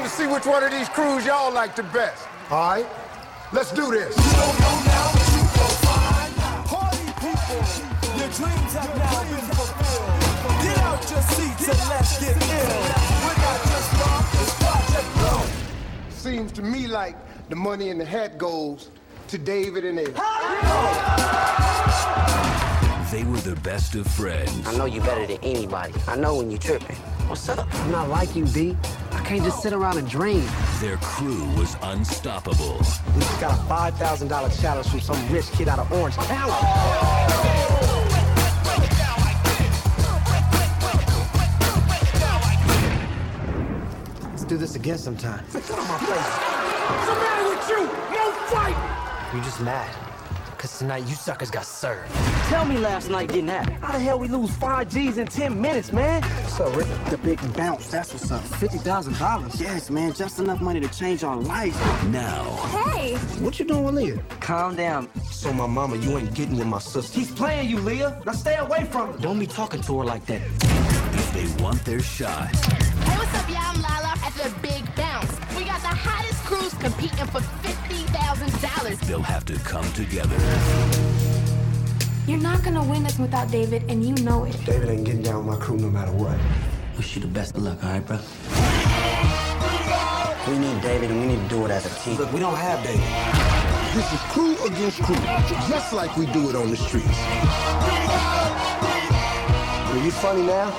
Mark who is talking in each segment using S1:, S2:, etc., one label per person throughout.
S1: wanted to see which one of these crews y'all like the best. All right, let's do this.
S2: Party people, your dreams have now been fulfilled. Get out your seats and let's get ill. We're not just rock, it's Project Blow.
S1: Seems to me like the money in the hat goes to David and Ed.
S3: They were the best of friends.
S4: I know you better than anybody. I know when you're tripping. What's up?
S5: I'm not like you, B. I can't just sit around and dream.
S3: Their crew was unstoppable.
S5: We just got a $5,000 challenge from some rich kid out of Orange County. Let's do this again sometime. Get on my face!
S1: What's the matter with you? No fight!
S5: You just mad. Cause tonight you suckers got served.
S4: Tell me last night didn't happen.
S5: How the hell we lose five G's in 10 minutes, man?
S6: So, up, Rick? The big bounce, that's what's up.
S5: $50,000.
S6: Yes, man, just enough money to change our lives.
S3: Now,
S7: Hey,
S6: What you doing with Liyah?
S5: Calm down.
S6: So my mama, you ain't getting with my sister.
S5: He's playing you, Liyah. Now stay away from him. Don't be talking to her like that.
S3: if they want their shot,
S7: hey, what's up, y'all? I'm Lala at the Big Bounce. We got the hottest crews competing for $50,000.
S3: they'll have to come together.
S8: You're not gonna win this without David, and you know it.
S6: David ain't getting down with my crew no matter what.
S4: Wish you the best of luck, all right, bro? We need David, and we need to do it as a team.
S6: Look, we don't have David.
S1: This is crew against crew, just like we do it on the streets.
S6: Well, you funny now,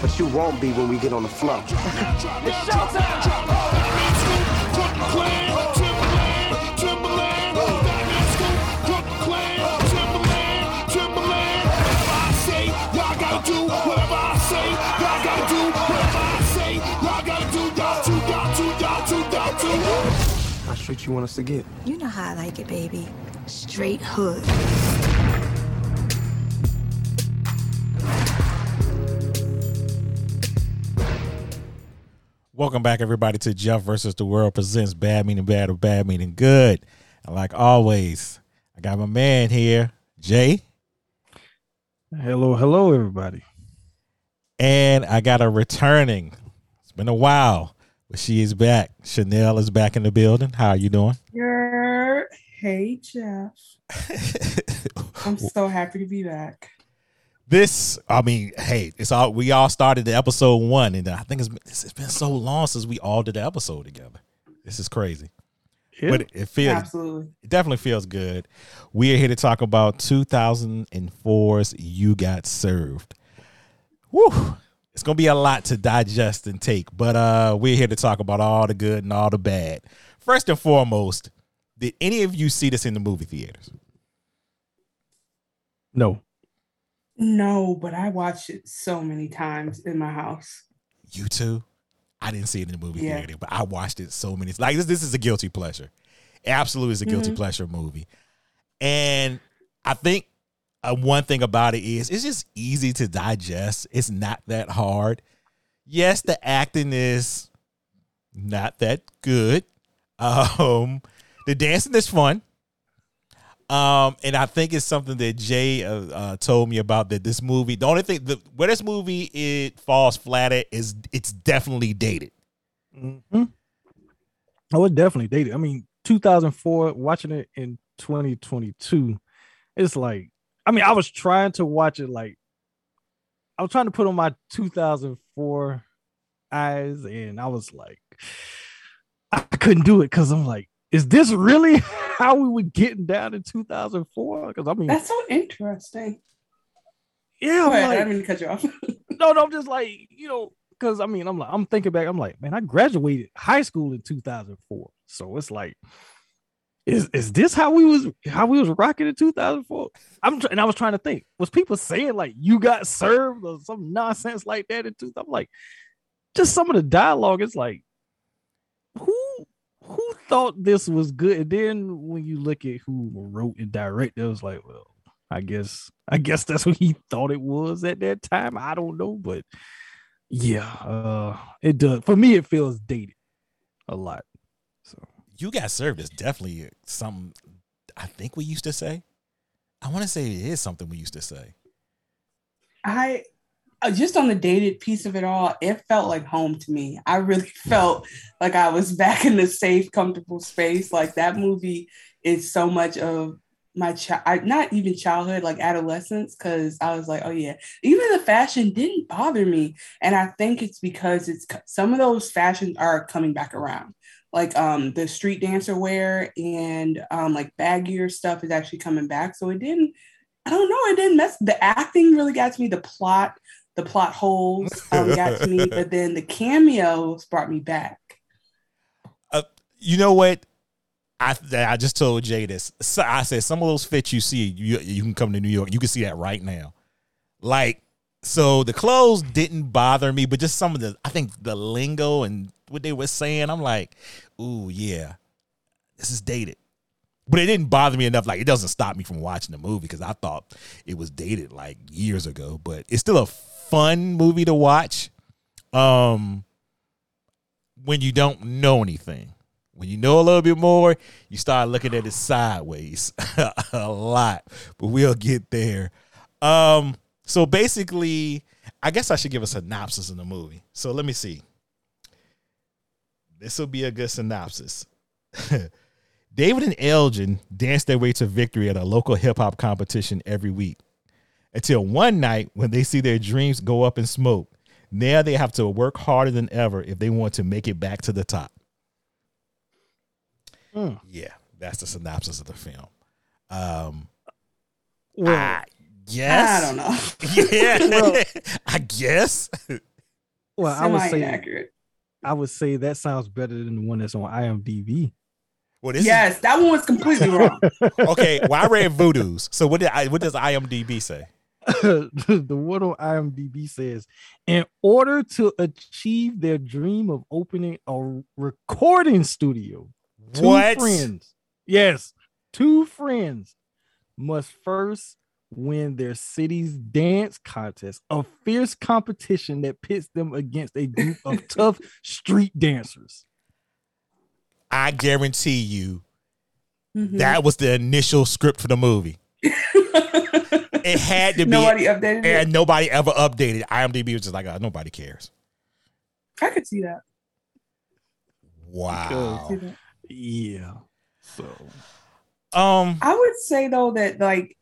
S6: but you won't be when we get on the floor. How straight you want us to get?
S8: You know how I like it, baby. Straight hood.
S9: Welcome back, everybody, to Jeff versus the World presents Bad Meaning Bad or Bad Meaning Good. And like always, I got my man here, Jay,
S10: Hello, hello, everybody.
S9: and I got a returning. It's been a while, but she is back. Chanel is back in the building. How are you doing?
S11: You're, hey Jeff. I'm so happy to be back.
S9: this, I mean, hey, it's all we all started the episode one, and I think it's been, it's been so long since we all did the episode together. This is crazy.
S10: Yeah.
S9: But it, it feels
S11: Absolutely.
S9: it definitely feels good. We are here to talk about 2004's You Got Served. Woo! It's gonna be a lot to digest and take, but uh, we're here to talk about all the good and all the bad. First and foremost, did any of you see this in the movie theaters?
S10: no.
S11: No, but I watched it so many times in my house.
S9: You too? I didn't see it in the movie
S11: Yeah.
S9: theater, but I watched it so many. Times. Like this, this is a guilty pleasure. Absolutely, is a guilty
S11: Mhm.
S9: pleasure movie. And I think uh, one thing about it is it's just easy to digest. It's not that hard. Yes, the acting is not that good. Um, the dancing is fun. Um, and I think it's something that Jay uh, uh, told me about that this movie. The only thing, the, where this movie it falls flat at is it's definitely dated.
S10: hmm Oh, it definitely dated. I mean, 2004, watching it in 2022, it's like, I mean, I was trying to watch it like, I was trying to put on my 2004 eyes, and I was like, I couldn't do it because I'm like, is this really how we were getting down in 2004? Because I mean,
S11: That's so interesting.
S10: yeah,
S11: Go ahead, I didn't mean to cut you off.
S10: no, no, I'm just like, you know, because I mean, I'm like, I'm thinking back, I'm like, man, I graduated high school in 2004. So it's like, is is this how we was how we was rocking in 2004? I'm and I was trying to think, was people saying like you got served or some nonsense like that in 2000? I'm like, just some of the dialogue, it's like, who who thought this was good? And then when you look at who wrote and directed, it was like, well, I guess I guess that's what he thought it was at that time. I don't know, but yeah, uh it does for me it feels dated a lot.
S9: You got served is definitely something I think we used to say. I want to say it is something we used to say.
S11: I uh, just on the dated piece of it all, it felt like home to me. I really felt like I was back in the safe, comfortable space. Like that movie is so much of my child, not even childhood, like adolescence, because I was like, oh yeah, even the fashion didn't bother me, and I think it's because it's some of those fashions are coming back around. Like um the street dancer wear and um like baggier stuff is actually coming back. So it didn't, I don't know, it didn't mess. The acting really got to me. The plot, the plot holes um, got to me, but then the cameos brought me back.
S9: Uh, you know what? I I just told Jay this. So I said some of those fits you see, you you can come to New York. You can see that right now. Like so, the clothes didn't bother me, but just some of the I think the lingo and what they were saying, I'm like, ooh yeah, this is dated. But it didn't bother me enough. Like it doesn't stop me from watching the movie because I thought it was dated like years ago. But it's still a fun movie to watch. Um, when you don't know anything. When you know a little bit more, you start looking at it sideways a lot. But we'll get there. Um, so basically, I guess I should give a synopsis of the movie. So let me see. This will be a good synopsis. David and Elgin dance their way to victory at a local hip hop competition every week. Until one night when they see their dreams go up in smoke. Now they have to work harder than ever if they want to make it back to the top.
S10: Mm.
S9: Yeah, that's the synopsis of the film. Um,
S10: Well,
S9: I guess.
S11: I don't know.
S9: Yeah,
S10: Well-
S9: I guess.
S10: well, I would say
S11: Semi-inaccurate.
S10: I would say that sounds better than the one that's on IMDb.
S9: Well, this
S11: Yes, that one was completely wrong.
S9: okay. Well, I read Voodoo's. So what did I? What does IMDb say?
S10: the one on IMDb says, in order to achieve their dream of opening a recording studio, two
S9: What?
S10: friends, yes, two friends must first win their city's dance contest, a fierce competition that pits them against a group of tough street dancers.
S9: I guarantee you
S11: Mhm.
S9: that was the initial script for the movie. It had to be.
S11: Nobody updated it.
S9: and nobody ever updated. IMDb was just like, oh, nobody cares.
S11: I could see that.
S9: Wow.
S11: See that.
S10: Yeah. So
S9: Um.
S11: I would say though that like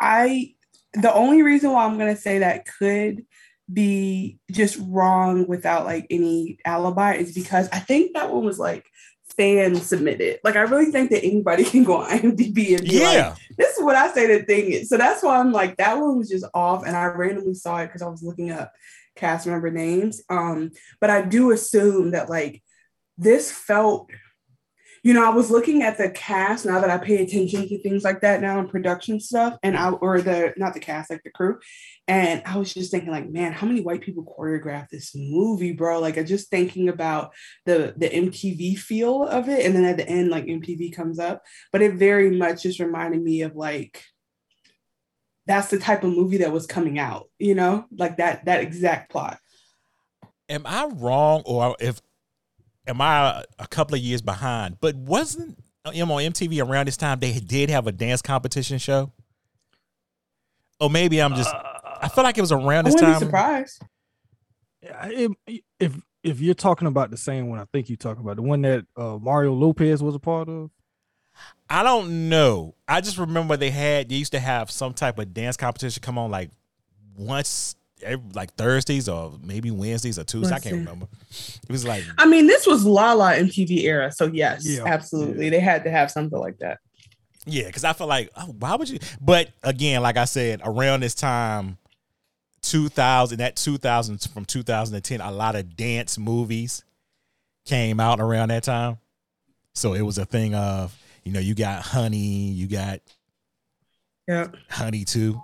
S11: I the only reason why I'm gonna say that could be just wrong without like any alibi is because I think that one was like fan submitted. Like I really think that anybody can go on IMDb and be
S9: Yeah.
S11: like, this is what I say the thing is. So that's why I'm like that one was just off and I randomly saw it because I was looking up cast member names. Um, but I do assume that like this felt you know, I was looking at the cast now that I pay attention to things like that now in production stuff, and I or the not the cast, like the crew, and I was just thinking, like, man, how many white people choreographed this movie, bro? Like, I just thinking about the the MTV feel of it, and then at the end, like MTV comes up, but it very much just reminded me of like that's the type of movie that was coming out, you know, like that that exact plot.
S9: am I wrong or if am I a couple of years behind? But wasn't um, on MTV around this time they did have a dance competition show? Or maybe I'm just I feel like it was around this
S11: wouldn't be
S9: time.
S11: surprised.
S10: It- if if you're talking about the same one, I think you're talking about the one that uh, Mario Lopez was a part of.
S9: I don't know. I just remember they had they used to have some type of dance competition come on like once every, like Thursdays or maybe Wednesdays or Tuesdays. I can't remember. It was like
S11: I mean, this was La La MTV era, so yes,
S10: Yeah.
S11: absolutely, they had to have something like that.
S9: Yeah, because I feel like, oh, why would you? But again, like I said, around this time, 2000, that 2000 from 2010, a lot of dance movies came out around that time. So it was a thing of, you know, you got Honey, you got
S11: Yeah.
S9: Honey too.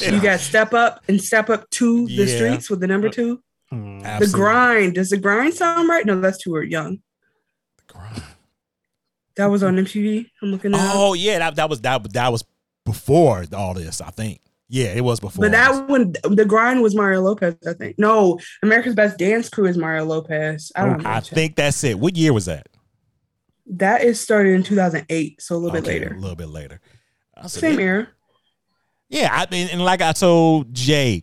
S11: You got Step Up and Step Up to the
S9: Yeah.
S11: streets with the number two.
S10: Hmm.
S11: The grind. Does the grind sound right? No, that's too young. The grind. That was on MTV. I'm looking at.
S9: Oh yeah, that, that was that that was before all this, I think. Yeah, it was before.
S11: but that one, the grind was Mario Lopez, I think. No, America's Best Dance Crew is Mario Lopez. I don't know.
S9: I think that's it. What year was that?
S11: that is started in 2008, so a little bit later.
S9: A little bit later. I said,
S11: Same
S9: yeah.
S11: era.
S9: Yeah, I mean, and like I told Jay,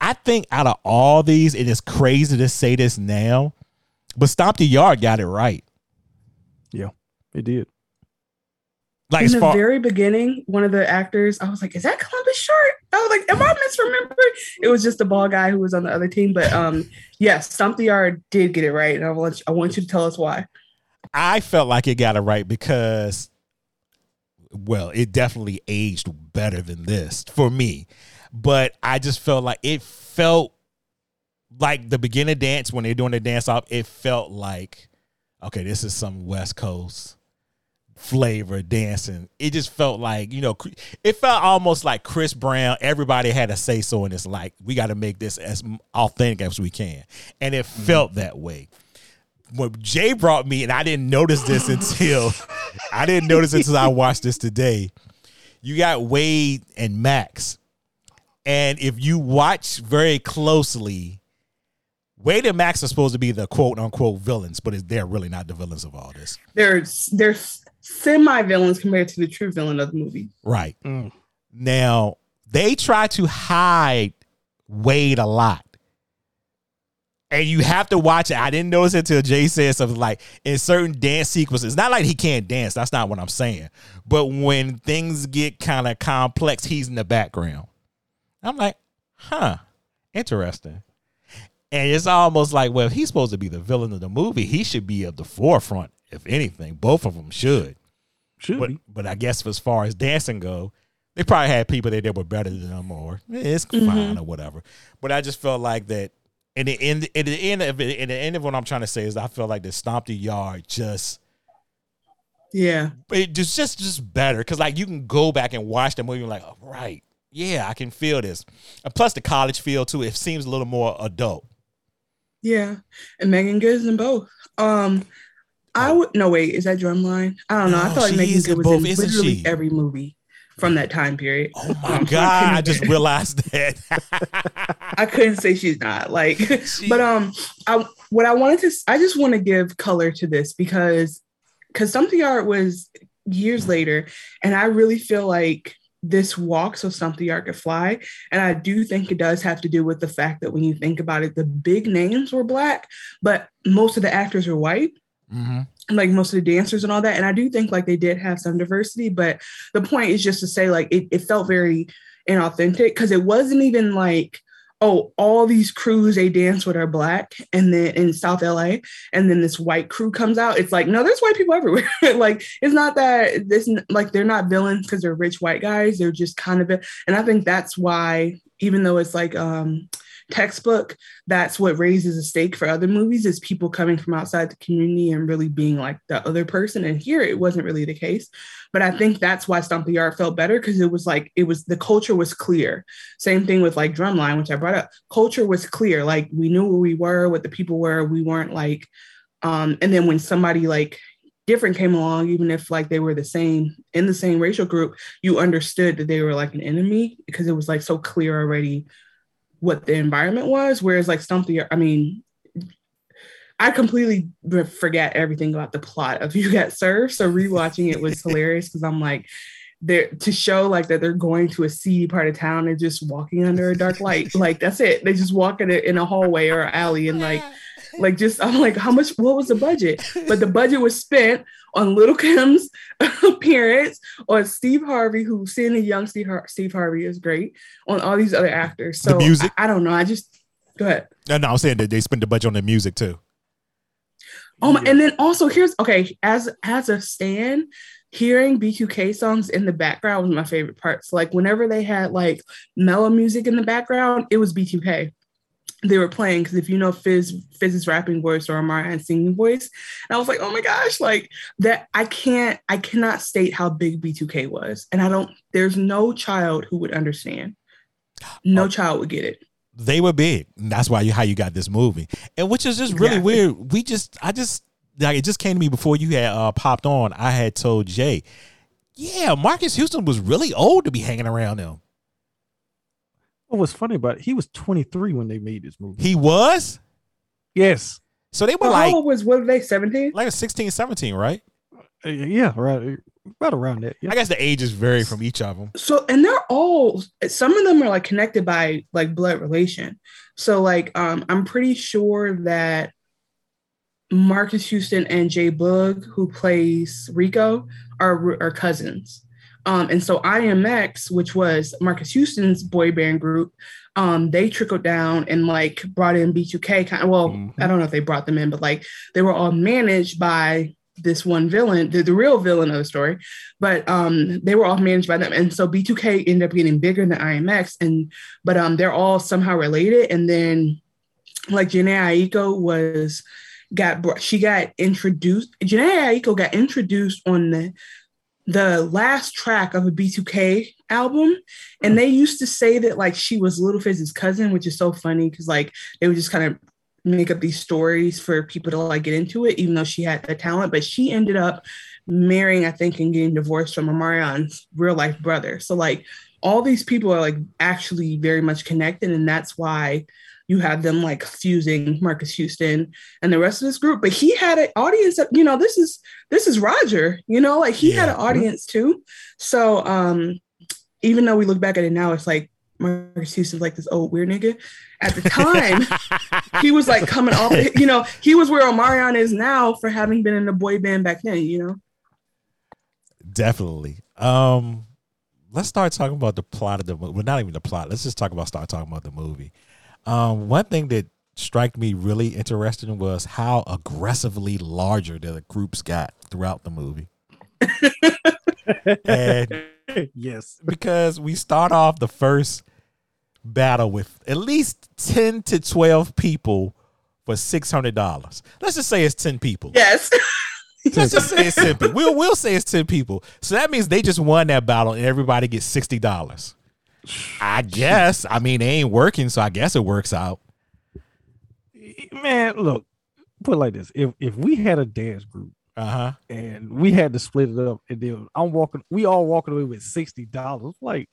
S9: I think out of all these, it is crazy to say this now, but Stomp the Yard got it right.
S10: Yeah, it did.
S9: Like
S11: in the
S9: far
S11: very beginning, one of the actors, I was like, "Is that Columbus Short?" I was like, "Am I misremembering?" It was just the ball guy who was on the other team, but um, yes, Stomp the Yard did get it right, and I want I want you to tell us why.
S9: I felt like it got it right because, well, it definitely aged better than this for me. But I just felt like it felt like the beginner dance when they're doing the dance off. It felt like, okay, this is some West Coast flavor dancing. It just felt like, you know, it felt almost like Chris Brown. Everybody had a say so, and it's like, we got to make this as authentic as we can. And it mm-hmm. felt that way when Jay brought me, and I didn't notice this until I didn't notice until I watched this today. You got Wade and Max, and if you watch very closely, Wade and Max are supposed to be the quote unquote villains, but they're really not the villains of all this.
S11: They're they're semi villains compared to the true villain of the movie.
S9: Right mm. now, they try to hide Wade a lot and you have to watch it. I didn't notice it until Jay said something like in certain dance sequences. Not like he can't dance. That's not what I'm saying. But when things get kind of complex, he's in the background. I'm like, huh, interesting. And it's almost like, well, if he's supposed to be the villain of the movie, he should be at the forefront. If anything, both of them should.
S10: Should
S9: but,
S10: be.
S9: but I guess as far as dancing go, they probably had people there that were better than them, or eh, it's fine or whatever. But I just felt like that and the end, at the end of it, at the end of what I'm trying to say is, I feel like the Stomp the Yard just,
S11: Yeah,
S9: it just just just better because like you can go back and watch the movie and like, oh, right, yeah, I can feel this. And plus the college feel too. It seems a little more adult.
S11: yeah, and Meagan Good's in both. Um, I would no wait, is that Drumline? I don't know. I thought like
S9: Meagan
S11: Good
S9: in
S11: was
S9: both,
S11: in literally
S9: she?
S11: every movie from that time period.
S9: Oh my god! I just realized that.
S11: I couldn't say she's not like, but um, I what I wanted to I just want to give color to this because because something art was years later, and I really feel like this walk so something art could fly, and I do think it does have to do with the fact that when you think about it, the big names were black, but most of the actors were white
S9: Mhm.
S11: Like most of the dancers and all that. And I do think like they did have some diversity, but the point is just to say like it, it felt very inauthentic because it wasn't even like, oh, all these crews they dance with are black and then in South LA, and then this white crew comes out. It's like, no, there's white people everywhere. like it's not that this like they're not villains because they're rich white guys. They're just kind of and I think that's why, even though it's like um textbook that's what raises a stake for other movies is people coming from outside the community and really being like the other person. And here it wasn't really the case but i think that's why stomp the yard felt better because it was like it was the culture was clear. Same thing with like drumline which i brought up. Culture was clear. Like we knew where we were what the people were. We weren't like um and then when somebody like different came along even if like they were the same in the same racial group you understood that they were like an enemy because it was like so clear already what the environment was. Whereas like Stomp the, I mean, I completely forget everything about the plot of You Got Served. So rewatching it was hilarious because I'm like, they're to show like that they're going to a seedy part of town and just walking under a dark light. Like that's it. They just walk in a, in a hallway or alley and like, like just I'm like, how much? What was the budget? But the budget was spent on Little Kim's appearance, on Steve Harvey, who seeing the young Steve, Har- Steve Harvey is great, on all these other actors. So
S9: The music?
S11: I, I don't know. I just go ahead.
S9: No, no, I'm saying that they spent the budget on the music too.
S11: Oh my, and then also here's okay, as as a stand hearing B2K songs in the background was my favorite part. So like whenever they had like mellow music in the background, it was B2K. They were playing because if you know Fizz Fizz's rapping voice or Amara's singing voice, and I was like, oh my gosh, like that I can't I cannot state how big B2K was. And I don't there's no child who would understand. No child would get it.
S9: They were big. That's why you how you got this movie. And which is just really
S11: Exactly.
S9: weird. We just I just like it just came to me before you had uh, popped on. I had told Jay, yeah, Marques Houston was really old to be hanging around them.
S10: What was funny about it? He was 23 when they made this movie.
S9: He was?
S10: Yes.
S9: So they were
S11: Well,
S9: like
S11: how old was what were they 17?
S9: like a 16, 17, right?
S10: Uh, yeah, right. right around that. Yeah.
S9: I guess the ages vary from each of them.
S11: So and they're all some of them are like connected by like blood relation. So like um I'm pretty sure that Marques Houston and J-Boog, who plays Rico, are are cousins. Um, and so IMX, which was Marques Houston's boy band group, um, they trickled down and like brought in B2K. Kind of, well,
S10: Mhm.
S11: I don't know if they brought them in, but like they were all managed by this one villain, the, the real villain of the story. But um, they were all managed by them, and so B2K ended up getting bigger than IMX, and but um, they're all somehow related. And then like Jhené Aiko was got she got introduced. Jhené Aiko got introduced on the the last track of a B2K album. And they used to say that like she was Little Fizz's cousin, which is so funny because like they would just kind of make up these stories for people to like get into it, even though she had the talent. But she ended up marrying, I think, and getting divorced from Omarion's real life brother. So like all these people are like actually very much connected, and that's why you have them like fusing Marques Houston and the rest of this group. But he had an audience. That, you know, this is this is Roger. You know, like he had an audience too. So um, even though we look back at it now, it's like Marques Houston's like this old weird nigga. At the time, he was like coming off. You know, he was where Omarion is now for having been in a boy band back then. You know.
S9: Definitely. Um, let's start talking about the plot of the movie. Well, not even the plot. Let's just talk about start talking about the movie. Um, one thing that struck me really interesting was how aggressively larger the groups got throughout the movie. and
S10: yes.
S9: because we start off the first battle with at least 10 to 12 people for $600. Let's just say it's 10 people.
S11: Yes.
S9: Let's just say it's 10 people. We'll, we'll say it's 10 people. So that means they just won that battle and everybody gets $60. I guess. I mean, they ain't working, so I guess it works out.
S10: Man, look, put it like this: if if we had a dance group
S9: Uh huh.
S10: and we had to split it up, and then I'm walking, we all walking away with sixty dollars. Like,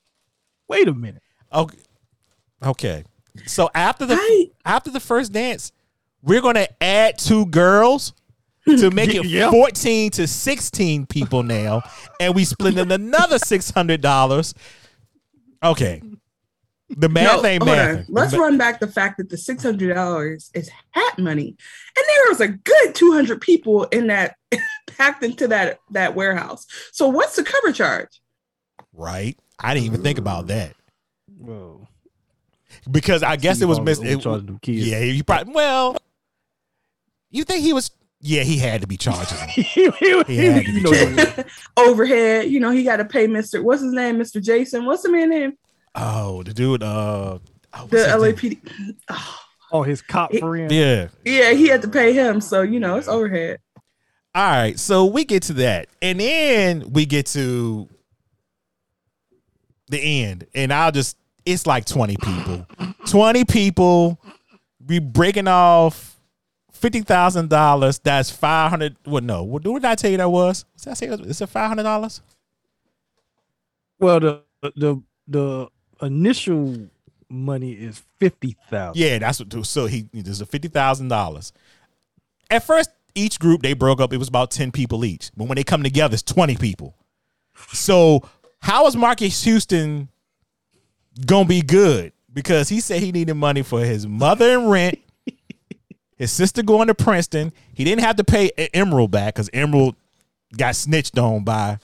S10: wait a minute.
S9: Okay. Okay. So after the after the first dance, we're gonna add two girls to make it
S10: Yeah.
S9: 14 to 16 people now, and we split in another six hundred dollars. Okay. The math
S11: No,
S9: ain't
S11: hold on.
S9: math.
S11: Let's run back the fact that the six hundred dollars is hat money, and there was a good two hundred people in that packed into that that warehouse. So what's the cover charge?
S9: Right. I didn't even think about that.
S10: Whoa.
S9: Because I guess it was missed.
S10: Steve Harvey overcharged them kids.
S9: Yeah, he probably well. You think he was yeah, he had to be charging.
S10: He- he-
S9: He had to be
S10: you know,
S9: charging.
S11: Overhead, you know, he got to pay Mister. What's his name? Mister Jason. What's the man name?
S9: Oh, the dude, uh oh,
S11: The
S9: what's his name?
S11: LAPD.
S10: oh, his cop friend.
S9: Yeah.
S11: Yeah, he had to pay him. So you know, it's overhead.
S9: All right, so we get to that, and then we get to the end, and I'll just it's like twenty people, twenty people. We breaking off fifty thousand dollars. That's five hundred. Well, no, what did I tell you that was? Did I say is it five hundred dollars?
S10: Well, the the the initial money is fifty thousand.
S9: Yeah, that's what. So he there's a fifty thousand dollars. At first, each group they broke up. It was about ten people each, but when they come together, it's twenty people. So how is Marques Houston gonna be good? Because he said he needed money for his mother and rent, his sister going to Princeton. He didn't have to pay Emerald back because Emerald got snitched on by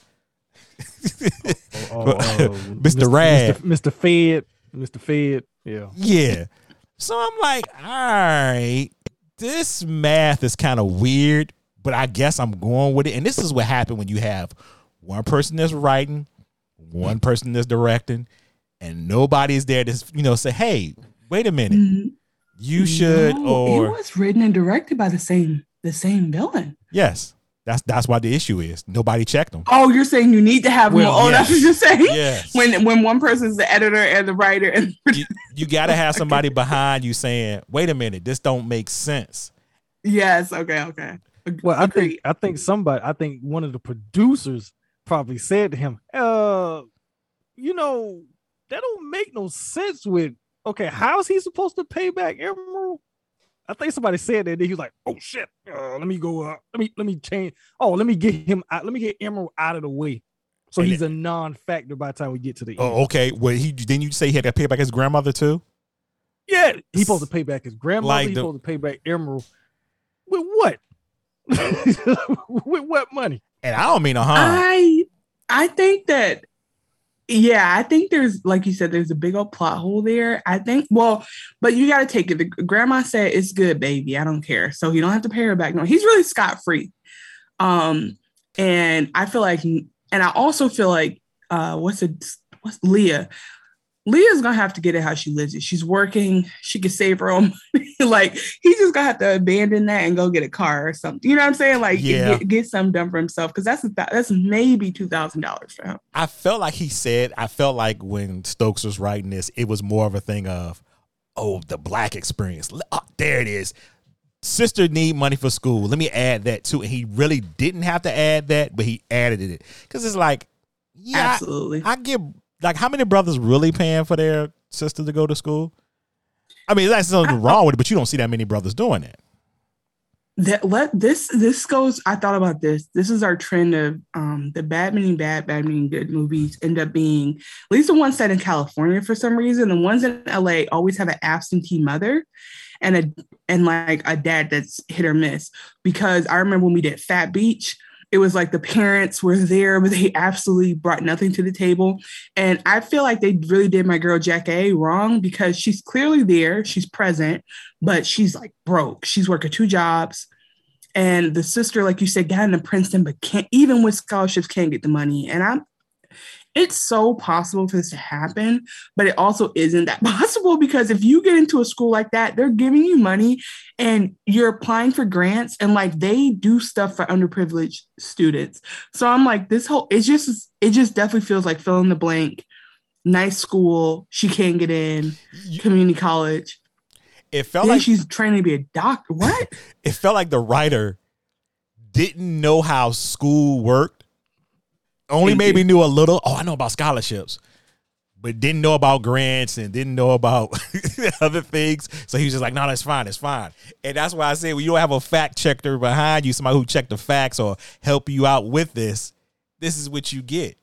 S10: Oh, oh, oh, oh.
S9: Mr. Rad.
S10: Mr. Fed, Mr. Fed. Yeah.
S9: Yeah. So I'm like, all right, this math is kind of weird, but I guess I'm going with it. And this is what happened when you have one person that's writing, one person that's directing, and nobody's there to you know say, hey, wait a minute, mm-hmm. You should
S11: No,
S9: or
S11: it was written and directed by the same the same villain.
S9: yes. That's that's why the issue is nobody checked them.
S11: Oh, you're saying you need to have
S9: Well,
S11: more. Oh, that's what you're saying.
S9: Yes.
S11: When when one person's the editor and the writer and
S9: You, you got to have somebody behind you saying, wait a minute, this don't make sense.
S11: yes, okay, okay.
S10: Well, I think I think somebody, I think one of the producers probably said to him, "Uh, you know, that don't make no sense with okay, how's he supposed to pay back Emerald? I think somebody said that. He was like, "Oh shit, uh, let me go. Uh, let me let me change. Oh, let me get him out. Let me get Emerald out of the way, so
S9: And
S10: he's a non-factor by the time we get to the end.
S9: Oh, okay. Well, he didn't you say he had to pay back his grandmother too?
S10: Yeah, he's supposed to pay back his grandmother.
S9: Like
S10: he's
S9: the-
S10: supposed to pay back Emerald. With what? With what money?
S9: And I don't mean a harm.
S11: I I think that yeah, I think there's like you said, there's a big old plot hole there. I think well, but you gotta take it. The grandma said it's good, baby. I don't care. So you don't have to pay her back. No, he's really scot-free. Um, and I feel like and I also feel like uh what's it what's Liyah? Liyah's gonna have to get it how she lives it. She's working, she can save her own money. like he's just gonna have to abandon that and go get a car or something. You know what I'm saying? Like
S9: Yeah.
S11: get, get something done for himself because that's thou- that's maybe two thousand dollars for him.
S9: I felt like he said, I felt like when Stokes was writing this, it was more of a thing of, oh, the black experience. Oh, there it is. Sister need money for school. Let me add that too. And he really didn't have to add that, but he added it. Because it's like, yeah,
S11: Absolutely.
S9: I, get like how many brothers really paying for their sister to go to school? I mean, that's something wrong with it, but you don't see that many brothers doing that.
S11: that let this this goes i thought about this this is our trend of um the bad meaning bad bad meaning good movies end up being at least the ones set in california for some reason the ones in la always have an absentee mother and a and like a dad that's hit or miss because i remember when we did fat beach it was like the parents were there but they absolutely brought nothing to the table. And i feel like they really did my girl jack a wrong because she's clearly there she's present but she's like broke. She's working two jobs. And the sister, like you said, got into Princeton, but can't even with scholarships can't get the money. And I'm it's so possible for this to happen, but it also isn't that possible because if you get into a school like that, they're giving you money and you're applying for grants and like they do stuff for underprivileged students. So I'm like, this whole it just it just definitely feels like fill in the blank, nice school, she can't get in, community college.
S9: It felt
S11: Then
S9: like
S11: she's training to be a doctor. What?
S9: it felt like the writer didn't know how school worked. Only maybe knew a little. Oh, I know about scholarships, but didn't know about grants and didn't know about other things. So he was just like, "No, that's fine, it's fine." And that's why I say, when you don't have a fact checker behind you, somebody who checked the facts or help you out with this, this is what you get.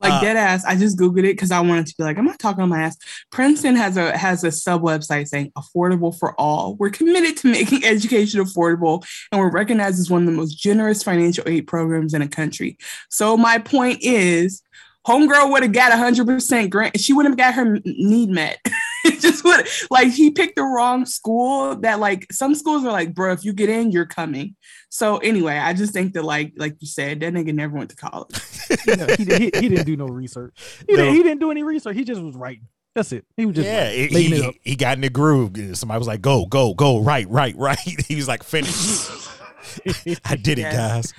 S11: Like
S9: Uh,
S11: dead ass, I just googled it because I wanted to be like, I'm not talking on my ass. Princeton has a has a sub website saying affordable for all. We're committed to making education affordable, and we're recognized as one of the most generous financial aid programs in the country. So my point is, homegirl would have got 100 percent grant. She wouldn't have got her need met. it just would like he picked the wrong school. That like some schools are like, bro, if you get in, you're coming. So anyway, I just think that like like you said, that nigga never went to college.
S10: You know, he, did, he, he didn't do no research. He,
S9: No.
S10: didn't, he didn't do any research. He just was writing. That's it. He was just
S9: yeah,
S10: writing,
S9: it- he,
S10: up.
S9: he got in the groove. Somebody was like, "Go, go, go! Right, right, right." He was like, "Finish." I did it, guys.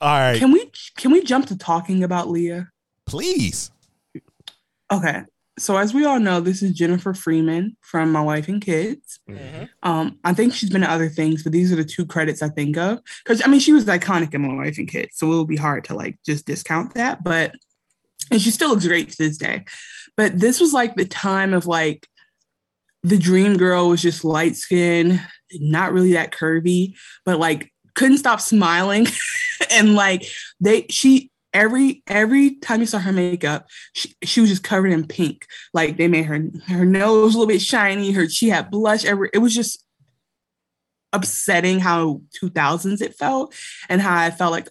S9: All right,
S11: Can we can we jump to talking about Liyah?
S9: please.
S11: Okay. So as we all know, this is Jennifer Freeman from My Wife and Kids. Um, I think she's been in other things, but these are the two credits I think of. Because I mean, she was iconic in My Wife and Kids, so it will be hard to like just discount that. But and she still looks great to this day. But this was like the time of like the dream girl was just light skin, not really that curvy, but like couldn't stop smiling. and like they she every every time you saw her makeup, she, she was just covered in pink. Like they made her her nose a little bit shiny, her she had blush every it was just upsetting how 2000s it felt and how I felt like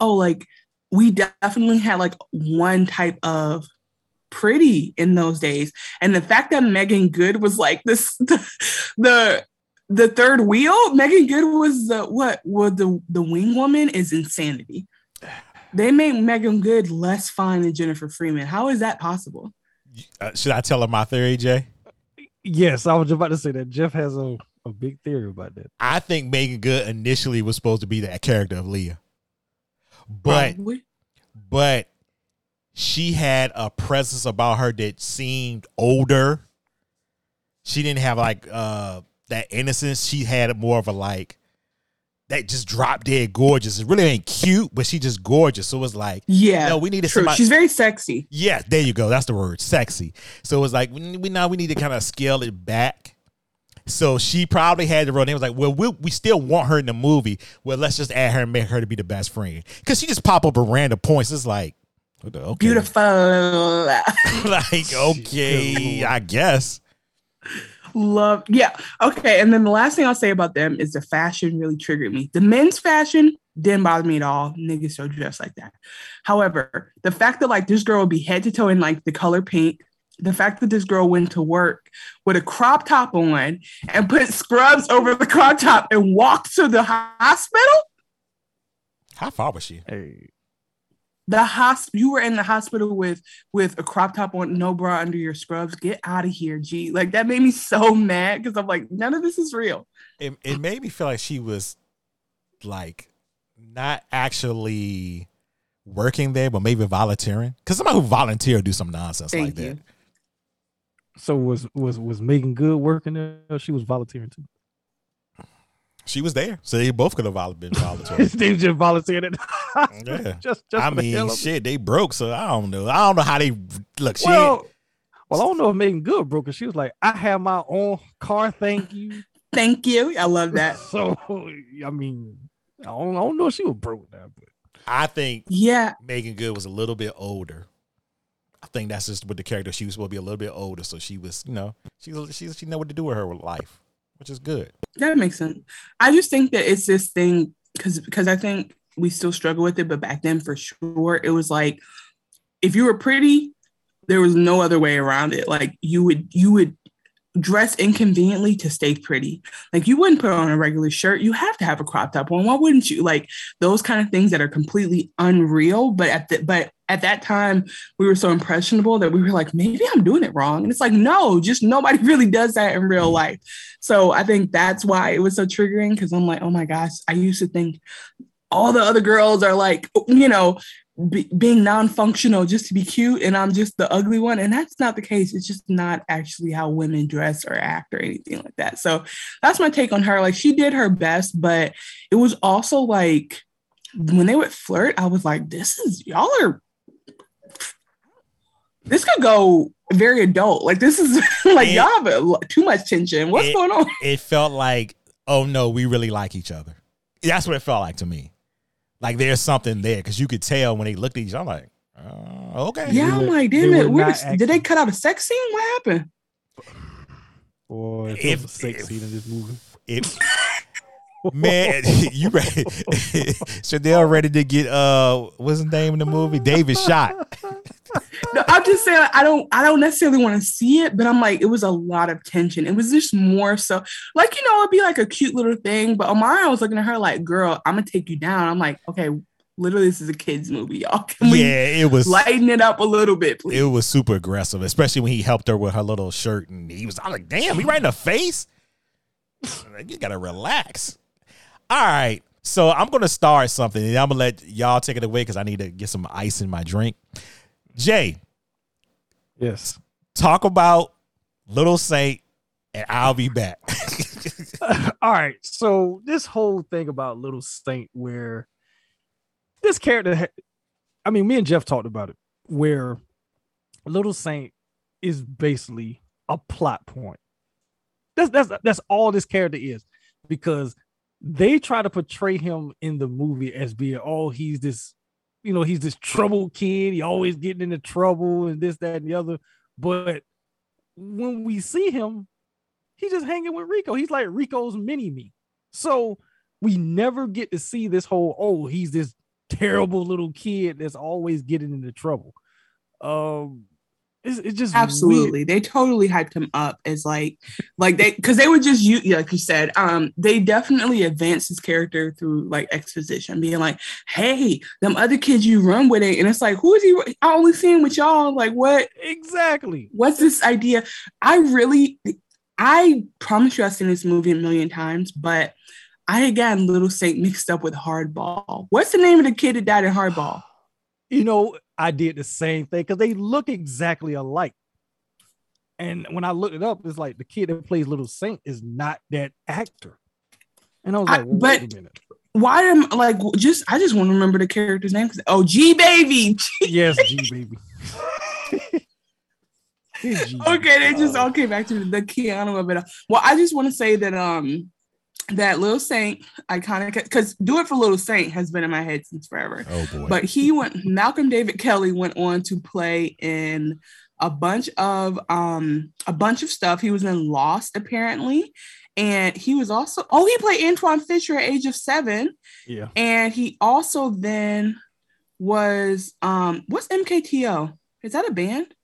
S11: oh like we definitely had like one type of pretty in those days and the fact that Meagan Good was like this the the, the third wheel Meagan Good was the what was the the wing woman is insanity they made Meagan Good less fine than Jennifer Freeman how is that possible
S9: Uh, should I tell her my theory, Jay?
S10: Yes, I was about to say that Jeff has a, a big theory about that.
S9: I think Meagan Good initially was supposed to be that character of Liyah, but
S11: Probably.
S9: but she had a presence about her that seemed older. She didn't have like uh that innocence. She had more of a like that just drop dead gorgeous. It really ain't cute, but she just gorgeous. So it's like,
S11: yeah
S9: no, we need
S11: true.
S9: somebody.
S11: she's very sexy
S9: Yeah, there you go. That's the word, sexy. So it's like we, we now we need to kind of scale it back. So she probably had the role. And they was like, well, we we still want her in the movie. Well, let's just add her and make her to be the best friend because she just pop up at random points. It's like, okay,
S11: Beautiful.
S9: like okay, I guess.
S11: Love, yeah. Okay, and then the last thing I'll say about them is the fashion really triggered me. The men's fashion didn't bother me at all. Niggas still dressed like that. However, the fact that like this girl would be head to toe in like the color pink, the fact that this girl went to work with a crop top on and put scrubs over the crop top and walked to the hospital.
S9: How far was she?
S10: Hey,
S11: The hosp- you were in the hospital with with a crop top on, no bra under your scrubs. Get out of here, G. Like that made me so mad because I'm like, none of this is real.
S9: It it made me feel like she was like not actually working there, but maybe volunteering. Because somebody who volunteer do some nonsense like
S11: Thank
S9: that.
S10: so was was was Meagan Good working there? Or She was volunteering too.
S9: She was there, so they both could have vol- been volunteering.
S10: they just volunteered it.
S9: Yeah.
S10: just, just
S9: I
S10: for the
S9: mean, shit, they broke, so I don't know. I don't know how they look. She
S10: Well, well, I don't know if Meagan Good broke cause She was like, I have my own car, thank you.
S11: Thank you. I love that.
S10: So I mean, I don't, I don't know if she was broke now, but
S9: I think
S11: Yeah.
S9: Meagan Good was a little bit older. I think that's just what the character. She was supposed to be a little bit older, so she was, you know, she she she know what to do with her life, which is good.
S11: That makes sense. I just think that it's this thing because because I think we still struggle with it, but back then for sure it was like if you were pretty, there was no other way around it. Like you would you would dress inconveniently to stay pretty. Like you wouldn't put on a regular shirt. You have to have a crop top on. Why wouldn't you? Like those kind of things that are completely unreal. But at the but at that time we were so impressionable that we were like, maybe I'm doing it wrong. And it's like, no, just nobody really does that in real life. So I think that's why it was so triggering because I'm like, oh my gosh, I used to think all the other girls are like, you know, be, being non-functional just to be cute, and I'm just the ugly one, and that's not the case. It's just not actually how women dress or act or anything like that. So that's my take on her. Like she did her best, but it was also like when they would flirt, I was like, this is y'all are. This could go very adult. Like this is like
S9: It-
S11: y'all have a, too much tension. What's
S9: It-
S11: going on?
S9: It felt like, oh no, we really like each other. That's what it felt like to me. Like there's something there because you could tell when they looked at each other. I'm like, uh, okay,
S11: Yeah, I'm like, damn
S10: were
S11: it. Where
S10: not
S11: did, did they cut out a sex scene? What happened?
S10: boy, if,
S9: If-
S10: if sex
S9: if-
S10: scene in this movie.
S9: It, man, you ready? Chanel ready to get uh, what's his name in the movie? David shot.
S11: No, I'm just saying I don't I don't necessarily want to see it, but I'm like, it was a lot of tension. It was just more so like, you know, it'd be like a cute little thing. But Amara was looking at her like, girl, I'm gonna take you down. I'm like, okay, literally, this is a kid's movie, y'all. Can we
S9: Yeah, it was.
S11: lighten it up a little bit, please?
S9: It was super aggressive, especially when he helped her with her little shirt, and he was. I'm like, damn, he right in the face. You gotta relax. All right, so I'm gonna start something, and I'm gonna let y'all take it away because I need to get some ice in my drink. Jay,
S10: Yes.
S9: talk about Little Saint, and I'll be back.
S10: All right. So this whole thing about Little Saint, where this character, I mean, me and Jeff talked about it, where Little Saint is basically a plot point. That's that's that's all this character is, because they try to portray him in the movie as being, oh, he's this, you know, he's this troubled kid. He always getting into trouble and this, that, and the other. But when we see him, he's just hanging with Rico. He's like Rico's mini me. So we never get to see this whole, oh, he's this terrible little kid that's always getting into trouble. Um, it's, it's just weird.
S11: Absolutely. They totally hyped him up as like like they because they were just you like you said, um, they definitely advanced his character through like exposition, being like, hey, them other kids you run with it. And it's like, who is he? I only seen with y'all. Like, what
S10: Exactly.
S11: what's this idea? I really I promise you I've seen this movie a million times, but I had gotten Little Saint mixed up with Hardball. What's the name of the kid that died in Hardball?
S10: You know, I did the same thing because they look exactly alike. And when I looked it up, it's like the kid that plays Little Saint is not that actor. And I was
S11: I-
S10: like, well,
S11: but-
S10: wait a minute.
S11: Why am like just I just want to remember the character's name because oh G baby.
S10: Yes, G baby.
S11: okay, they just all came back to the Keanu of it. all. Well, I just want to say that um that Little Saint iconic because Do It for Little Saint has been in my head since forever.
S9: Oh boy.
S11: But he went Malcolm David Kelley went on to play in a bunch of um a bunch of stuff. He was in Lost apparently. And he was also oh he played Antwone Fisher at age of seven.
S10: Yeah.
S11: And he also then was um what's MKTO? Is that a band?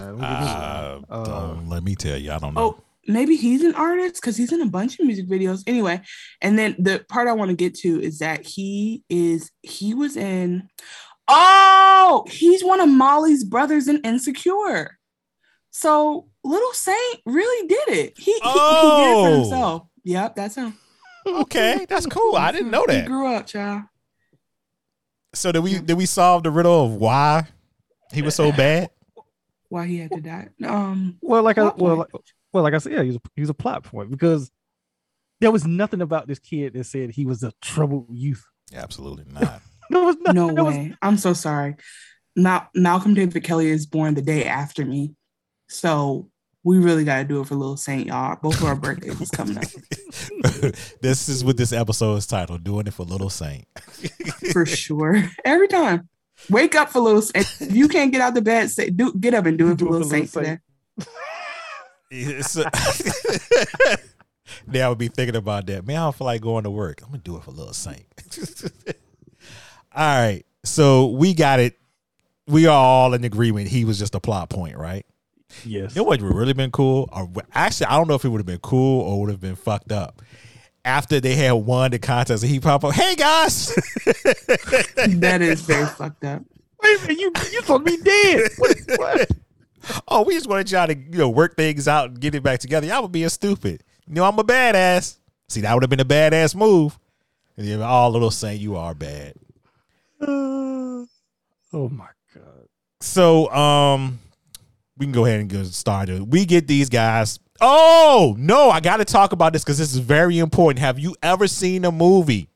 S9: Uh, don't let me tell you, I don't know.
S11: Oh, maybe he's an artist because he's in a bunch of music videos. Anyway, and then the part I want to get to is that he is he was in oh he's one of Molly's brothers in Insecure. So Little Saint really did it. He, he- he, did it
S9: Oh.
S11: for himself. Yep, that's him.
S9: Okay, that's cool. I didn't know that He
S11: grew up, child.
S9: So did we did we solve the riddle of why he was so bad?
S11: Why he had to die? Um,
S10: Well, like I well, like, well, like I said, yeah, he's a, he's a plot point because there was nothing about this kid that said he was a troubled youth.
S9: Absolutely not.
S10: There was nothing.
S11: no
S10: there was-
S11: way. I'm so sorry. Mal- Malcolm David Kelley is born the day after me, so we really got to do it for Little Saint, y'all. Both of our birthdays is coming up
S9: this is what this episode is titled, Doing It for Little Saint.
S11: for sure. Every time, wake up for Little Saint. If you can't get out the bed, say do get up and do it for
S10: Do it
S11: Little
S10: for Little
S11: Saint today.
S9: It's- now I would be thinking about that. Man, I don't feel like going to work. I'm gonna do it for a Little Saint. all right. So we got it. We are all in agreement. He was just a plot point, right?
S10: Yes.
S9: It know what would really been cool? Or actually, I don't know if it would have been cool or would have been fucked up. After they had won the contest, and he pop up, "Hey guys!"
S11: That is very fucked up.
S10: Wait a minute, you you supposed to be dead. What, what?
S9: Oh, we just wanted y'all to you know work things out and get it back together. Y'all were being stupid. You know I'm a badass. See, that would have been a badass move. And then all little saying you are bad.
S10: Uh, oh my god.
S9: So um we can go ahead and get started. We get these guys. Oh no, I gotta talk about this because this is very important. Have you ever seen a movie?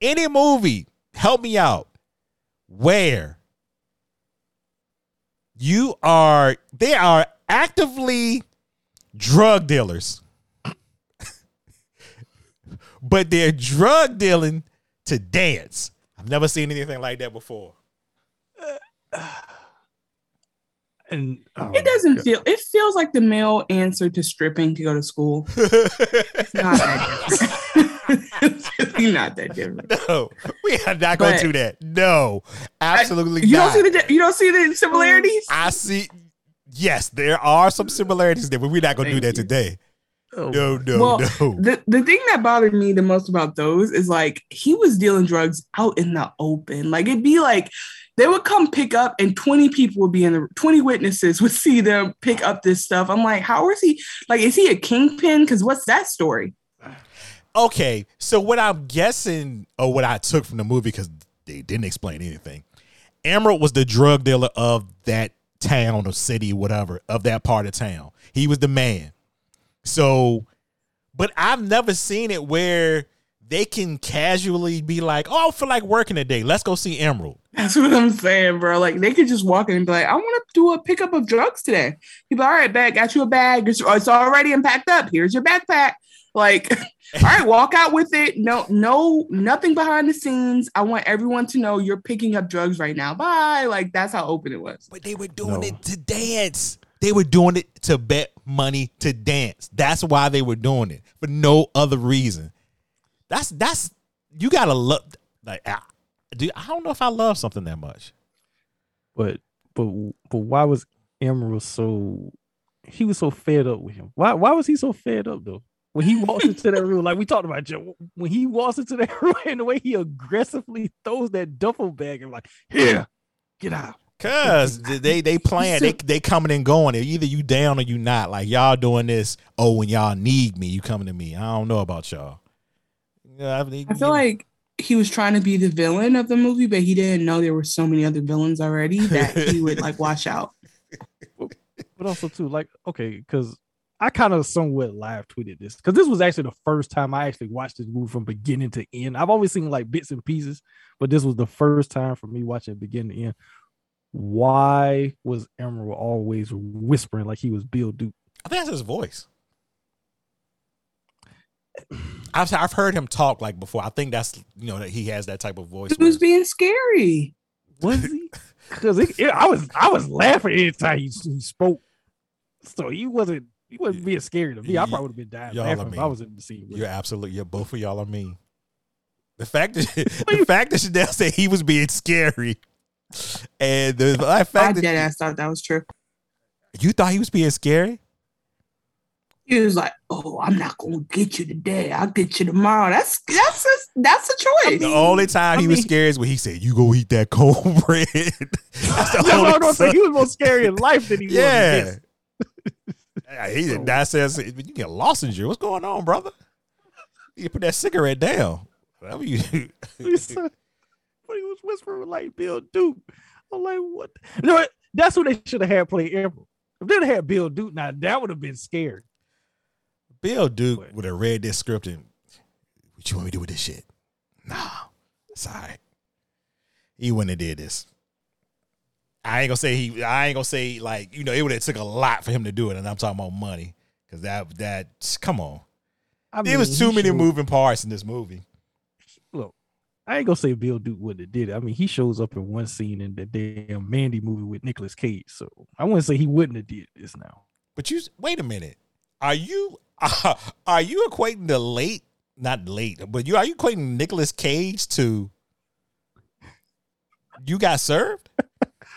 S9: Any movie, help me out. Where you are they are actively drug dealers. but they're drug dealing to dance. I've never seen anything like that before.
S10: And oh
S11: It doesn't feel. It feels like the male answer to stripping to go to school. It's not that different. it's really not that different.
S9: No, we are not going to do that. No, absolutely
S11: You
S9: not.
S11: don't see the you don't see the similarities.
S9: I see. Yes, there are some similarities there, but we're not going to do that
S11: Thank
S9: today.
S10: Oh
S9: No, no,
S11: well,
S9: no.
S11: the the thing that bothered me the most about those is like he was dealing drugs out in the open. Like it'd be like they would come pick up and 20 people would be in the 20 witnesses would see them pick up this stuff. I'm like, how is he like is he a kingpin? Because what's that story?
S9: Okay, so what I'm guessing, or what I took from the movie, because they didn't explain anything. Emerald was the drug dealer of that town or city, whatever, of that part of town. He was the man. So, but I've never seen it where they can casually be like, "Oh, I feel like working today. Let's go see Emerald."
S11: That's what I'm saying, bro. Like they could just walk in and be like, I want to do a pickup of drugs today. People, all right, bag, got you a bag. It's, it's already unpacked up. Here's your backpack. Like, all right, walk out with it. No, no, nothing behind the scenes. I want everyone to know you're picking up drugs right now. Bye. Like that's how open it was.
S9: But they were doing
S10: No.
S9: it to dance. They were doing it to bet money to dance. That's why they were doing it for no other reason. That's that's you gotta love. Like, I, dude, I don't know if I love something that much.
S10: But but but why was Emerald so he was so fed up with him? Why why was he so fed up though? When he walks into that room, like we talked about, Joe, when he walks into that room and the way he aggressively throws that duffel bag and like, here, get out.
S9: Cause they they playing they they coming and going. Either you down or you not. Like y'all doing this. Oh, when y'all need me, you coming to me. I don't know about y'all. Yeah, I, mean,
S11: I feel like he was trying to be the villain of the movie, but he didn't know there were so many other villains already that he would like watch out.
S10: But also too, like, okay, because I kind of somewhat live tweeted this because this was actually the first time I actually watched this movie from beginning to end. I've always seen like bits and pieces, but this was the first time for me watching it beginning to end. why was Emerald always whispering like he was Bill Duke?
S9: I think that's his voice. I've I've heard him talk like before. I think that's you know that he has that type of voice.
S11: He was being scary.
S10: Was he? Because I was I was laughing anytime he, he spoke. So he wasn't he wasn't being scary to me. I probably would have been dying
S9: Y'all
S10: laughing
S9: are
S10: if. I was in the scene.
S9: You're absolutely. You're both of y'all are mean. The fact that the fact that Chanel said he was being scary, and the the
S11: I
S9: fact
S11: dead
S9: that
S11: ass thought that was true.
S9: you thought he was being scary.
S11: He was like, "Oh, I'm not gonna get you today. I'll get you tomorrow." That's that's a, that's a choice.
S9: The only time he was
S10: mean-
S9: scary is when he said, "You go eat that cornbread." That's the
S10: No,
S9: only
S10: no, no, so
S9: time-
S10: he was more scary in life than he was.
S9: Yeah.
S10: this.
S9: He did not say you get lost in you. What's going on, brother? You put that cigarette down. Whatever you
S10: He said- but he was whispering like Bill Duke. I'm like, what? You know what? That's what they should have had play Emerald. If they'd have had Bill Duke, now that would have been scary.
S9: Bill Duke would have read this script and what you want me to do with this shit? Nah, it's all right. He wouldn't have did this. I ain't gonna say he. I ain't gonna say like you know it would have took a lot for him to do it, and I'm talking about money because that that come on.
S10: I
S9: there was too many
S10: showed-
S9: moving parts in this movie.
S10: Look, I ain't gonna say Bill Duke wouldn't have did it. I mean, he shows up in one scene in the damn Mandy movie with Nicolas Cage, so I wouldn't say he wouldn't have did this now.
S9: But you wait a minute. Are you are you equating the late not late, but you are you equating Nicolas Cage to you got served?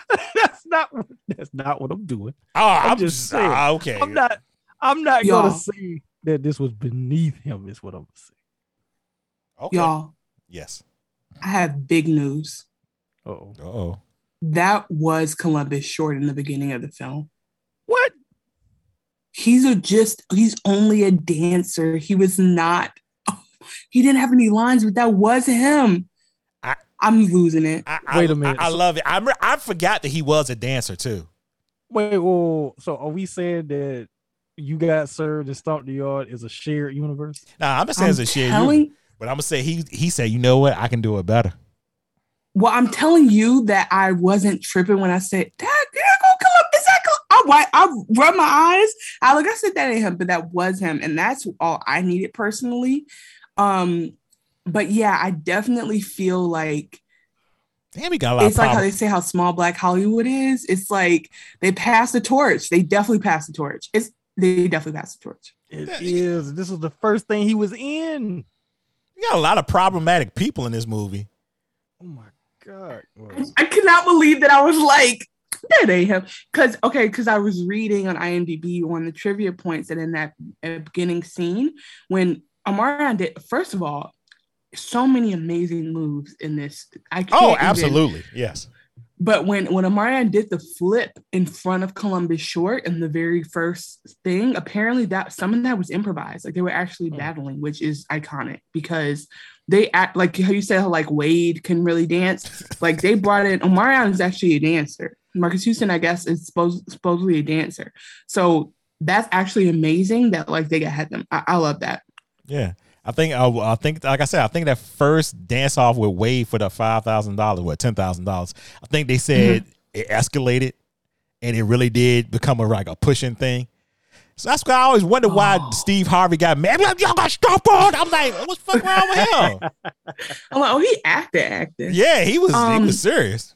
S10: that's not what that's not what I'm doing.
S9: Oh,
S10: I'm,
S9: I'm
S10: just
S9: just-
S10: saying.
S9: ah, okay.
S10: I'm not. I'm not
S11: Y'all.
S10: gonna say that this was beneath him. Is what I'm saying.
S9: Okay.
S11: Y'all,
S9: Yes.
S11: I have big news.
S10: Oh,
S9: oh.
S11: That was Columbus Short in the beginning of the film.
S10: What?
S11: He's a just he's only a dancer. He was not he didn't have any lines, but that was him.
S9: I,
S11: I'm losing it.
S9: I,
S10: Wait
S9: I-
S10: a minute.
S9: I, I love it. I I forgot that he was a dancer too.
S10: Wait, whoa, so are we saying that you got served and Stomp the Yard is a shared universe?
S9: Nah, I'm just saying
S11: I'm
S9: it's a shit.
S11: telling-
S9: But I'm gonna say he he said, you know what, I can do it better.
S11: Well, I'm telling you that I wasn't tripping when I said, Dad, you're not gonna. Is that Col-" I, wi- I rubbed my eyes. I look, I said that ain't him, but that was him. And that's all I needed personally. Um, but yeah, I definitely feel like
S9: Damn, he got a lot
S11: it's
S9: of
S11: like how they say how small black Hollywood is. It's like they passed the torch. They definitely passed the torch. It's they definitely passed the torch.
S10: It is. This was the first thing he was in.
S9: You got a lot of problematic people in this movie.
S10: Oh my god.
S11: I cannot believe that I was like, that ain't him. Because okay, because I was reading on IMDb on the trivia points that in that uh, beginning scene when Omarion did. First of all, so many amazing moves in this. I oh, can't
S9: Oh,
S11: even-
S9: absolutely. Yes.
S11: But when when Omarion did the flip in front of Columbus Short in the very first thing, apparently that some of that was improvised. Like they were actually hmm. battling, which is iconic because they act like how you said how like Wade can really dance. like they brought in Omarion is actually a dancer. Marques Houston, I guess, is supposed supposedly a dancer. So that's actually amazing that like they got had them. I, I love that.
S9: Yeah. I think I, I think like I said, I think that first dance off with Wade for the five thousand dollars, what ten thousand dollars. I think they said it escalated, and it really did become a like a pushing thing. So that's why I always wonder why Steve Harvey got mad. Like, Y'all got stop on. I'm like, what's fuck wrong with him?
S11: I'm like, oh, he acted, acted.
S9: Yeah, he was he
S11: Um,
S9: was serious.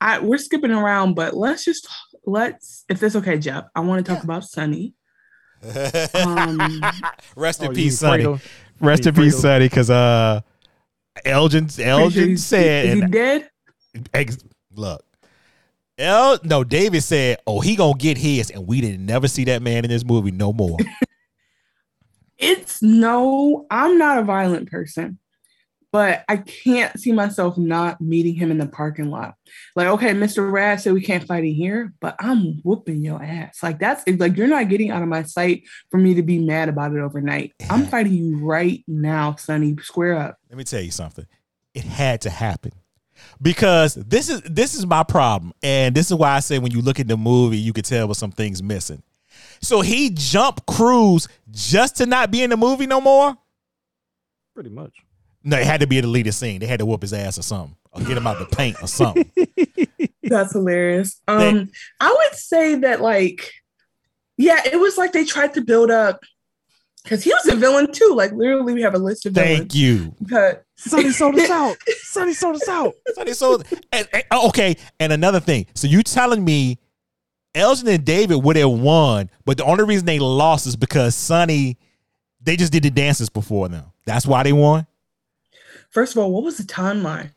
S11: I we're skipping around, but let's just let's if that's okay, Jeff. I want to talk about Sunny. Um,
S9: Rest in
S10: Oh,
S9: peace,
S10: mean
S9: Sonny.
S10: Fredo?
S9: Rest
S10: You
S9: in peace,
S10: Fredo?
S9: Sonny, because uh, Elgin Elgin
S11: is-
S9: said,
S11: is he
S9: and
S11: dead?
S9: ex- look, El no David said, oh, he gonna get his, and we didn't never see that man in this movie no more.
S11: It's no, I'm not a violent person, but I can't see myself not meeting him in the parking lot. Like, okay, Mr. Rad said we can't fight in here, but I'm whooping your ass. Like, that's like you're not getting out of my sight for me to be mad about it overnight. I'm fighting you right now, Sonny. Square up.
S9: Let me tell you something. It had to happen. Because this is this is my problem. And this is why I say when you look at the movie, you could tell with some things missing. So he jumped crews just to not be in the movie no more?
S10: Pretty much.
S9: No, it had to be a deleted scene. They had to whoop his ass or something. Or get him out the paint or something.
S11: That's hilarious. Um, I would say that like, yeah, it was like they tried to build up because he was a villain too. Like literally, we have a list of villains.
S9: Thank you.
S11: But
S10: Sonny sold us out. Sonny sold us out.
S9: Sonny sold. And, and- oh, okay, and another thing. So you telling me Elgin and David would have won, but the only reason they lost is because Sonny, they just did the dances before them. That's why they won.
S11: First of all, what was the timeline?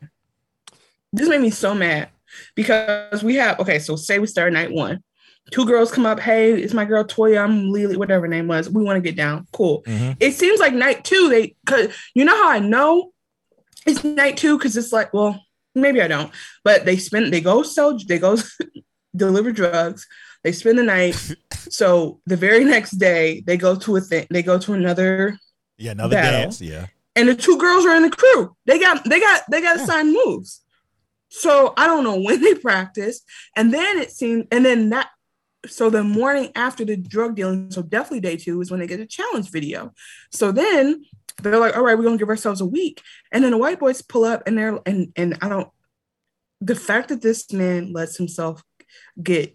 S11: This made me so mad because we have okay. So say we start night one. Two girls come up. Hey, it's my girl Toya. I'm Lily, whatever her name was. We want to get down. Cool.
S9: Mhm.
S11: It seems like night two. They, cause you know how I know it's night two because it's like, well, maybe I don't. But they spend. They go sell. They go deliver drugs. They spend the night. so the very next day, they go to a thing. They go to another
S9: Yeah, another
S11: Battle.
S9: dance. Yeah.
S11: And the two girls are in the crew. They got they got they got assigned moves. So I don't know when they practiced, and then it seemed, and then that. So the morning after the drug dealing, so definitely day two is when they get a challenge video. So then they're like, "All right, we're gonna give ourselves a week," and then the white boys pull up, and they're and and I don't. The fact that this man lets himself get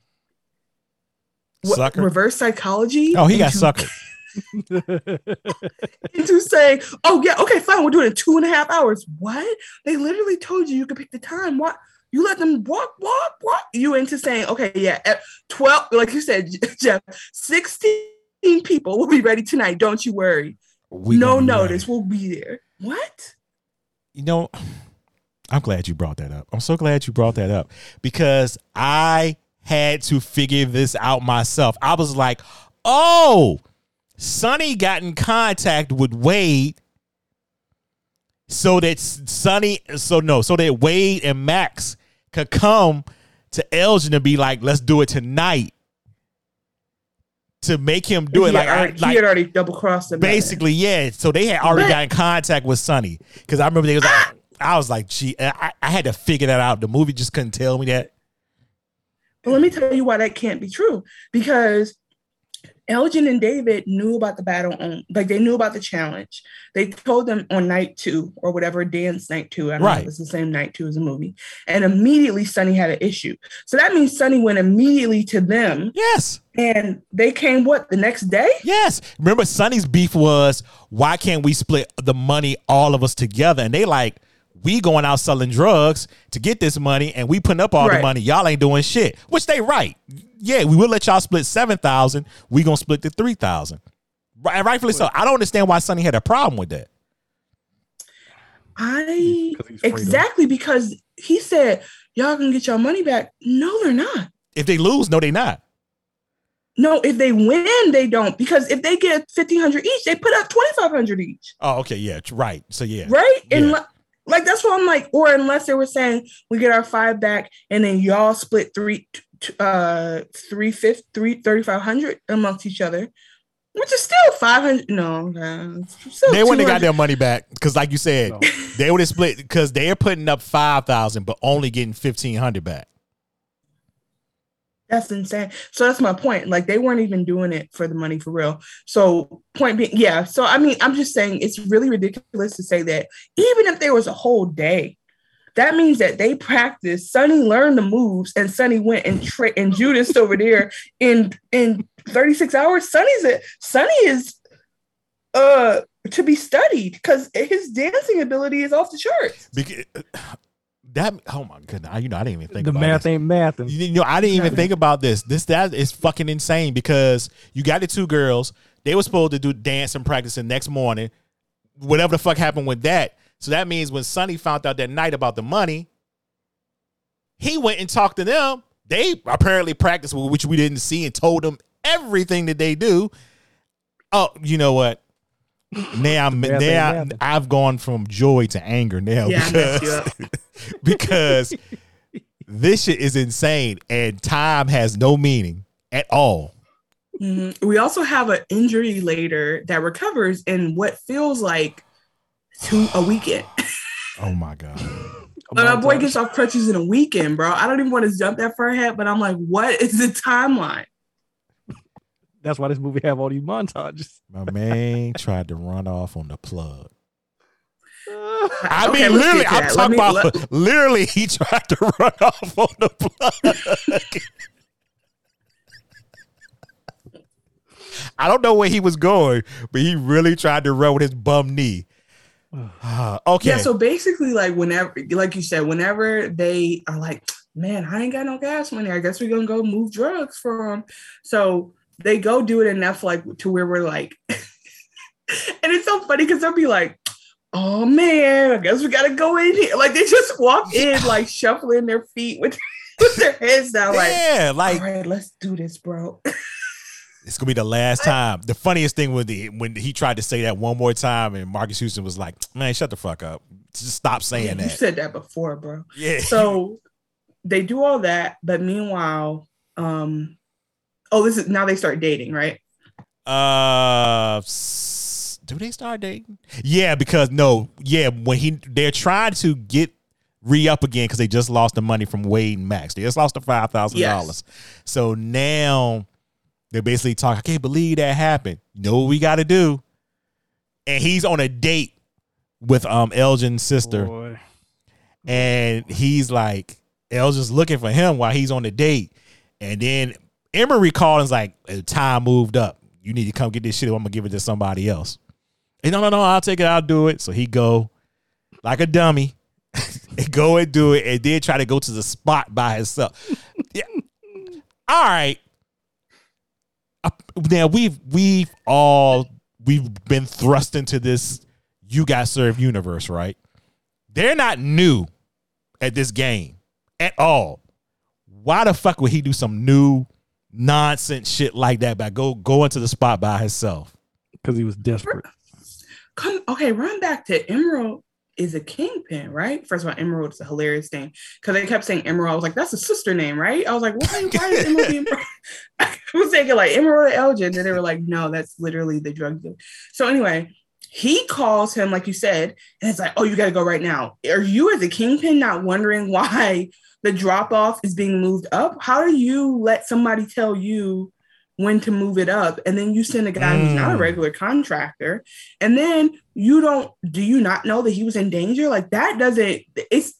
S11: what,
S9: Sucker.
S11: reverse psychology.
S9: Oh, he got suckered.
S11: into saying, "Oh yeah, okay, fine, we'll do it in two and a half hours." What? They literally told you you could pick the time. What? You let them walk, walk, walk you into saying, "Okay, yeah, at twelve, like you said, Jeff, sixteen people will be ready tonight. Don't you worry.
S9: We
S11: no notice, we'll be there." What?
S9: you know, I'm glad you brought that up. I'm so glad you brought that up because I had to figure this out myself. I was like, oh, Sonny got in contact with Wade so that Sonny, so no, so that Wade and Max could come to Elgin and be like, let's do it tonight. To make him do it, like, I- like
S11: he had already double crossed them.
S9: Basically, yeah. So they had already
S11: But-
S9: got in contact with Sonny because I remember they was like, I was like, gee, I, I had to figure that out. The movie just couldn't tell me that.
S11: But let me tell you why that can't be true. Because Elgin and David knew about the battle on, like they knew about the challenge. They told them on night two or whatever dance night two. I don't know
S9: Right.
S11: if it's the same night two as a movie. And immediately Sonny had an issue. So that means Sonny went immediately to them.
S9: Yes.
S11: And they came what the next day?
S9: Yes. Remember, Sonny's beef was why can't we split the money all of us together? And they like, we going out selling drugs to get this money, and we putting up all the money. Y'all ain't doing shit. Which they right. Yeah, we will let y'all split seven thousand. We gonna split the three thousand. Right, and rightfully so. I don't understand why Sonny had a problem with that.
S11: I
S10: 'Cause he's afraid of-
S11: exactly because he said, Y'all gonna get your money back. No, they're not.
S9: If they lose, no, they not.
S11: No, if they win, they don't. Because if they get fifteen hundred each, they put up twenty five hundred each,
S9: Oh, okay, yeah, tr- right. So yeah,
S11: right? And
S9: Yeah.
S11: li- like that's what I'm like. Or unless they were saying we get our five back, and then y'all split three, t- t- uh, three fifth, three thirty five hundred amongst each other, which is still five hundred. No, uh, still
S9: they wouldn't have got their money back because, like you said,
S10: No.
S9: they would have split because they're putting up five thousand, but only getting fifteen hundred back.
S11: That's insane. So that's my point. Like they weren't even doing it for the money for real. So point being, yeah. So I mean, I'm just saying it's really ridiculous to say that even if there was a whole day, that means that they practiced. Sonny learned the moves, and Sonny went and tra- and Judas over there in in 36 hours. Sonny's a Sonny is uh to be studied because his dancing ability is off the charts.
S9: Because that, oh my goodness, I- you know, I didn't even think about that.
S10: the
S9: about
S10: math
S9: this.
S10: ain't math. And
S9: You know, I didn't even think about this. This that is fucking insane because you got the two girls. They were supposed to do dance and practice the next morning. Whatever the fuck happened with that. So that means when Sonny found out that night about the money, he went and talked to them. They apparently practiced, which we didn't see, and told them everything that they do. Oh, you know what? Now I'm
S10: Math ain't
S9: now
S10: mathing.
S9: I've gone from joy to anger now
S11: Yeah, I messed you
S9: because because this shit is insane and time has no meaning at all.
S11: Mhm. We also have an injury later that recovers in what feels like two a weekend.
S9: Oh my god.
S11: But my boy gets off crutches in a weekend, bro. I don't even want to jump that far ahead, but I'm like, what is the timeline?
S10: That's why this movie have all these montages.
S9: My man tried to run off on the plug. I
S11: Okay,
S9: mean,
S11: let's
S9: literally, I'm
S11: that.
S9: Talking
S11: me-
S9: about
S11: let-
S9: literally. He tried to run off on the plug. I don't know where he was going, but he really tried to run with his bum knee. Ah, okay,
S11: Yeah, so basically, like whenever, like you said, whenever they are like, "Man, I ain't got no gas money. I guess we're gonna go move drugs for them." So they go do it enough, like to where we're like, and it's so funny because they'll be like, "Oh man, I guess we gotta go in here." Like they just walk in, like shuffling their feet with, with their heads down, like,
S9: yeah, like
S11: "All right, let's do this, bro."
S9: it's gonna be the last time. The funniest thing was the when he tried to say that one more time, and Marques Houston was like, "Man, shut the fuck up. Just stop saying that."
S11: You said that before, bro.
S9: Yeah.
S11: So they do all that, but meanwhile, um, oh, this is now they start dating, right?
S9: Uh, do they start dating? Yeah, because no, yeah, when he they're trying to get re up again because they just lost the money from Wade and Max. They just lost the five thousand dollars. So now they're basically talking. I can't believe that happened. You know what we got to do? And he's on a date with um Elgin's sister,
S10: Boy.
S9: and he's like Elgin's looking for him while he's on the date, and then Emerald called like, "Uh, "Time moved up. You need to come get this shit. I'm gonna give it to somebody else." And no, no, no, I'll take it. I'll do it. So he go like a dummy, and go and do it, and then try to go to the spot by himself. yeah. All right. Uh, Now we've we've all we've been thrust into this you got served universe, right? They're not new at this game at all. Why the fuck would he do some new nonsense shit like that by go go into the spot by himself?
S10: Because he was desperate.
S11: Come, okay, run back to Emerald is a kingpin, right? First of all, Emerald is a hilarious thing because they kept saying Emerald. I was like, that's a sister name, right? I was like, why, why is Emerald being? I was thinking like Emerald or Elgin, and they were like, no, that's literally the drug dealer. So anyway, he calls him like you said, and it's like, oh, you got to go right now. Are you as a kingpin not wondering why the drop off is being moved up? How do you let somebody tell you? when to move it up and then you send a guy who's not a
S9: Mm.
S11: regular contractor and then you don't do you not know that he was in danger like that doesn't it's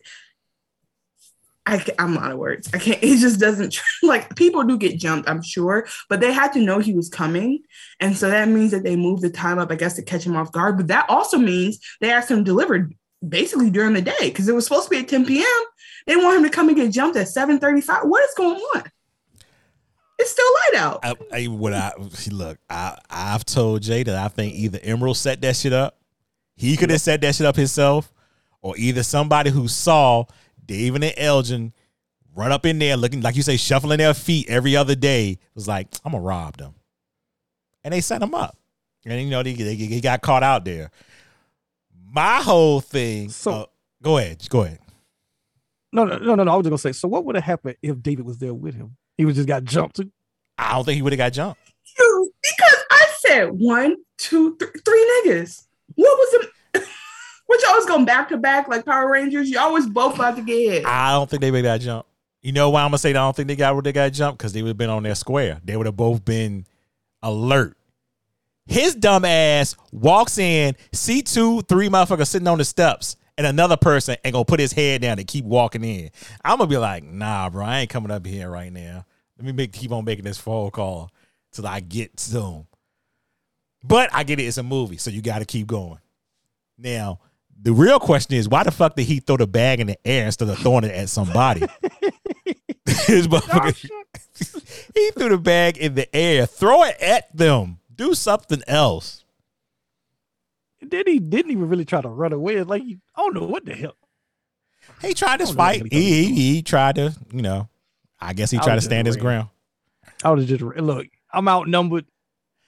S11: I, I'm out of words. I can't. It just doesn't like people do get jumped, I'm sure, but they had to know he was coming, and so that means that they moved the time up, I guess, to catch him off guard. But that also means they asked him delivered basically during the day because it was supposed to be at 10 p.m. They want him to come and get jumped at 7:35. What is going on? It's still light out.
S9: I, I what I look, I I've told Jay that I think either Emerald set that shit up, he could have set that shit up himself, or either somebody who saw David and Elgin run up in there looking like you say shuffling their feet every other day was like I'm gonna rob them, and they set him up, and you know they, they, he got caught out there. My whole thing.
S10: So-
S9: uh, go ahead, go ahead.
S10: No, no, no, no, no. I was just gonna say. So what would have happened if David was there with him? He was just got jumped.
S9: I don't think he would have got jumped.
S11: You- Because I said one, two, th- three niggas. What was it? What y'all was going back to back like Power Rangers? Y'all was both about to get hit.
S9: I don't think they made that jump. You know why I'm gonna say that I don't think they got where they got jumped? Because they would have been on their square. They would have both been alert. His dumb ass walks in, see two, three motherfuckers sitting on the steps, and another person ain't gonna put his head down and keep walking in. I'm gonna be like, nah, bro, I ain't coming up here right now. Let me make keep on making this phone call till I get to them. But I get it, it's a movie, so you gotta keep going. Now, the real question is, why the fuck did he throw the bag in the air instead of throwing it at somebody? His motherfucker, he threw the bag in the air. Throw it at them. Do something else.
S10: Did he didn't even really try to run away? Like I don't know what the hell.
S9: He tried to
S10: I don't know
S9: fight.
S10: he
S9: He, he, he tried to, you know, I guess he tried to
S10: was
S9: stand his ground.
S10: I would have just look. I'm outnumbered.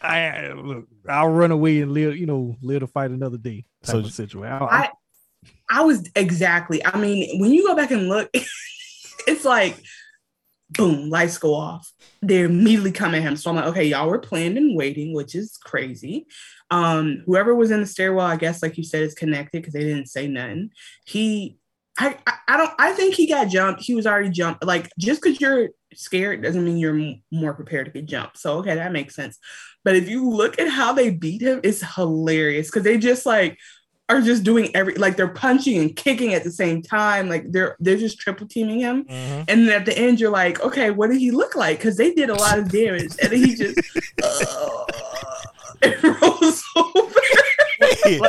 S10: I look. I'll run away and live. You know, live to fight another day. Type
S9: So-
S10: of situation. I,
S11: I I was exactly. I mean, when you go back and look, it's like boom, lights go off. They immediately come at him. So I'm like, okay, y'all were planned and waiting, which is crazy. Um, whoever was in the stairwell, I guess, like you said, is connected because they didn't say nothing. He, I, I, I don't, I think he got jumped. He was already jumped. Like just because you're scared doesn't mean you're m- more prepared to get jumped. So okay, that makes sense. But if you look at how they beat him, it's hilarious because they just like are just doing every like they're punching and kicking at the same time. Like they're they're just triple teaming him.
S9: Mhm.
S11: And then at the end, you're like, okay, what did he look like? Because they did a lot of damage, and he just uh, and rolls over.
S9: he,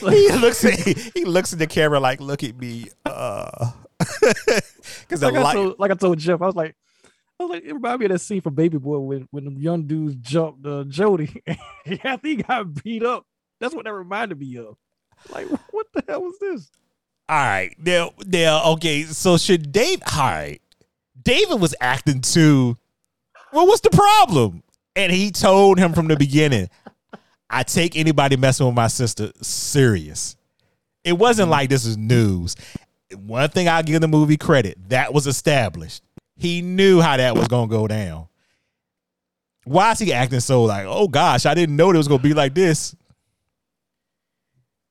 S9: he looks at he looks at the camera like, look at me, uh, because
S10: like,
S9: the
S10: I
S9: light.
S10: told, like I told Jeff, I was like, I was like, it reminded me of that scene from Baby Boy when when the young dudes jumped uh, Jody after he got beat up. That's what that reminded me of. Like, what the hell was this?
S9: All right, now, now, okay. So should Dave? All right, David was acting too. Well, what's the problem? And he told him from the beginning, I take anybody messing with my sister serious. It wasn't like this is news. One thing I give the movie credit that was established. He knew how that was gonna go down. Why is he acting so like, oh gosh, I didn't know it was gonna be like this?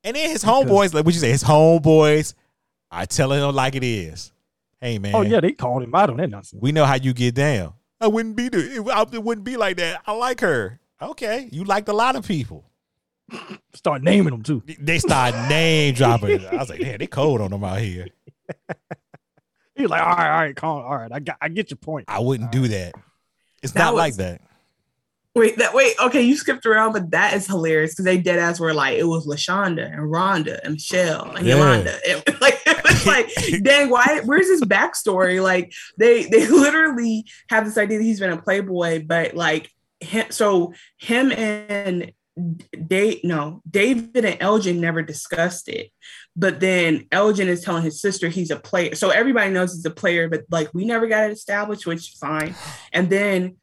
S9: And then his homeboys, like what you say, his homeboys are telling him like it is. Hey man,
S10: Oh yeah, they called him out on that nonsense.
S9: we know how you get down. I wouldn't be the, it, I- it wouldn't be like that. I like her. Okay, you liked a lot of people.
S10: Start naming them too.
S9: They start name dropping. I was like, damn, they cold on them out here.
S10: He was like, all right, all right, calm, all right. I got, I get your point.
S9: I wouldn't do that. It's
S11: That
S9: not
S11: was-
S9: like that.
S11: Wait, that wait, okay, you skipped around, but that is hilarious because they dead ass were like it was Lashonda and Rhonda and Michelle and
S9: Yeah.
S11: Yolanda. It, like it was like, dang, why? Where's his backstory? Like they they literally have this idea that he's been a playboy, but like him, so him and Dave, no, David and Elgin never discussed it. But then Elgin is telling his sister he's a player. So everybody knows he's a player, but like we never got it established, which is fine. And then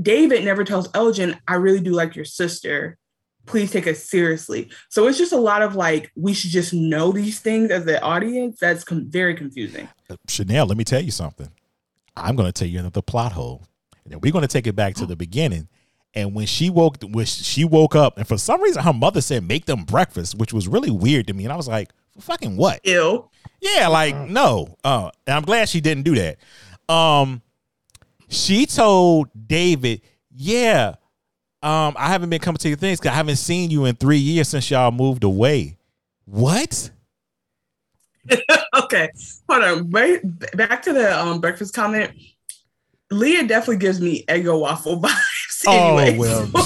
S11: David never tells Elgin, I really do like your sister. Please take us seriously. So it's just a lot of like, we should just know these things as the audience. That's com- very confusing.
S9: Chanel, let me tell you something. I'm going to tell you another plot hole. And then we're going to take it back to the beginning. And when she woke, when she woke up, and for some reason her mother said, "Make them breakfast," which was really weird to me. And I was like, "Fucking what?"
S11: Ew.
S9: Yeah, like no. Uh, and I'm glad she didn't do that. Um, she told David, "Yeah, um, I haven't been coming to your things because I haven't seen you in three years since y'all moved away." What?
S11: okay, hold on. Wait, back to the um, breakfast comment. Liyah definitely gives me Eggo waffle vibes.
S9: Oh, well.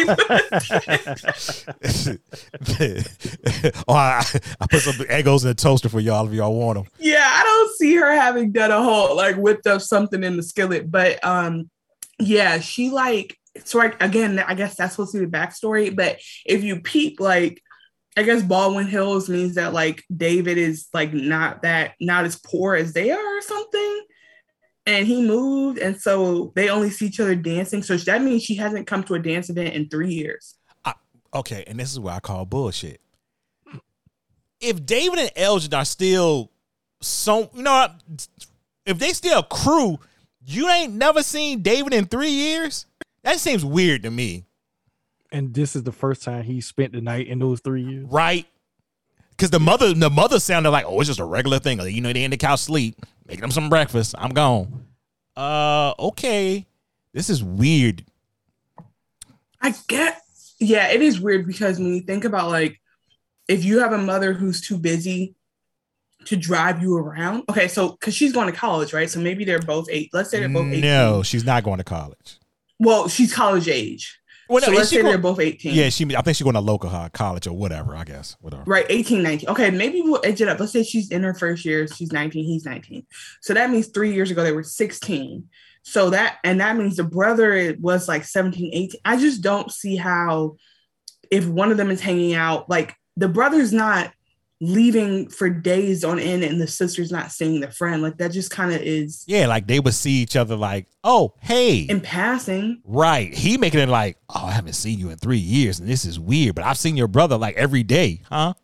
S9: oh, I, I put some Eggos in the toaster for y'all if y'all want them.
S11: yeah, I don't see her having done a whole like whipped up something in the skillet, but um, yeah, she like so like again, I guess that's supposed to be the backstory. But if you peep, like I guess Baldwin Hills means that like David is like not that not as poor as they are or something. And he moved, and so they only see each other dancing. So that means she hasn't come to a dance event in three years.
S9: Okay, and this is what I call bullshit. If David and Elgin are still so, you know, if they still crew, you ain't never seen David in three years. That seems weird to me,
S10: And this is the first time he spent the night in those three years.
S9: right? Because the mother, the mother sounded like, oh, it's just a regular thing. Like, you know, they in the couch sleep, making them some breakfast. I'm gone. Uh, okay, this is weird.
S11: I get, yeah, it is weird because when you think about like, if you have a mother who's too busy to drive you around, okay, so because she's going to college, right? So maybe they're both eight. Let's say they're both 18.
S9: No, she's not going to college.
S11: Well, she's college age.
S9: Well,
S11: so let's
S9: she
S11: say
S9: go-
S11: they're both 18.
S9: Yeah, she. I think she's going to local uh, college or whatever. I guess whatever.
S11: Right, 18, 19. Okay, maybe we'll edge it up. Let's say she's in her first year, she's 19, he's 19. So that means three years ago they were 16. So that and that means the brother was like 17, 18. I just don't see how if one of them is hanging out, like the brother's not leaving for days on end and the sister's not seeing the friend. Like that just kind of is
S9: Yeah, like they would see each other like, oh, hey.
S11: in passing.
S9: right. He making it like, oh, I haven't seen you in three years and this is weird, but I've seen your brother like every day, huh?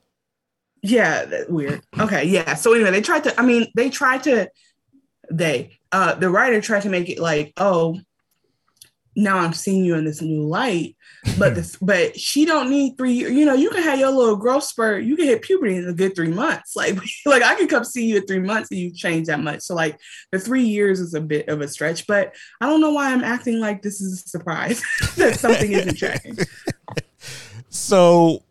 S11: Yeah, weird. Okay, yeah. So anyway, they tried to. I mean, they tried to. They, uh, the writer tried to make it like, oh, now I'm seeing you in this new light, but this, but she don't need three. You know, you can have your little growth spurt. You can hit puberty in a good three months. Like, like I can come see you at three months and you change that much. So like the three years is a bit of a stretch, but I don't know why I'm acting like this is a surprise that something isn't tracking.
S9: So,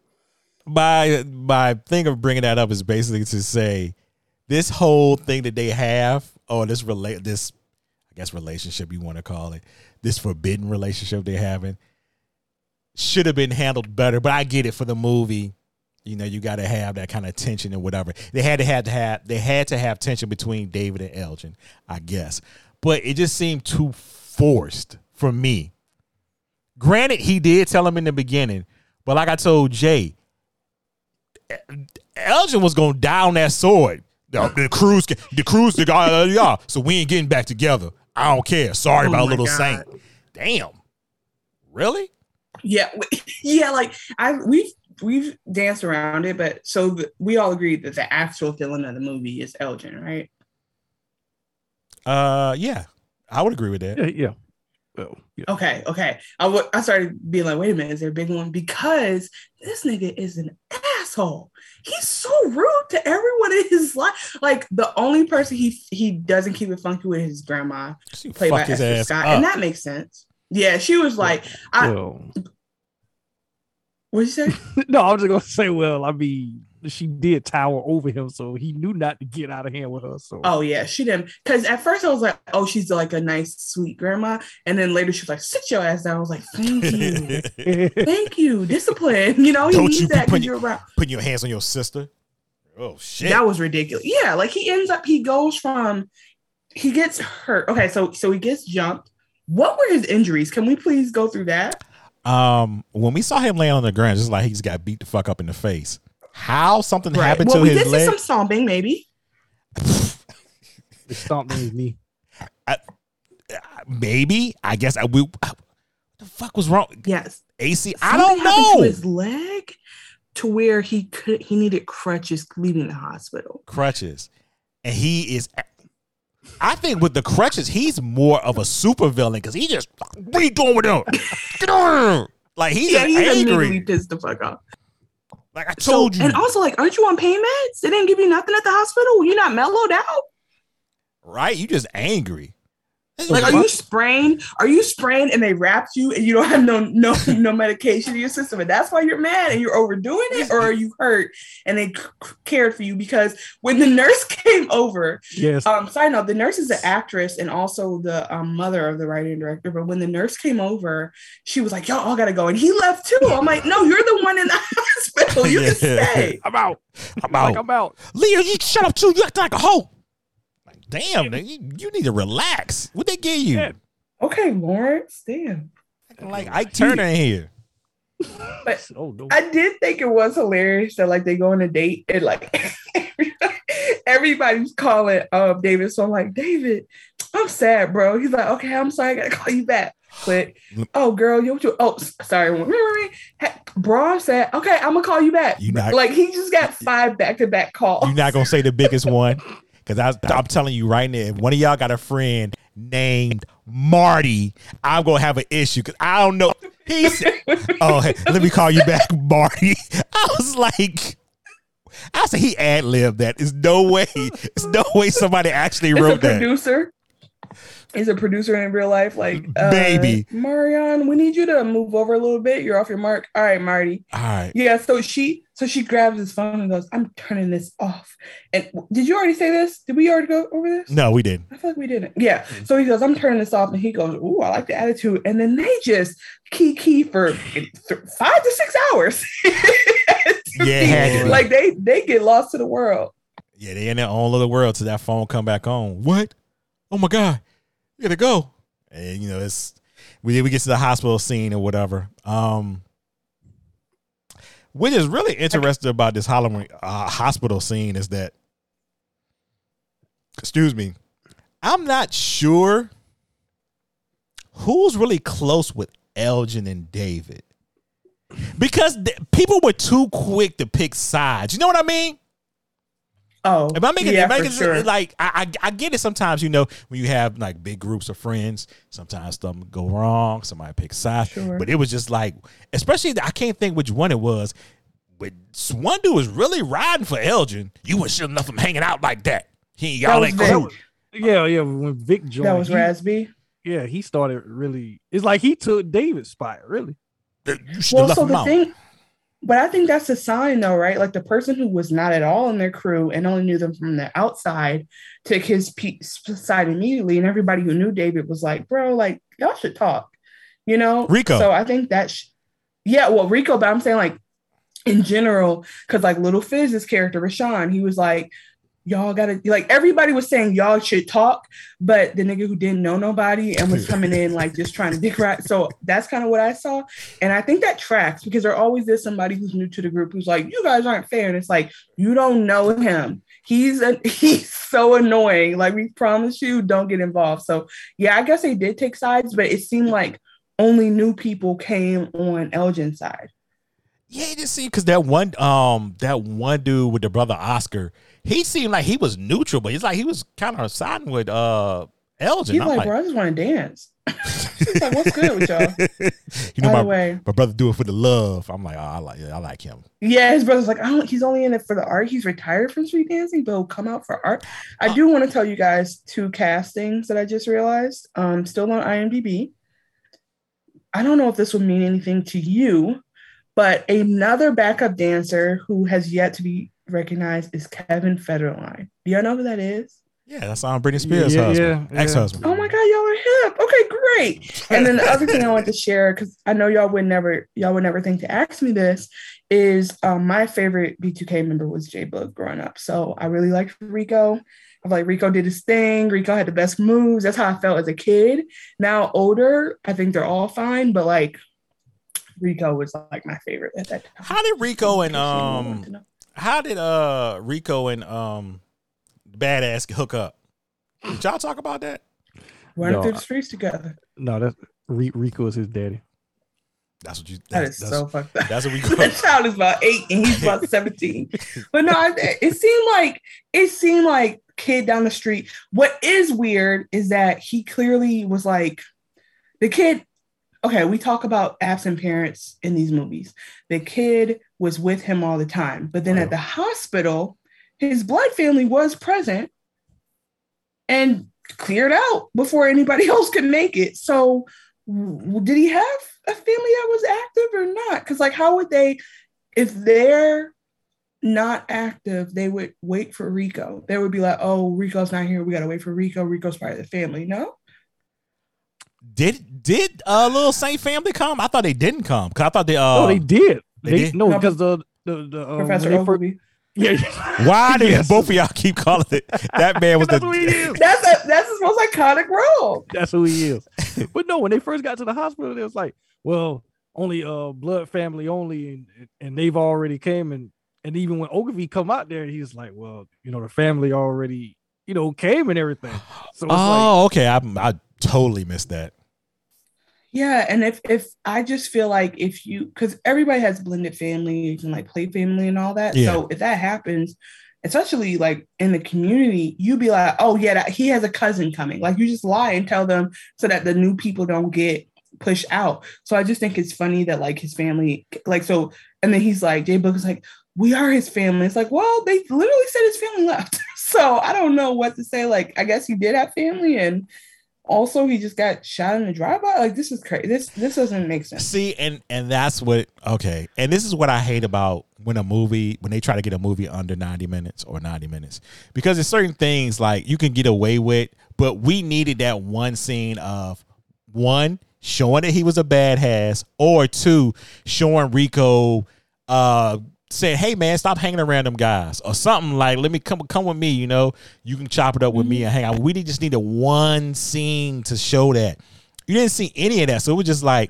S9: my my thing of bringing that up is basically to say this whole thing that they have, or this relate this, I guess relationship you want to call it, this forbidden relationship they're having, should have been handled better. But I get it for the movie. You know, you got to have that kind of tension and whatever. They had to have to have they had to have tension between David and Elgin, I guess. But it just seemed too forced for me. Granted, he did tell him in the beginning, but like I told Jay, Elgin was gonna die on that sword. The, the cruise, the cruise, the guy, uh, yeah. So we ain't getting back together. I don't care. Sorry
S11: Oh
S9: about little
S11: God.
S9: Saint. Damn. Really?
S11: Yeah, yeah. Like I, we've we've danced around it, but so the, we all agreed that the actual villain of the movie is Elgin, right?
S9: Uh, yeah, I would agree with that.
S10: Yeah, yeah. Well, yeah.
S11: Okay, okay. I wa- I started being like, wait a minute, is there a big one? Because this nigga is an asshole. He's so rude to everyone in his life. Like the only person he he doesn't keep it funky with his grandma,
S9: She
S11: played by Esther Scott,
S9: up.
S11: and that makes sense. Yeah, she was like, I,
S10: Well,
S11: what'd you say?
S10: no, I was just gonna say, well, I mean, she did tower over him, so he knew not to get out of hand with her. So
S11: Oh yeah, she didn't. Because at first I was like, oh, she's like a nice, sweet grandma, and then later she was like, sit your ass down. I was like, thank you, thank you, discipline. You know, you
S9: Don't
S11: need
S9: you
S11: that because
S9: putting,
S11: you're around.
S9: putting your hands on your sister. Oh shit.
S11: That was ridiculous. Yeah, like he ends up, he goes from, he gets hurt. Okay, so so he gets jumped. What were his injuries? Can we please go through that?
S9: um, when we saw him laying on the ground, just like he just got beat the fuck up in the face. How something
S11: Right.
S9: happened
S11: Well,
S9: to
S11: we
S9: his
S11: did see
S9: leg?
S11: some stomping, maybe.
S10: it stomped on his knee.
S9: Maybe. I guess I we. What the fuck was wrong?
S11: Yes.
S9: AC. I don't
S11: happened
S9: know.
S11: To his leg, to where he could he needed crutches leaving the hospital.
S9: crutches, and he is. I think with the crutches, he's more of a super villain because he just what are you doing with him? Get on! Like he's
S11: yeah,
S9: just
S11: he immediately
S9: angry.
S11: pissed the fuck off.
S9: Like I told
S11: So-
S9: you,
S11: And also, like, aren't you on pain meds? They didn't give you nothing at the hospital. You're not mellowed out.
S9: right? You just angry.
S11: Like, are you sprained? Are you sprained and they wrapped you and you don't have no no no medication in your system and that's why you're mad and you're overdoing it, or are you hurt and they c- c- cared for you? Because when the nurse came over,
S10: Yes.
S11: um, side note, the nurse is an actress and also the um, mother of the writer and director. But when the nurse came over, she was like, "Y'all all gotta go," and he left too. I'm like, "No, you're the one in the hospital. You can stay."
S10: I'm out.
S9: I'm
S10: Like,
S9: out.
S10: I'm out.
S9: Liyah, you shut up too. You act like a hoe. Like, damn, nigga, you, you need to relax. What they give you?
S10: Yeah.
S11: Okay, Lawrence, damn.
S9: Like Ike Turner in here.
S11: But
S10: Oh no.
S11: I did think it was hilarious that like they go on a date and like everybody's calling um David. So I'm like, David, I'm sad, bro. He's like, okay, I'm sorry, I gotta call you back. Click. Oh, girl, you, you oh sorry. Bro, I'm. Okay, I'm gonna call you back.
S9: You not-
S11: like he just got five back to back calls.
S9: You're not gonna say the biggest one, because I'm telling you right now, if one of y'all got a friend named Marty, I'm gonna have an issue because I don't know. He said, "Oh, hey, let me call you back, Marty." I was like, I said he ad libbed that. There's no way. There's no way somebody actually wrote that.
S11: producer. He's a producer in real life. Like, uh,
S9: Baby.
S11: Marion, we need you to move over a little bit. You're off your mark. All right, Marty.
S9: All right.
S11: Yeah, so she so she grabs his phone and goes, "I'm turning this off." And did you already say this? Did we already go over this?
S9: No, we didn't.
S11: I feel like we didn't. Yeah. So he goes, "I'm turning this off," and he goes, "Ooh, I like the attitude." And then they just key key for th- five to six hours.
S9: Yeah, it had to be.
S11: like they they get lost to the world.
S9: Yeah, they in their own little world till that phone come back on. What? Oh my god, gotta go. And you know, it's we we get to the hospital scene or whatever. Um, what is really interesting about this Halloween uh, hospital scene is that, excuse me, I'm not sure who's really close with Elgin and David because th- people were too quick to pick sides. You know what I mean?
S11: Oh,
S9: Am I making,
S11: yeah,
S9: am I
S11: for
S9: making
S11: sure.
S9: like I, I I get it sometimes, you know, when you have like big groups of friends, sometimes something go wrong, somebody picks sides.
S11: Sure.
S9: But it was just like, especially I can't think which one it was, but one dude was really riding for Elgin. You wouldn't should enough him hanging out like that. He
S11: That
S9: y'all
S11: was
S9: ain't cool.
S10: Yeah, yeah. When Vic joined,
S11: that was Raz-B.
S10: Yeah, he started really. It's like he took David's spot. Really.
S9: You should
S11: Well,
S9: left
S11: so
S9: him
S11: the
S9: out.
S11: thing, but I think that's a sign, though, right? Like the person who was not at all in their crew and only knew them from the outside took his side immediately, and everybody who knew David was like, "Bro, like y'all should talk," you know.
S9: Rico.
S11: So I think that, sh- yeah, well, Rico, but I'm saying like in general, because like Little Fizz's character, Rashawn, he was like, y'all gotta like everybody was saying y'all should talk, but the nigga who didn't know nobody and was coming in like just trying to dick right. So that's kind of what I saw. And I think that tracks because there always is somebody who's new to the group who's like, you guys aren't fair. And it's like, you don't know him. He's a, he's so annoying. Like we promise you, don't get involved. So yeah, I guess they did take sides, but it seemed like only new people came on Elgin's side.
S9: Yeah, it just see because that one um that one dude with the brother Oscar, he seemed like he was neutral, but he's like he was kind of siding with uh Elgin.
S11: He's like,
S9: like,
S11: bro, I just want to dance. He's like, what's good with y'all?
S9: you know,
S11: By
S9: my,
S11: the way-
S9: my brother do it for the love. I'm like, oh, I like, I like him.
S11: Yeah, his brother's like, I don't, he's only in it for the art. He's retired from street dancing, but he'll come out for art. I do want to tell you guys two castings that I just realized. Um, still on IMDb. I don't know if this will mean anything to you, but another backup dancer who has yet to be recognized is Kevin Federline. Do y'all know who that is?
S9: Yeah, that's on Britney Spears'
S10: Yeah,
S9: husband,
S10: yeah, yeah.
S9: ex-husband.
S11: Oh my god, y'all are hip. Okay, great. And then the other thing I want to share, because I know y'all would never, y'all would never think to ask me this, is um, my favorite B2K member was J-Boog growing up. So I really liked Rico. I feel like Rico did his thing. Rico had the best moves. That's how I felt as a kid. Now older, I think they're all fine, but like Rico was like my favorite at that time.
S9: How did Rico and
S11: In case anyone wanted to
S9: um,
S11: know.
S9: How did uh Rico and um, Badass hook up? Did y'all talk about that?
S11: Running
S10: No,
S11: through the streets together.
S10: No, that's Rico is his daddy.
S9: That's what you.
S11: That
S9: That's, that's,
S11: so fucked up.
S9: that's what we
S11: that child is about eight and he's about 17. But no, I- it seemed like it seemed like kid down the street. What is weird is that he clearly was like the kid. Okay, we talk about absent parents in these movies. The kid was with him all the time, but then at the hospital, his blood family was present and cleared out before anybody else could make it. So, w- did he have a family that was active or not? Because, like, how would they, if they're not active, they would wait for Rico. They would be like, "Oh, Rico's not here. We gotta wait for Rico. Rico's part of the family." No,
S9: Did did uh little Saint family come? I thought they didn't come because I thought they uh
S10: oh, they did.
S9: they
S10: They,
S9: did?
S10: no
S11: No,
S10: because the the, the uh,
S11: Professor
S10: when they fir-
S11: Ogilvy.
S10: yeah, yeah.
S9: why did
S10: Yes.
S9: both of y'all keep calling it that man was
S10: That's who he
S9: the
S10: is.
S11: That's a that's his most iconic role.
S10: That's who he is. but no, when they first got to the hospital, it was like, well, only uh blood family only, and and they've already came and and even when Ogilvy come out there, he's like, well, you know, the family already, you know, came and everything. So it's like,
S9: oh okay I I totally missed that
S11: Yeah, and if if I just feel like if you because everybody has blended families and like play family and all that.
S9: Yeah.
S11: So if that happens, especially like in the community, you be like, oh yeah, that, he has a cousin coming. Like you just lie and tell them so that the new people don't get pushed out. So I just think it's funny that like his family, like so, and then he's like, J-Boog is like, we are his family. It's like, well, they literally said his family left. so I don't know what to say. Like, I guess he did have family and also he just got shot in the drive-by. Like this is crazy. This this doesn't make sense.
S9: See, and and that's what okay, and this is what I hate about when a movie when they try to get a movie under ninety minutes or ninety minutes because there's certain things like you can get away with, but we needed that one scene of one showing that he was a badass or two showing Rico uh saying, "Hey man, stop hanging around them guys," or something like, "Let me come come with me." You know, you can chop it up with me and hang out. We just needed one scene to show that. You didn't see any of that, so it was just like,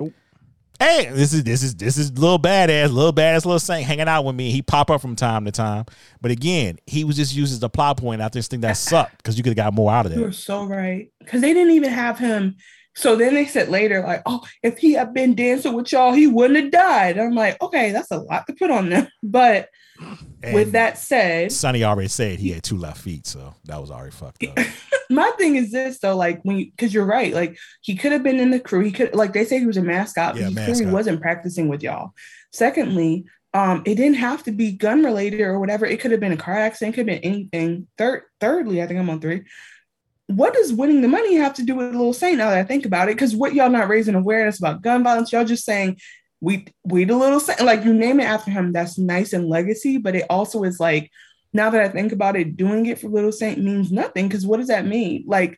S9: "Hey, this is this is this is little badass, little badass, little saint hanging out with me." He pop up from time to time, but again, he was just used as the plot point. I just think that sucked because you could have got more out of that.
S11: You're so right. Because they didn't even have him. So then they said later, like, oh, if he had been dancing with y'all, he wouldn't have died. I'm like, okay, that's a lot to put on them. But with that said,
S9: Sonny already said he had two left feet, so that was already fucked up.
S11: my thing is this though, like when you because you're right, like he could have been in the crew. He could like they say he was a mascot, but
S9: Yeah,
S11: he clearly
S9: mascot.
S11: wasn't practicing with y'all. Secondly, um, it didn't have to be gun related or whatever. It could have been a car accident, could have been anything. Third, thirdly, I think I'm on three. What does winning the money have to do with Little Saint now that I think about it? Because what y'all not raising awareness about gun violence, y'all just saying we we the little saint like you name it after him that's nice and legacy but it also is like now that i think about it doing it for little saint means nothing because what does that mean like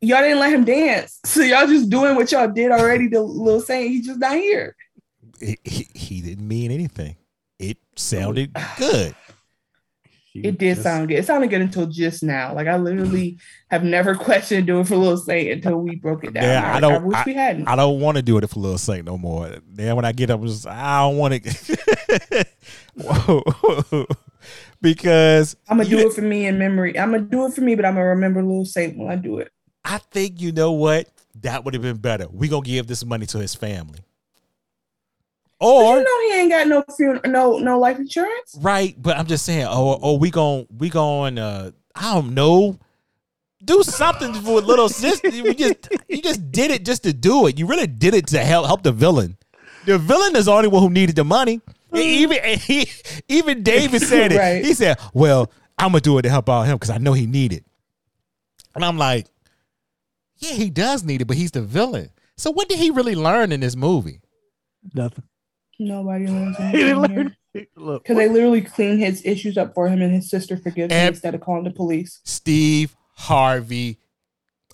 S11: y'all didn't let him dance so y'all just doing what y'all did already to little saint he's just not here
S9: He, he, he didn't mean anything. It oh, sounded ah. good.
S11: It did sound good. It sounded good until just now. Like i literally have never questioned doing for little saint until we broke it down.
S9: Yeah,
S11: Like,
S9: I don't.
S11: I wish
S9: I,
S11: we hadn't.
S9: I don't want to do it for Lil Saint no more. Then when I get up, I'm just, I don't want to, because
S11: i'm gonna do it for me in memory. I'm gonna do it for me but i'm gonna remember little saint when i do it.
S9: I think you know what? That would have been better. We gonna give this money to his family, or
S11: you know he ain't got no funeral, no no life insurance.
S9: right? But I'm just saying, or or we gon' we gon' uh, I don't know. Do something for little sister. You just you just did it just to do it. You really did it to help help the villain. The villain is the only one who needed the money. And even and he, even David said it.
S11: Right.
S9: He said, "Well, I'm gonna do it to help out him because I know he need it." And I'm like, "Yeah, he does need it, but he's the villain. So what did he really learn in this movie?"
S10: Nothing.
S11: Nobody learns
S10: He
S11: anything.
S10: Look,
S11: because they literally clean his issues up for him, and his sister forgives him instead of calling the police.
S9: Steve Harvey.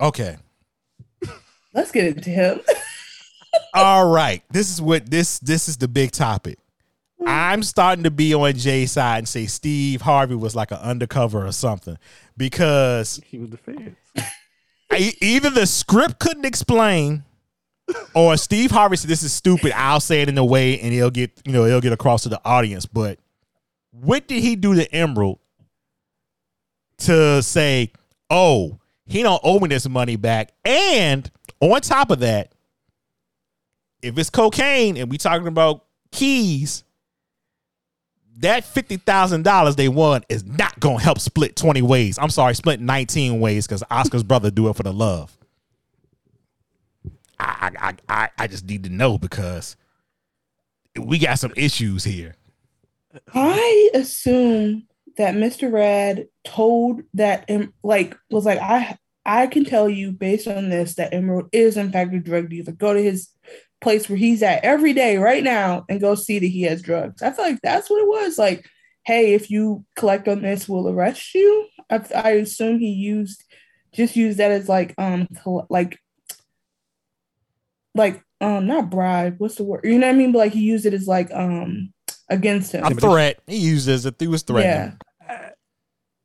S9: Okay.
S11: Let's get into him.
S9: All right. This is what this this is the big topic. Hmm. I'm starting to be on Jay's side and say Steve Harvey was like an undercover or something because
S10: he was the feds.
S9: e- either the script couldn't explain or Steve Harvey said this is stupid. I'll say it in a way and he'll get you know he'll get across to the audience. But what did he do to Emerald to say, oh, he don't owe me this money back? And on top of that, if it's cocaine and we talking about keys, that fifty thousand dollars they won is not gonna help split twenty ways. I'm sorry, split nineteen ways because Oscar's brother do it for the love. I I I I- just need to know because we got some issues here.
S11: I assume that Mr. Rad told that, like, was like, I I can tell you based on this that Emerald is in fact a drug dealer. Go to his place where he's at every day right now and go see that he has drugs. I feel like that's what it was. Like, hey, if you collect on this, we'll arrest you. I, I assume he used just used that as like um like like um not bribe. What's the word? You know what I mean? But like he used it as like um against him.
S9: A threat. He used it as if he was threatening. yeah.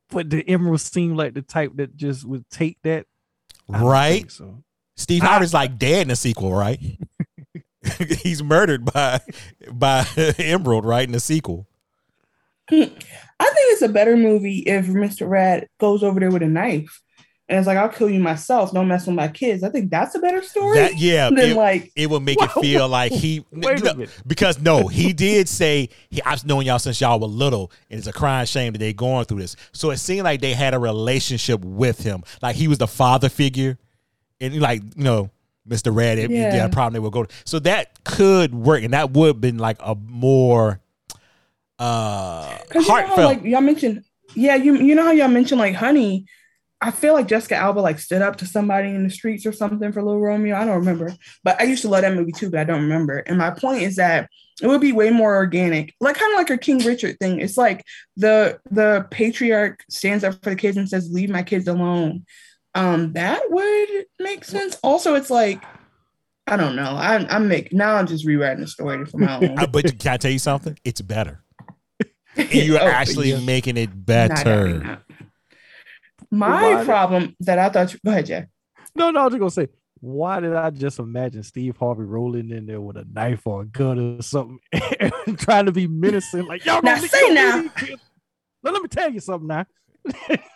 S10: But the Emerald seemed like the type that just would take that.
S9: Right?
S10: So
S9: Steve Harvey's like dead in the sequel, right? He's murdered by by Emerald, right? In the sequel.
S11: I think it's a better movie if Mr. Rad goes over there with a knife and it's like, I'll kill you myself. Don't mess with my kids. I think that's a better story.
S9: That yeah,
S11: than
S9: it,
S11: like
S9: it would make it feel like he
S10: Wait a
S9: you know, because no, he did say he, I've known y'all since y'all were little, and it's a crying shame that they're going through this. So it seemed like they had a relationship with him, like he was the father figure, and like you know, Mr. Rad, if
S11: Yeah.
S9: yeah, a problem they would go. To. So that could work, and that would have been like a more uh
S11: Because you know how,
S9: heartfelt.
S11: like y'all mentioned, yeah, you you know how y'all mentioned like Honey. I feel like Jessica Alba like stood up to somebody in the streets or something for Little Romeo. I don't remember, but I used to love that movie too, but I don't remember. And my point is that it would be way more organic, like kind of like a King Richard thing. It's like the the patriarch stands up for the kids and says, "Leave my kids alone." Um, that would make sense. Also, it's like I don't know. I'm I'm make now I'm just rewriting the story for my own.
S9: But can I tell you something? It's better. You're
S11: Oh,
S9: actually
S11: yeah.
S9: making it
S11: Not every
S9: better.
S11: Night. My
S10: Why-
S11: problem that I thought you go ahead, Jack.
S10: no, no, I was just gonna say, why did I just imagine Steve Harvey rolling in there with a knife or a gun or something and trying to be menacing? Like, y'all
S11: Now
S10: gonna
S11: say
S10: kill
S11: now.
S10: Now, let me tell you something now.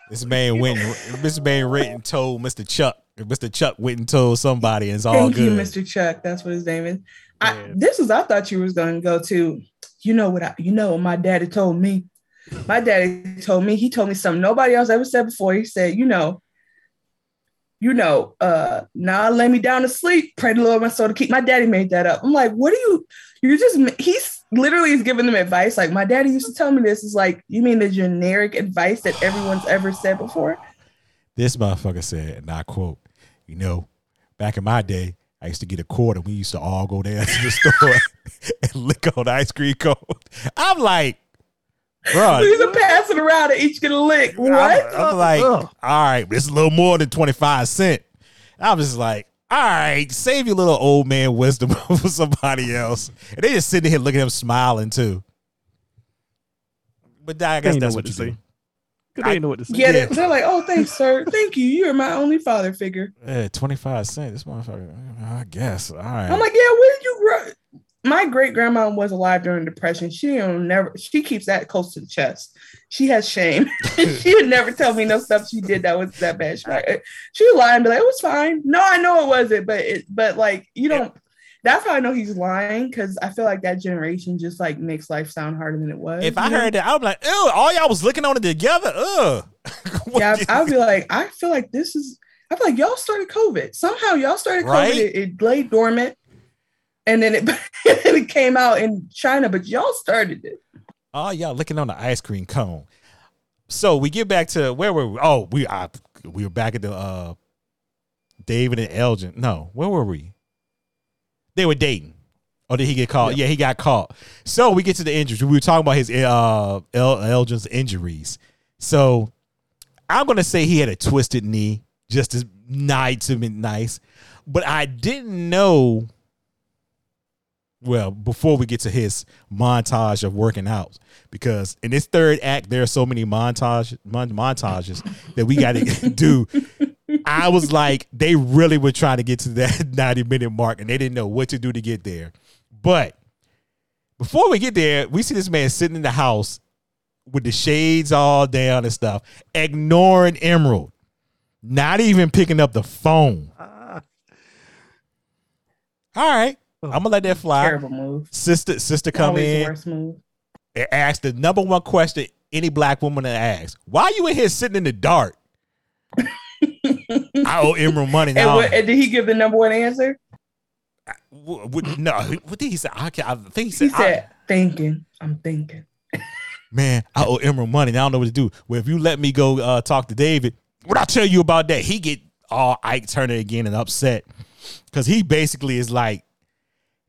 S9: This man went. and- This man went and told Mr. Chuck. Mr. Chuck went and told somebody, and it's all
S11: Thank
S9: good.
S11: you, Mr. Chuck. That's what his name is. I, this is I thought you was gonna go to. You know what? I, you know what my daddy told me. My daddy told me. He told me something nobody else ever said before. He said, "You know, you know, uh, now lay me down to sleep. Pray the Lord my soul to keep." My daddy made that up. I'm like, what are you? You're just. He's literally is giving them advice. Like my daddy used to tell me this. Is like, you mean the generic advice that everyone's ever said before?
S9: This motherfucker said, and I quote, "You know, back in my day, I used to get a quarter. We used to all go down to the store and lick on the ice cream cone. I'm like, bro.
S11: We used passing around and each get a lick. What?
S9: I'm, I'm like, all right, but it's a little more than 25 cent. I'm just like, all right, save your little old man wisdom for somebody else. And they just sitting here looking at him smiling too. But I guess that's
S10: what
S9: what,
S10: to
S9: you
S10: say.
S9: do.
S10: Cause they ain't know what to say.
S11: Get it? They're like, oh, thanks, sir. Thank you. You're my only father figure.
S9: Yeah, 25 cent. This motherfucker, I guess. All right.
S11: I'm like, yeah, where did you grow? My great grandma was alive during depression. She never. She keeps that close to the chest. She has shame. she would never tell me no stuff she did that was that bad. She, like, eh, she would lie and be like, it was fine. No, I know it wasn't, but it. But like, you don't. That's how I know he's lying because I feel like that generation just like makes life sound harder than it was.
S9: if I
S11: know?
S9: heard that, I'd be like, ew, all y'all was looking on it together. Ugh.
S11: yeah, I'd be like, I feel like this is. I feel like y'all started COVID. Somehow y'all started COVID.
S9: Right?
S11: It, it lay dormant, and then it it came out in China, but y'all started it.
S9: Oh, y'all looking on the ice cream cone. So we get back to where were we? Oh, we I, we were back at the uh David and Elgin. No, where were we? They were dating. Or did he get caught? Yeah, he got caught. So we get to the injuries. We were talking about his uh El- Elgin's injuries. So I'm gonna say he had a twisted knee, just as nice to be nice. But I didn't know well, before we get to his montage of working out, because in this third act, there are so many montage mon- montages that we got to do. I was like, they really were trying to get to that 90 minute mark and they didn't know what to do to get there. But before we get there, we see this man sitting in the house with the shades all down and stuff, ignoring Emerald, not even picking up the phone. Ah. All right. I'm gonna let that fly.
S11: Terrible move.
S9: Sister, sister, come
S11: Always
S9: in
S11: worst move.
S9: and ask the number one question any black woman to ask: Why are you in here sitting in the dark? I owe Emerald money
S11: And,
S9: now.
S11: what, and did he give the number one answer?
S9: What- what- no, what did he say? I, can't- I think he said,
S11: He said, "Thinking, I'm thinking."
S9: "Man, I owe Emerald money. Now I don't know what to do. Well, if you let me go uh, talk to David, what I tell you about that? He get all Ike Turner again and upset because he basically is like,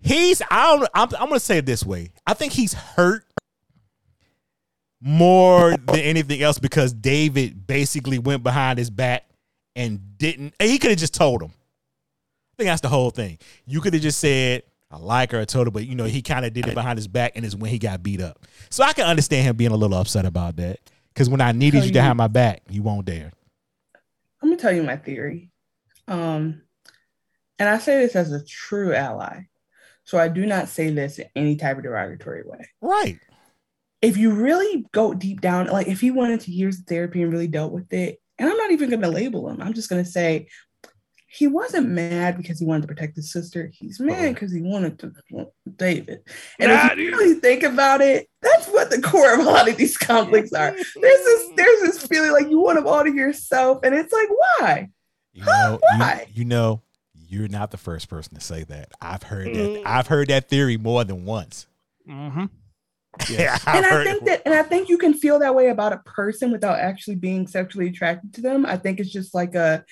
S9: he's. I don't. I'm, I'm gonna say it this way. I think he's hurt more than anything else because David basically went behind his back and didn't. And he could have just told him. I think that's the whole thing. You could have just said, I like her, I told her, but you know, he kind of did it behind his back and it's when he got beat up. So I can understand him being a little upset about that. Because when I needed
S11: Tell
S9: you to have my back, you won't dare.
S11: I'm gonna tell you my theory. Um, and I say this as a true ally. So I do not say this in any type of derogatory way.
S9: Right.
S11: If you really go deep down, like if he went into years of therapy and really dealt with it, and I'm not even gonna label him, I'm just gonna say he wasn't mad because he wanted to protect his sister. He's mad because he wanted to David. And if you really think about it, that's what the core of a lot of these conflicts are. There's this, there's this feeling like you want them all to yourself, and it's like, why?
S9: You know, you,
S11: Why?
S9: you know, you're not the first person to say that. I've heard that. I've heard that theory more than once.
S10: Mm-hmm.
S9: Yeah, I've
S11: and I think that, and I think you can feel that way about a person without actually being sexually attracted to them. I think it's just like a,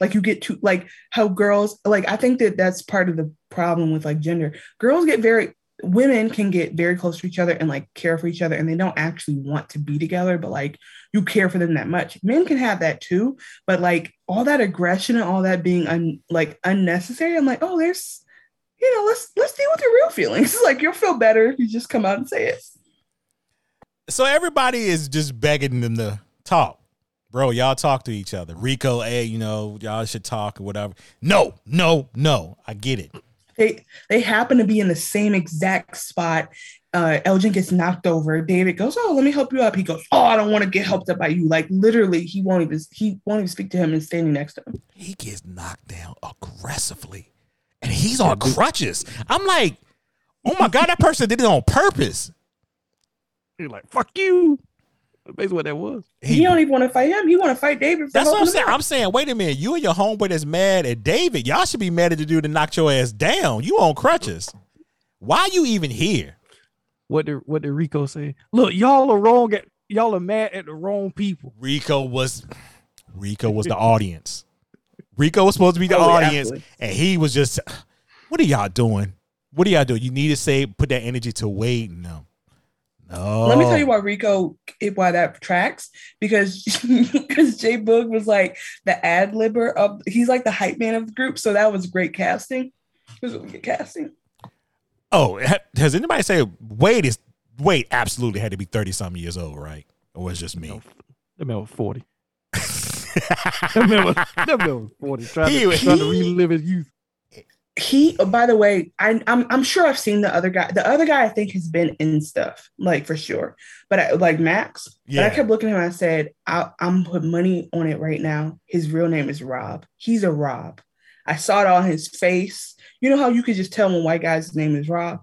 S11: like you get to like how girls like. I think that that's part of the problem with like gender. Girls get very, women can get very close to each other and like care for each other, and they don't actually want to be together, but like you care for them that much. Men can have that too, but like all that aggression and all that being un, like unnecessary. I'm like, oh, there's you know, let's let's deal with your real feelings. Like you'll feel better if you just come out and say it.
S9: So everybody is just begging them to talk. Bro, y'all talk to each other. Rico, hey, you know, y'all should talk or whatever. No, no, no. I get it.
S11: They they happen to be in the same exact spot. Uh, Elgin gets knocked over. David goes, "Oh, let me help you up." He goes, "Oh, I don't want to get helped up by you." Like literally, he won't even he won't even speak to him and standing next to him.
S9: He gets knocked down aggressively. And he's on crutches. I'm like, oh my God, that person did it on purpose.
S10: You're like, fuck you. That's basically what that was.
S11: He, don't even want to fight him. He want to fight David.
S9: That's what I'm saying.
S11: out.
S9: I'm saying, wait a minute. You and your homeboy that's mad at David. Y'all should be mad at the dude that knocked your ass down. You on crutches. Why you even here?
S10: What did what did Rico say? Look, y'all are wrong at y'all are mad at the wrong people.
S9: Rico was Rico was the audience. Rico was supposed to be the
S10: Oh,
S9: audience,
S10: absolutely.
S9: and he was just What are y'all doing? What are y'all doing? You need to say put that energy to Wade. No, no.
S11: Let me tell you oh. why Rico why that tracks because because J-Boog was like the ad libber of he's like the hype man of the group, so that was great casting. It was really good casting.
S9: Oh, ha- has anybody said Wade is Wade absolutely had to be thirty some years old, right? Or was it just me?
S10: That man was 40. that man was, that man was 40. Trying,
S9: He
S10: to,
S9: was-
S10: trying to relive his youth.
S11: He, oh, by the way, I, I'm I'm sure I've seen the other guy. The other guy I think has been in stuff, like for sure. But I, like Max, but I kept looking at him. and I said, I, I'm putting money on it right now. His real name is Rob. He's a Rob. I saw it on his face. You know how you could just tell when white guy's name is Rob,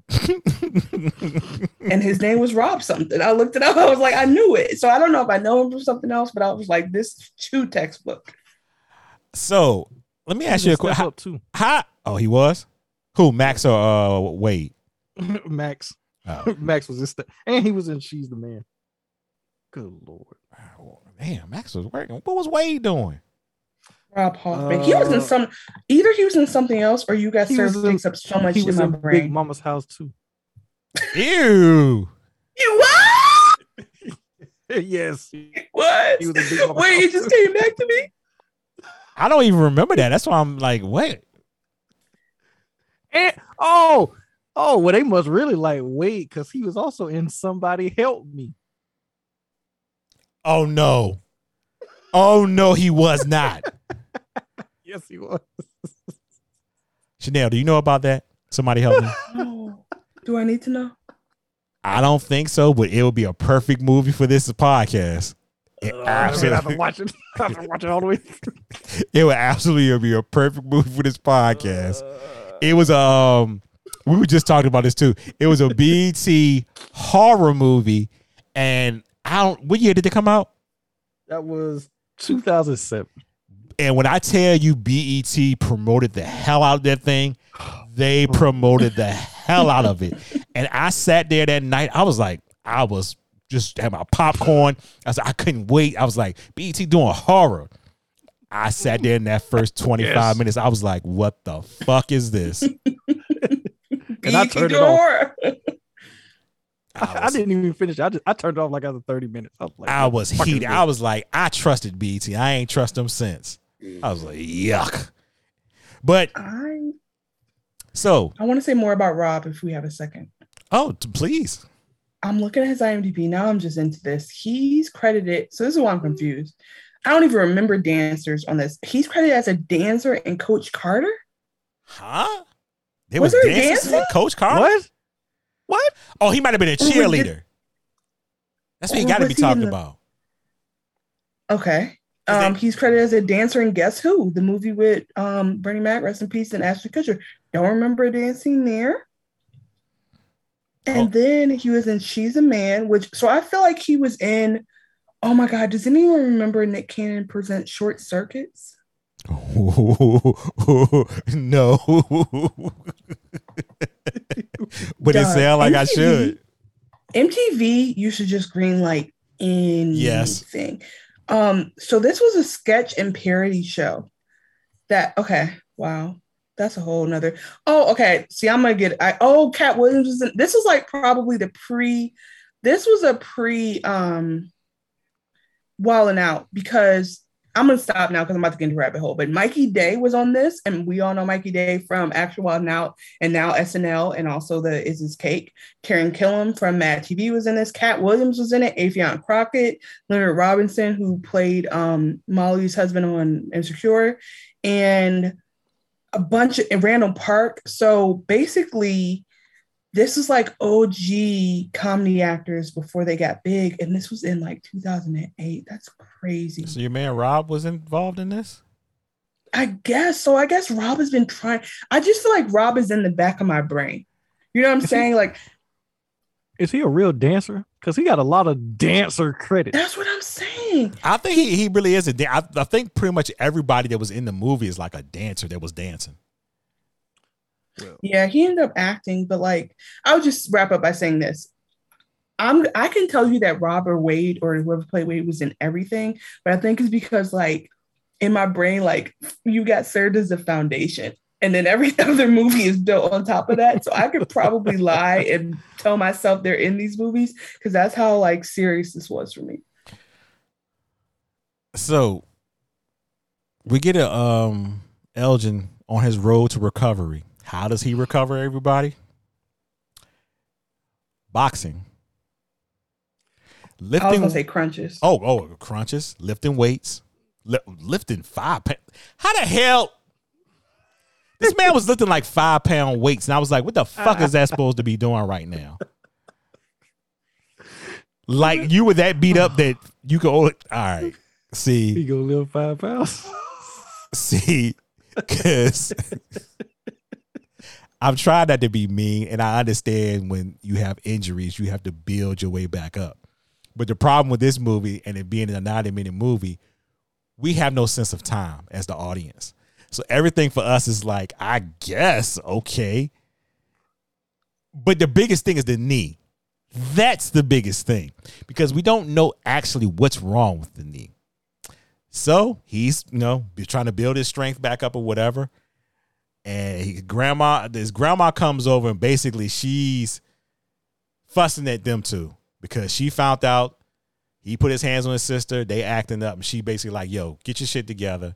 S11: and his name was Rob something. I looked it up. I was like, I knew it. So I don't know if I know him from something else, but I was like, this is too textbook.
S9: So let me ask you a question.
S10: up too.
S9: How? Oh, he was. Who? Max or uh, Wade?
S10: Max.
S9: Oh.
S10: Max was this, and he was in She's the Man. Good lord.
S9: Damn, Max was working. What was Wade doing?
S11: Rob Hoffman. he was in
S10: Uh,
S11: some. Either he was in something else, or you guys served
S10: in-
S11: takes up so much
S10: He
S11: in
S10: was
S11: my
S10: in
S11: brain.
S10: Big Mama's house too.
S9: Ew.
S11: You what?
S10: yes.
S11: What?
S10: He was in Big
S11: Wait,
S10: house
S11: it just came back to me.
S9: I don't even remember that. That's why I'm like, what?
S10: And oh, oh, well, they must really like wait because he was also in Somebody Help Me.
S9: Oh no. Oh no, he was not.
S10: Yes, he was.
S9: Chanel, do you know about that? Somebody help me.
S11: No. Do I need to know?
S9: I don't think so, but it would be a perfect movie for this podcast. It
S10: I've
S9: absolutely,
S10: been watching. I've been watching all the way.
S9: it would absolutely be a perfect movie for this podcast. It was um, we were just talking about this too. It was a BET horror movie, and I don't. What year did it come out?
S10: That was 2007.
S9: And when I tell you BET promoted the hell out of that thing, they promoted the hell out of it. And I sat there that night. I was like, I was just had my popcorn. I was like, I couldn't wait. I was like, BET doing horror. I sat there in that first 25
S10: Yes.
S9: minutes. I was like, what the fuck is this?
S10: And I
S11: BET
S10: turned it off.
S11: door.
S10: I, I didn't even finish. I just I turned it off like after 30 minutes. I was like,
S9: I was
S10: the fuck is
S9: heated.
S10: this?
S9: I was like, I trusted BET. I ain't trust them since. I was like, yuck. But
S11: I
S9: so,
S11: I want to say more about Rob if we have a second.
S9: oh, please.
S11: I'm looking at his IMDb now. I'm just into this. He's credited. So this is why I'm confused. I don't even remember dancers on this. He's credited as a dancer in Coach Carter.
S9: Huh? There
S11: Was
S9: was,
S11: there a
S9: dances in Coach Carter?
S10: What? What?
S9: Oh, he might have been a cheerleader. That's what
S11: you
S9: got to be talking
S11: the-
S9: about.
S11: Okay. Um,
S9: it-
S11: he's credited as a dancer in Guess Who, the movie with um Bernie Mac, rest in peace, and Ashton Kutcher. Don't remember dancing there. And
S9: Oh.
S11: then he was in She's a Man, which so I feel like he was in. Oh my God, does anyone remember Nick Cannon present Short Circuitz?
S9: no. but it sound like I should.
S11: MTV you should just greenlight
S9: Yes.
S11: anything. Um, so this was a sketch and parody show. That okay, wow, that's a whole nother. Oh, okay. See, I'm gonna get. I oh, Katt Williams was in. This was like probably the pre. This was a pre um, Wilding Out because I'm gonna stop now because I'm about to get into rabbit hole. But Mikey Day was on this, and we all know Mikey Day from Actual Wilding Out and now SNL and also the Is This Cake. Taran Killam from Mad TV was in this. Katt Williams was in it. Affion Crockett, Leonard Robinson, who played um, Molly's husband on Insecure, and a bunch of and Randall Park. So basically, this is like OG comedy actors before they got big, and this was in like 2008. That's crazy.
S9: So your man Rob was involved in this?
S11: I guess so. I guess Rob has been trying. I just feel like Rob is in the back of my brain. You know what I'm saying? Like
S10: Is he a real dancer? Because he got a lot of dancer credit.
S11: that's what I'm saying.
S9: I think he, he really is a dan- I, I think pretty much everybody that was in the movie is like a dancer that was dancing.
S11: Yeah, he ended up acting, but like I'll just wrap up by saying this. I'm I can tell you that Robert Wade or whoever played Wade was in everything, but I think it's because like in my brain, like you got served as a foundation. And then every other movie is built on top of that. So I could probably lie and tell myself they're in these movies because that's how like serious this was for me.
S9: So we get a um Elgin on his road to recovery. How does he recover everybody? Boxing.
S11: I was
S9: Lifting
S11: gonna say crunches.
S9: Oh, oh, crunches, lifting weights, li- lifting five. Pa- How the hell? This man was lifting like five pound weights, and I was like, "What the uh. fuck is that supposed to be doing right now?" Like you were that beat up that you could. All right, see,
S10: He gonna live five pounds.
S9: see, because I'm trying not to be mean, and I understand when you have injuries, you have to build your way back up. But the problem with this movie and it being a 90 minute movie, we have no sense of time as the audience. So everything for us is like, I guess, okay. But the biggest thing is the knee. That's the biggest thing because we don't know actually what's wrong with the knee. So he's, you know, trying to build his strength back up or whatever. And he, grandma, his grandma comes over and basically she's fussing at them too because she found out he put his hands on his sister. They acting up, and she basically like, "Yo, get your shit together.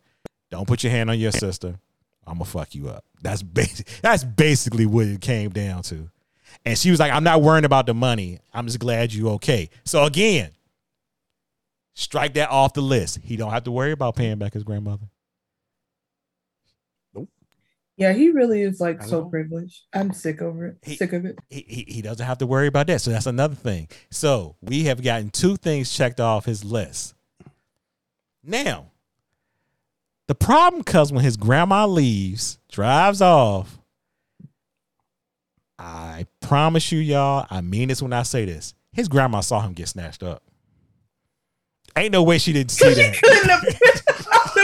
S9: Don't put your hand on your sister. I'm gonna fuck you up." That's basic. That's basically what it came down to. And she was like, "I'm not worrying about the money. I'm just glad you okay." So again, strike that off the list. He don't have to worry about paying back his grandmother.
S11: Yeah, he really is like so
S9: know.
S11: privileged. I'm sick over it.
S9: He-
S11: sick of it.
S9: he, he, he doesn't have to worry about that. So that's another thing. So we have gotten two things checked off his list. Now, the problem comes when his grandma leaves, drives off. I promise you, y'all, I mean this when I say this. His grandma saw him get snatched up. Ain't no way she didn't see
S11: She
S9: that.
S11: couldn't have.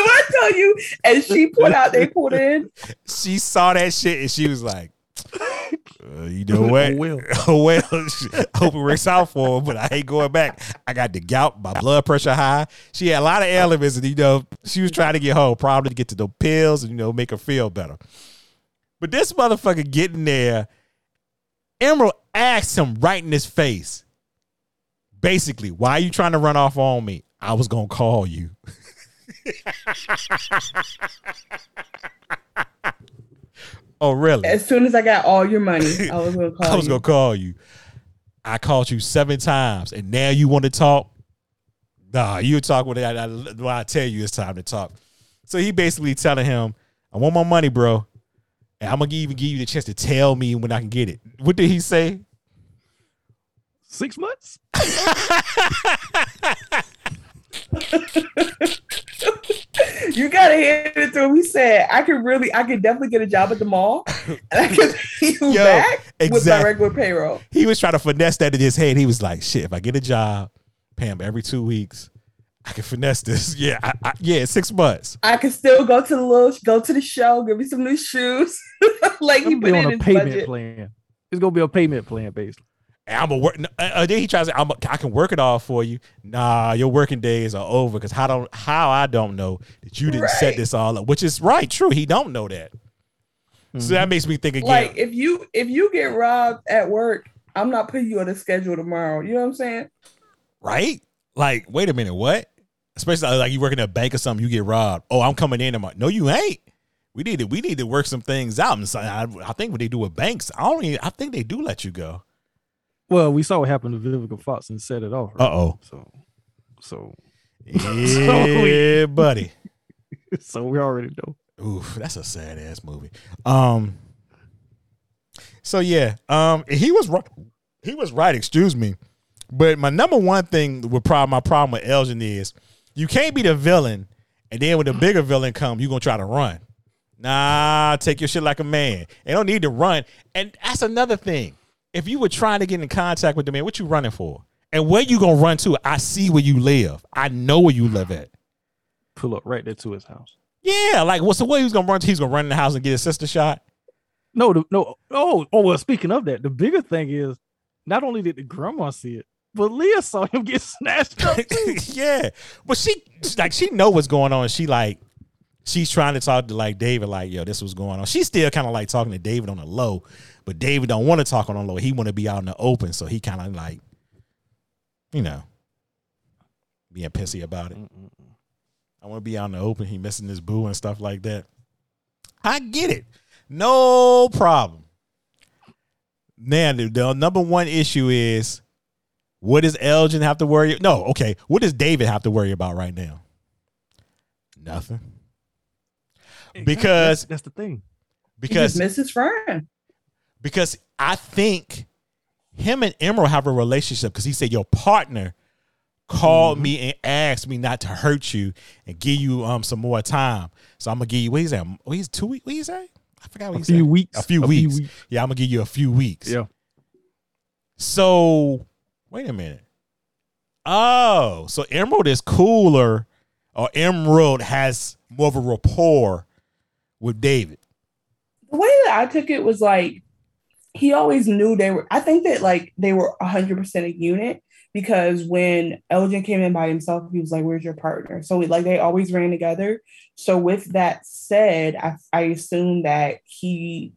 S11: I tell you? And she put out, they pulled in.
S9: she saw that shit and she was like, uh, you know what?
S10: Oh, well.
S9: oh hope it works out for him, but I ain't going back. I got the gout, my blood pressure high. She had a lot of ailments, and you know, she was trying to get home, probably to get to the pills and you know make her feel better. But this motherfucker getting there, Emerald asked him right in his face, basically, why are you trying to run off on me? I was gonna call you. oh really?
S11: As soon as I got all your money, I was gonna call you.
S9: I was
S11: you.
S9: gonna call you. I called you seven times, and now you want to talk. Nah, you talk when I, I, when I tell you it's time to talk. So he basically telling him, "I want my money, bro, and I'm gonna even give you the chance to tell me when I can get it." What did he say?
S10: Six months.
S11: you gotta hand it to him. He said I could really, I could definitely get a job at the mall, and I could pay you
S9: Yo,
S11: back with my regular payroll.
S9: He was trying to finesse that in his head. He was like, "Shit, if I get a job, pay him every two weeks, I can finesse this." Yeah, I, I, yeah, six months.
S11: I can still go to the little, go to the show, give me some new shoes. like he
S10: It'll be
S11: put
S10: on
S11: in
S10: a
S11: his
S10: payment
S11: budget.
S10: plan. It's gonna be a payment plan, basically.
S9: I'm a work. Uh, uh, then he tries to. I'm a, I can work it all for you. Nah, your working days are over because how don't how I don't know that you didn't set this all up, which is right, true. He don't know that. So that makes me think again.
S11: Like if you if you get robbed at work, I'm not putting you on the schedule tomorrow. You know what I'm saying?
S9: right? Like, wait a minute, what? Especially uh, like you work in a bank or something, you get robbed. Oh, I'm coming in tomorrow. No, you ain't. We need to we need to work some things out. And so I, I think what they do with banks, I don't. Even, I think they do let you go.
S10: Well, we saw what happened to Vivica Fox and set it off.
S9: Uh oh.
S10: So, so,
S9: Yeah, buddy.
S10: so we already know.
S9: Oof, that's a sad ass movie. Um. So yeah, um, he was right. He was right. Excuse me, but my number one thing with problem, my problem with Elgin is you can't be the villain, and then when the bigger villain comes, you gonna try to run. Nah, take your shit like a man. They don't need to run, and that's another thing. If you were trying to get in contact with the man, what you running for? And where you gonna run to? I see where you live. I know where you live at.
S10: Pull up right there to his house.
S9: Yeah, like what's the way he's gonna run? To? He's gonna run in the house and get his sister shot.
S10: No, the, no. Oh, oh. Well, speaking of that, the bigger thing is not only did the grandma see it, but Liyah saw him get snatched up
S9: yeah, but she like she know what's going on. She like she's trying to talk to like David, like, yo, this was going on. She's still kind of like talking to David on the low, but David don't want to talk on the low. He want to be out in the open, so he kind of like, you know, being pissy about it. I want to be out in the open. He missing his boo and stuff like that. I get it, no problem. Now the, the number one issue is, what does Elgin have to worry? No, okay. What does David have to worry about right now? Nothing. Because
S10: that's, that's the thing.
S9: because
S11: he just miss his friend.
S9: Because I think him and Emerald have a relationship because he said your partner called me and asked me not to hurt you and give you um some more time. So I'm gonna give you what he's at? What he's two weeks? What he say? I forgot what
S10: A
S9: he
S10: few
S9: said.
S10: weeks.
S9: A few
S10: A few
S9: weeks.
S10: weeks.
S9: Yeah, I'm gonna give you a few weeks.
S10: Yeah.
S9: So wait a minute. Oh, so Emerald is cooler, or Emerald has more of a rapport with David.
S11: the way that I took it was like he always knew they were. I think that like they were hundred percent a unit because when Elgin came in by himself, he was like, "Where's your partner?" So we, like they always ran together. So with that said, I I assume that he.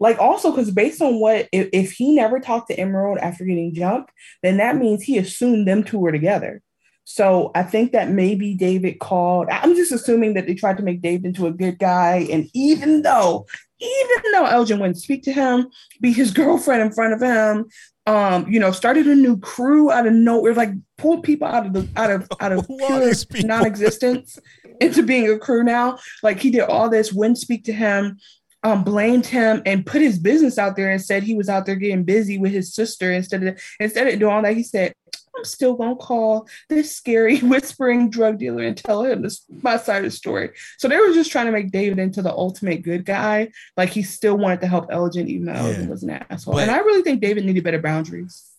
S11: Like also because based on what if, if he never talked to Emerald after getting jumped, then that means he assumed them two were together. So I think that maybe David called. I'm just assuming that they tried to make David into a good guy. And even though, even though Elgin wouldn't speak to him, be his girlfriend in front of him, um, you know, started a new crew out of nowhere, like pulled people out of the out of out of pure non-existence into being a crew now. Like he did all this, wouldn't speak to him, um, blamed him and put his business out there and said he was out there getting busy with his sister instead of instead of doing all that, he said, I'm still gonna call this scary whispering drug dealer and tell him this my side of the story. So they were just trying to make David into the ultimate good guy. Like he still wanted to help Elgin, even though Elgin was an asshole.
S9: But-
S11: and I really think David needed better boundaries.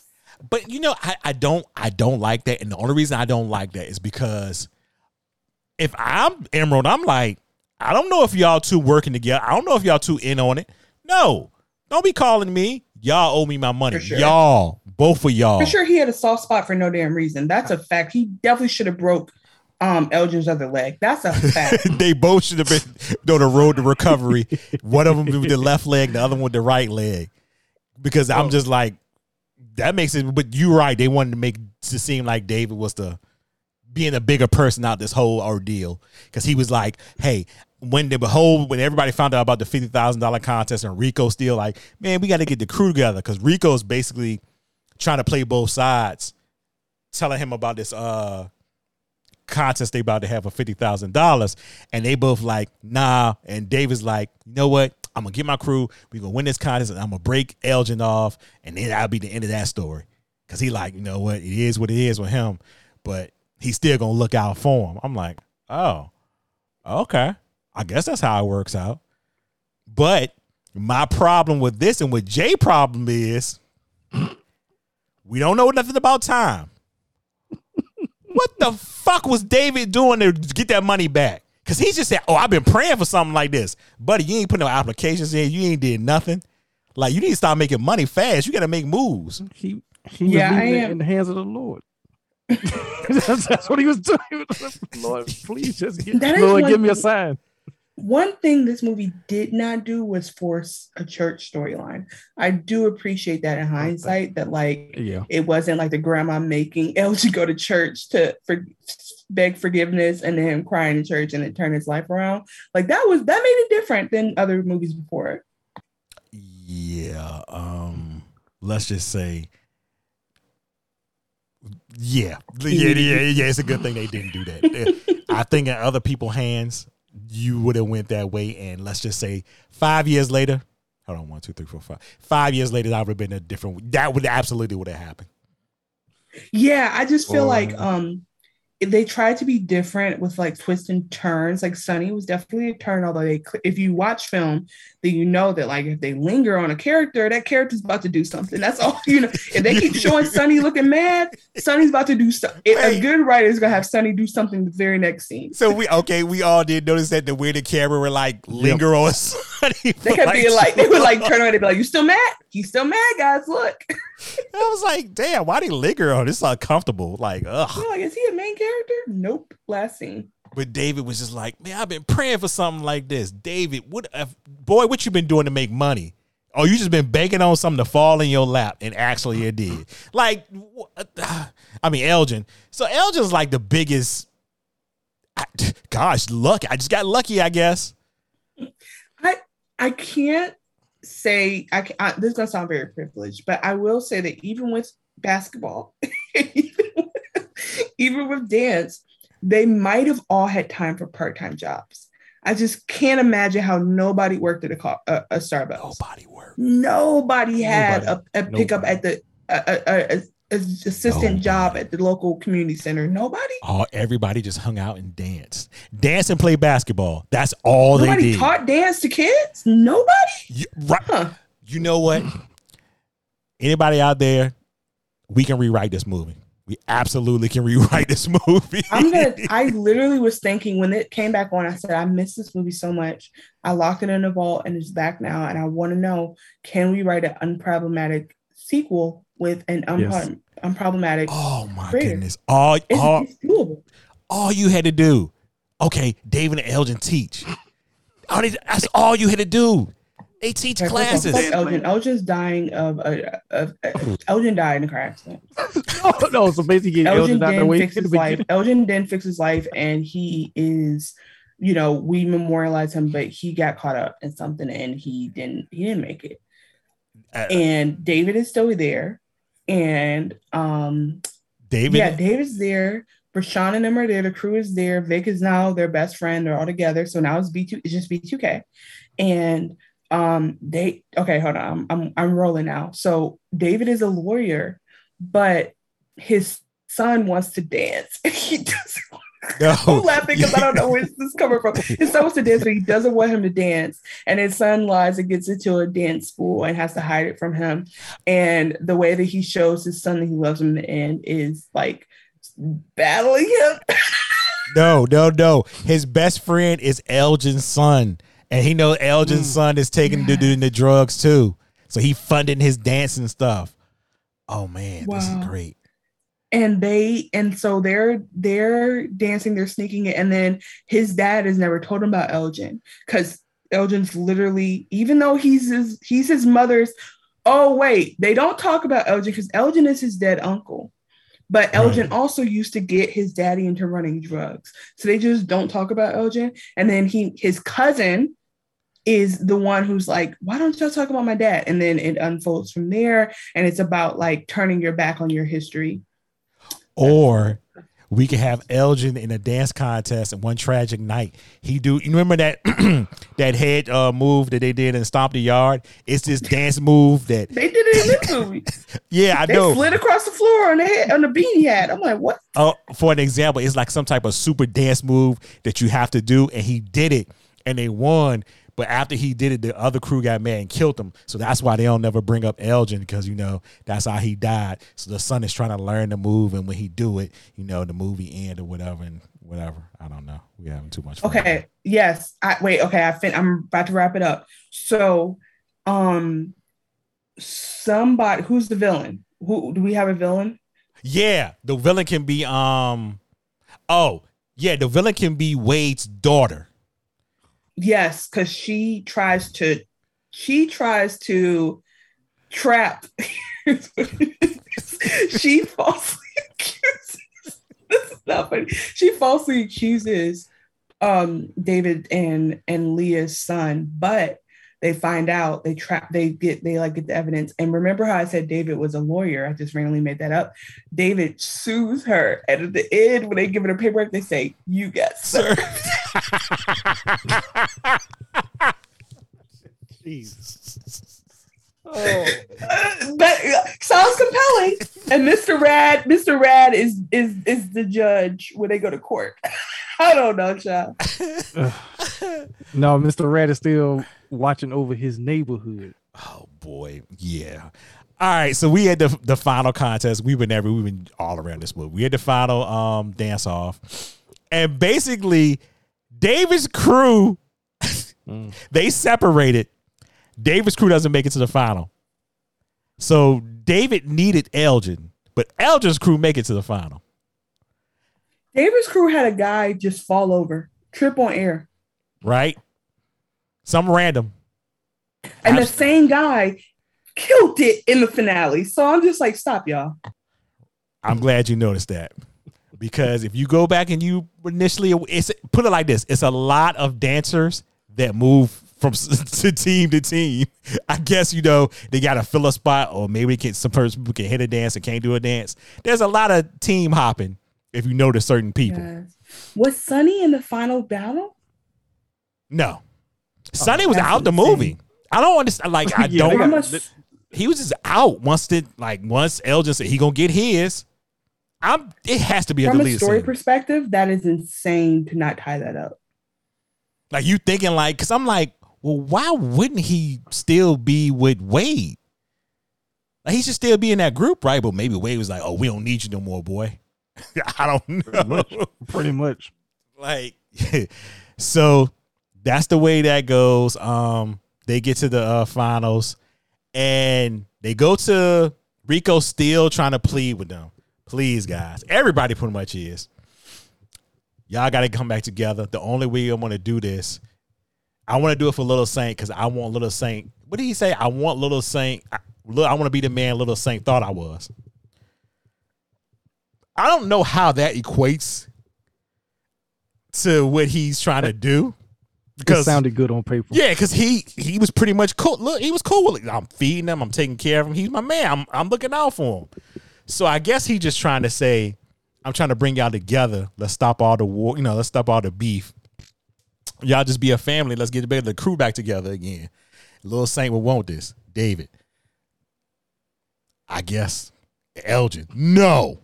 S9: But you know, I, I don't I don't like that. And the only reason I don't like that is because if I'm Emerald, I'm like, I don't know if y'all two working together. I don't know if y'all two in on it. No, don't be calling me. Y'all owe me my money.
S11: Sure.
S9: Y'all, both of y'all.
S11: For sure, he had a soft spot for no damn reason. That's a fact. He definitely should have broke um Elgin's other leg. That's a fact.
S9: they both should have been on the road to recovery. One of them with the left leg, the other one with the right leg. Because I'm just like, that makes it. But you're right. They wanted to make to seem like David was the being a bigger person out this whole ordeal. Because he was like, hey, when the whole when everybody found out about the fifty thousand dollar contest and Rico still like, man, we got to get the crew together because Rico's basically trying to play both sides, telling him about this uh contest they about to have for fifty thousand dollars, and they both like nah, and David's like, you know what? I'm gonna get my crew. We gonna win this contest, and I'm gonna break Elgin off, and then that'll be the end of that story. Cause he like, you know what? It is what it is with him, but he's still gonna look out for him. I'm like, oh, okay. I guess that's how it works out. But my problem with this and what Jay problem is, we don't know nothing about time. what the fuck was David doing to get that money back? Cause he just said, "Oh, I've been praying for something like this, buddy. You ain't put no applications in. You ain't did nothing. Like you need to start making money fast. You got to make moves."
S10: He he
S11: Yeah,
S10: was
S11: I am-
S10: in the hands of the Lord. that's, that's what he was doing. Lord, please just get, Lord,
S11: one
S10: give me a sign.
S11: One thing this movie did not do was force a church storyline. I do appreciate that in hindsight, that like
S10: Yeah.
S11: it wasn't like the grandma making LG go to church to for, beg forgiveness and then him crying in church and it turned his life around. Like that was that made it different than other movies before.
S9: Yeah. Um. Let's just say. Yeah. Yeah. Yeah. Yeah. It's a good thing they didn't do that. I think in other people's hands, you would have went that way. And let's just say five years later. Hold on. One, two, three, four, five. Five years later, that would have been a different. That would absolutely would have happened.
S11: Yeah, I just feel
S9: Or-
S11: like um they tried to be different with like twists and turns. Like Sonny was definitely a turn, although they cl- if you watch film, then you know that like if they linger on a character, that character's about to do something. That's all you know. If they keep showing Sonny looking mad, Sonny's about to do something. A good writer is gonna have Sonny do something the very next scene.
S9: So we okay. We all did notice that the way the camera were like linger on Sonny.
S11: They kept being like, they would like turn around and be like, "You still mad? He's still mad, guys. Look."
S9: I was like, damn, why they linger on? It's uncomfortable. Like, ugh.
S11: You're like, is he a main character? Nope. Last scene.
S9: But David was just like, man, I've been praying for something like this. David, what, if, boy, what you been doing to make money? Oh, you just been banking on something to fall in your lap, and actually it did. Like, I mean, Elgin. So Elgin's like the biggest. Gosh, lucky. I just got lucky, I guess.
S11: I I can't say I, I this is gonna sound very privileged, but I will say that even with basketball, even, with, dance, they might have all had time for part time jobs. I just can't imagine how nobody worked at a, a, a Starbucks.
S9: Nobody worked.
S11: Nobody had
S9: Nobody.
S11: a, a pickup at the a, a, assistant job at the local community center. Nobody.
S9: Oh, everybody just hung out and danced, dance and play basketball. That's all they
S11: Nobody
S9: did.
S11: taught dance to kids. Nobody.
S9: You, right. You know what? Anybody out there, we can rewrite this movie. We absolutely can rewrite this movie.
S11: I'm gonna. I literally was thinking when it came back on. I said I miss this movie so much. I locked it in the vault and it's back now. And I want to know: Can we write an unproblematic sequel with an unpro- unproblematic?
S9: Oh my
S11: creator?
S9: goodness! All,
S11: It's,
S9: all,
S11: it's doable.
S9: all you had to do, okay, David and Elgin teach. All they- that's all you had to do. They teach
S11: Okay, first of all,
S9: classes.
S11: fuck Elgin. Elgin's dying of a. Of, of, Elgin died in a car accident.
S10: Oh no! So basically,
S11: Elgin
S10: Elgin out the
S11: didn't fix his life. Elgin didn't fix his life, and he is, you know, we memorialize him, but he got caught up in something, and he didn't. He didn't make it.
S9: Uh,
S11: and David is still there, and um,
S9: David,
S11: yeah, David's there. Rashawn and them are there. The crew is there. Vic is now their best friend. They're all together. So now it's B two. It's just B two K, and um, they okay. Hold on. I'm, I'm I'm rolling now. So David is a lawyer, but his son wants to dance. he doesn't.
S9: no,
S11: I'm laughing because I don't know where this is coming from. His son wants to dance, but he doesn't want him to dance. And his son lies and gets into a dance school and has to hide it from him. And the way that he shows his son that he loves him in the end is like battling him.
S9: no, no, no. His best friend is Elgin's son, and he knows Elgin's mm. son is taking to doing the drugs too. So he funding his dance and stuff. Oh man, this is great.
S11: and they and so they're they're dancing they're sneaking it and then his dad has never told him about elgin because elgin's literally even though he's his he's his mother's oh wait they don't talk about elgin because elgin is his dead uncle but elgin also used to get his daddy into running drugs so they just don't talk about elgin and then he his cousin is the one who's like, why don't y'all talk about my dad? And then it unfolds from there. And it's about like turning your back on your history.
S9: Or we could have Elgin in a dance contest and one tragic night. He do you remember that that head uh, move that they did in Stomp the Yard? It's this dance move that
S11: They did it in this movie.
S9: Yeah, I
S11: they
S9: know.
S11: slid across the floor on the head on the bean he had. I'm like, what?
S9: uh, for an example, it's like some type of super dance move that you have to do, and he did it, and they won. But after he did it, the other crew got mad and killed him. So that's why they don't never bring up Elgin because you know that's how he died. So the son is trying to learn the move, and when he do it, you know the movie end or whatever and whatever. I don't know. We having too much. Fun.
S11: Okay. Yes. I wait, okay. I fin- I'm about to wrap it up. So um somebody who's the villain? Who do we have a villain?
S9: Yeah, the villain can be um. Oh yeah, the villain can be Wade's daughter.
S11: Yes, because she tries to she tries to trap. she falsely accuses. This is not funny. She falsely accuses um David and and Liyah's son, but they find out they trap they get they like get the evidence and remember how i said david was a lawyer i just randomly made that up david sues her and at the end when they give it her paperwork they say you got served
S9: Jesus.
S11: That uh, sounds compelling. And Mr. Rad, Mr. Rad is is is the judge when they go to court. I don't know, child.
S10: No, Mr. Rad is still watching over his neighborhood.
S9: Oh boy, yeah. All right, so we had the the final contest. We've been every we've been all around this movie. We had the final um dance off, and basically, David's crew they separated. David's crew doesn't make it to the final, so David needed Elgin, but Elgin's crew make it to the final.
S11: David's crew had a guy just fall over, trip on air.
S9: right? Some random.
S11: And the same guy killed it in the finale. So I'm just like, stop, y'all.
S9: I'm glad you noticed that because if you go back and you initially, it's put it like this: it's a lot of dancers that move from to team to team. I guess you know they got to fill a spot, or maybe can, some person who can hit a dance and can't do a dance. There's a lot of team hopping if you notice certain people.
S11: Yes. Was Sonny in the final battle?
S9: No, Sonny was out the movie. I don't understand. Like I
S10: Yeah,
S9: don't.
S10: got-
S11: much?
S9: he was just out once the like once Elgin said he gonna get his. I'm. It has to be a
S11: From a
S9: deleted
S11: story
S9: scene.
S11: perspective, that is insane to not tie that up.
S9: Like you thinking like, cause I'm like, well, why wouldn't he still be with Wade? Like he should still be in that group, right? But maybe Wade was like, oh, we don't need you no more, boy. I don't know.
S10: Pretty much.
S9: like, so that's the way that goes. Um, they get to the uh, finals, and they go to Rico still trying to plead with them. Please, guys, everybody pretty much is. Y'all got to come back together. The only way I'm going to do this, I want to do it for Little Saint because I want Little Saint. What did he say? I want Little Saint. I, I want to be the man Little Saint thought I was. I don't know how that equates to what he's trying to do.
S10: It sounded good on paper.
S9: Yeah, because he he was pretty much cool. Look, he was cool with it. I'm feeding him. I'm taking care of him. He's my man. I'm I'm looking out for him. So I guess he just trying to say, I'm trying to bring y'all together. Let's stop all the war. You know, let's stop all the beef. Y'all just be a family. Let's get the the crew back together again. Little Saint will want this. David. I guess Elgin. No.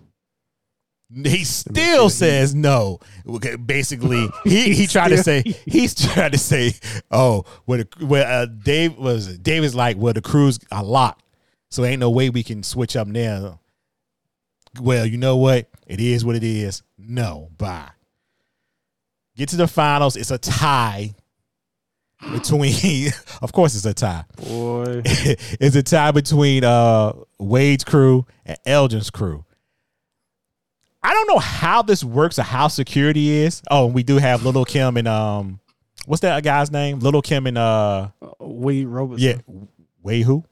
S9: He still says no. Okay, Basically, he he tried to say he's trying to say, oh, where the where uh, Dave was Dave is like, well, the crews are locked, so ain't no way we can switch up now. Well, you know what? It is what it is. No, bye. Get to the finals. It's a tie between. of course, it's a tie.
S10: Boy.
S9: it's a tie between uh Wade's crew and Elgin's crew. I don't know how this works or how security is. Oh, we do have Little Kim and um, what's that guy's name? Little Kim and uh,
S10: Wade Robertson.
S9: yeah, Wade who?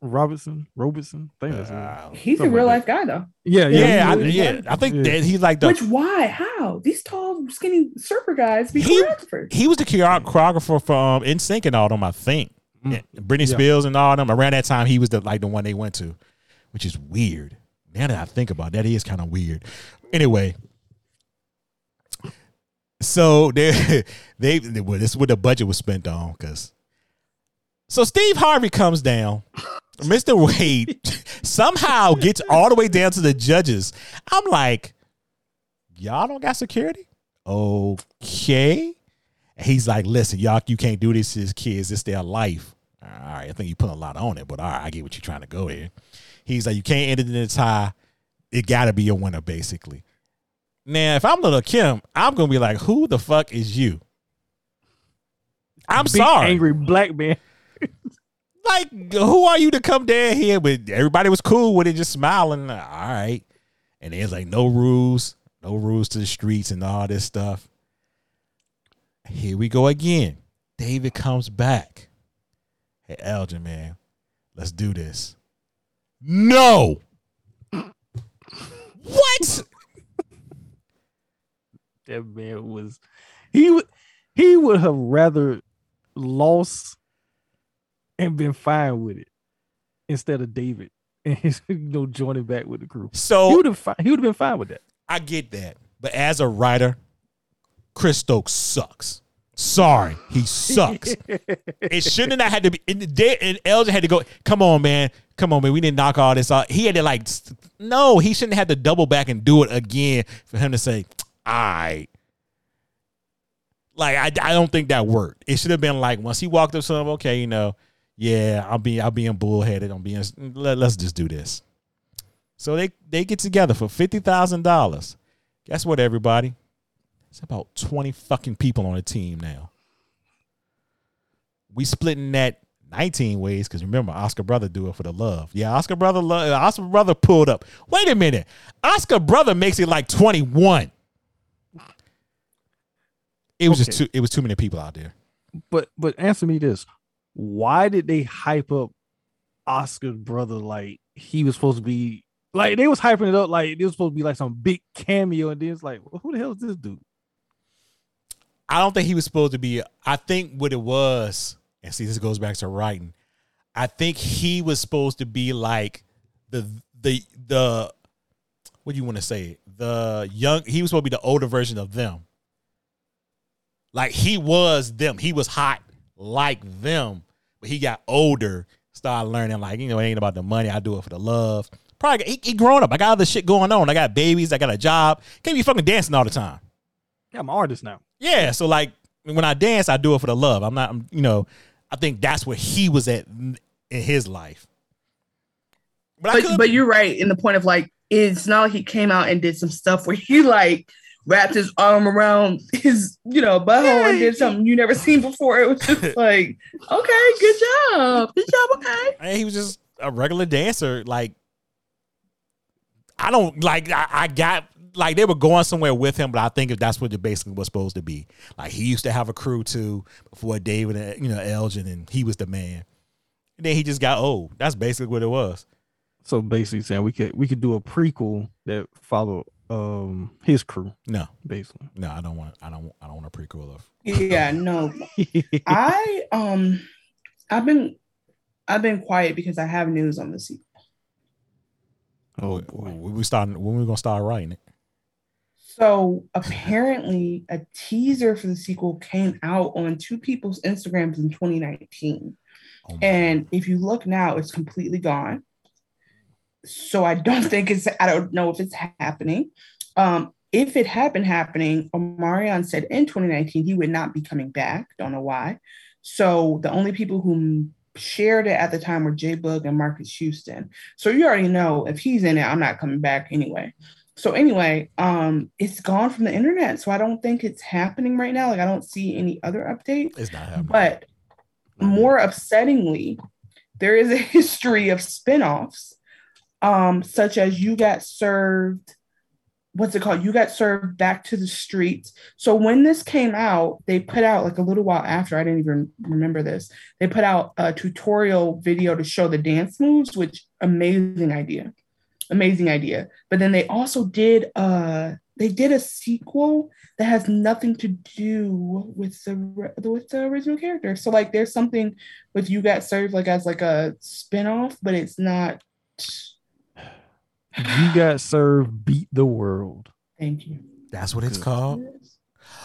S10: Robertson. Robertson. I think that's.
S11: He's a real
S10: like
S11: life guy though.
S10: Yeah, yeah.
S9: Yeah, I, yeah. I think
S10: Yeah.
S9: that he's like the
S11: Which why? How? These tall, skinny surfer guys be
S9: He-
S11: choreographers.
S9: he was the choreographer for um NSYNC and all them. I think
S10: Mm.
S9: Yeah, Britney
S10: Yeah.
S9: Spears and all them. Around that time, he was the like the one they went to, which is weird. Now that I think about it, that is kind of weird. Anyway, so they they well, this is what the budget was spent on because. So Steve Harvey comes down. Mr. Wade somehow gets all the way down to the judges. I'm like, y'all don't got security? Okay. He's like, listen, y'all, you can't do this to his kids. It's their life. All right. I think you put a lot on it, but all right, I get what you're trying to go here. He's like, you can't end it in a tie. It got to be a winner, basically. Now, if I'm little Kim, I'm going to be like, who the fuck is you? I'm
S10: Big
S9: sorry.
S10: Angry black man.
S9: Like, who are you to come down here? But everybody was cool with it, just smiling. All right. And there's like no rules, no rules to the streets and all this stuff. Here we go again. David comes back. Hey, Elgin, man, let's do this. No. What?
S10: That man was he would he would have rather lost and been fine with it instead of David and his, you know joining back with the crew.
S9: So
S10: he would have fi- he would have been fine with that.
S9: I get that. But as a writer, Chris Stokes sucks. Sorry, he sucks. it shouldn't have had to be. And, and Elgin had to go. Come on, man. Come on, man. We didn't knock all this out. He had to like. No, he shouldn't have had to double back and do it again for him to say, "All right." Like I, I don't think that worked. It should have been like once he walked up to him, okay, you know, yeah, I'll be, I'll being bullheaded. I'm being. Let, let's just do this. So they they get together for fifty thousand dollars. Guess what, everybody? It's about twenty fucking people on the team now. We splitting that 19 ways because remember Oscar brother do it for the love. Yeah, Oscar brother love uh, Oscar brother pulled up. Wait a minute. Oscar brother makes it like 21. It was just too it was too many people out there.
S10: But but answer me this: Why did they hype up Oscar's brother like he was supposed to be? Like they was hyping it up like it was supposed to be like some big cameo, and then it's like, well, who the hell is this dude?
S9: I don't think he was supposed to be. I think what it was, and see, this goes back to writing. I think he was supposed to be like the the the what do you want to say? The young. He was supposed to be the older version of them. Like he was them. He was hot like them, but he got older. Started learning like you know it ain't about the money. I do it for the love. Probably he, he grown up. I got other shit going on. I got babies. I got a job. Can't be fucking dancing all the time.
S10: Yeah, I'm an artist now.
S9: Yeah, so like when I dance, I do it for the love. I'm not, I'm, you know, I think that's where he was at in his life. But,
S11: But but you're right in the point of like it's not like he came out and did some stuff where he like wrapped his arm around his you know butthole and did something you never seen before. It was just like okay, good job, good job, okay.
S9: And he was just a regular dancer. Like I don't like. I, I got like they were going somewhere with him, but I think if that's what it basically was supposed to be. Like he used to have a crew too before David, and, you know, Elgin, and he was the man. And then he just got old. That's basically what it was.
S10: So basically, saying we could we could do a prequel that followed um his crew.
S9: No,
S10: basically.
S9: No, I don't want. I don't. I don't want a prequel of.
S11: Yeah, no. I um I've been I've been quiet because I have news on the sequel.
S9: Oh boy, we starting when we gonna start writing it?
S11: So apparently, a teaser for the sequel came out on two people's Instagrams in 2019. and if you look now, it's completely gone. So I don't think it's, I don't know if it's happening. Um, if it had been happening, Omarion said in 2019 he would not be coming back. Don't know why. So the only people who shared it at the time were J-Boog and Marques Houston. So you already know if he's in it, I'm not coming back anyway. So anyway, um, it's gone from the internet. So I don't think it's happening right now. Like I don't see any other updates.
S9: It's not happening.
S11: But more upsettingly, there is a history of spin-offs, um, such as You Got Served. What's it called? You Got Served Back to the Streets. So when this came out, they put out like a little while after, I didn't even remember this. They put out a tutorial video to show the dance moves, which amazing idea. Amazing idea. But then they also did uh they did a sequel that has nothing to do with the re- with the original character. So like there's something with you got served like as like a spin-off, but it's not
S10: You got served, beat the world.
S11: Thank you.
S9: That's what it's called.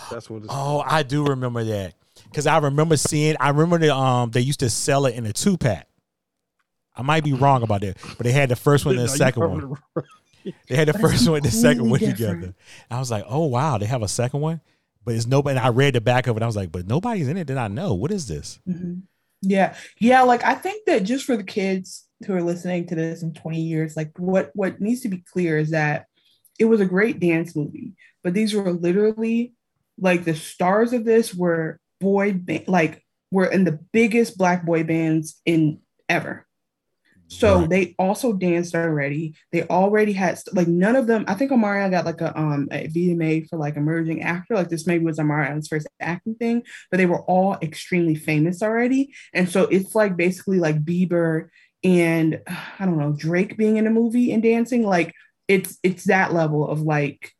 S10: That's what it's
S9: Oh, I do remember that because I remember seeing. I remember the um they used to sell it in a two pack. I might be wrong about that, but they had the first one and the
S10: No,
S9: second
S10: probably
S9: one. They had the
S11: But
S9: first one and the second one
S11: completely
S9: together.
S11: different.
S9: I was like, oh wow, they have a second one, but it's nobody. I read the back of it. I was like, but nobody's in it that I know. What is this?
S11: Mhm. Yeah. Yeah, like I think that just for the kids who are listening to this in 20 years, like what what needs to be clear is that it was a great dance movie, but these were literally like the stars of this were boy ba- like were in the biggest black boy bands in ever. So
S9: Right.
S11: they also danced already. They already had like none of them. I think Omarion got like a um a VMA for like emerging actor. Like this maybe was Omarion's first acting thing, but they were all extremely famous already. And so it's like basically like Bieber and I don't know Drake being in a movie and dancing. Like it's it's that level of like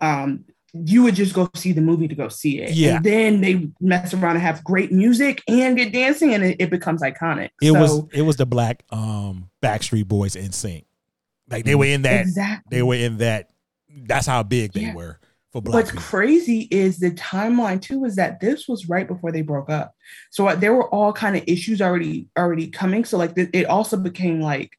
S11: um you would just go see the movie to go see it.
S9: Yeah.
S11: And then they mess around and have great music and get dancing and it, it becomes iconic.
S9: It
S11: So-
S9: was it was the black um Backstreet Boys NSYNC. Like they were in that.
S11: Exactly.
S9: They were in that. That's how big they
S11: Yeah.
S9: were for black
S11: What's
S9: people.
S11: crazy is the timeline too is that this was right before they broke up. So uh, there were all kind of issues already already coming. So like th- it also became like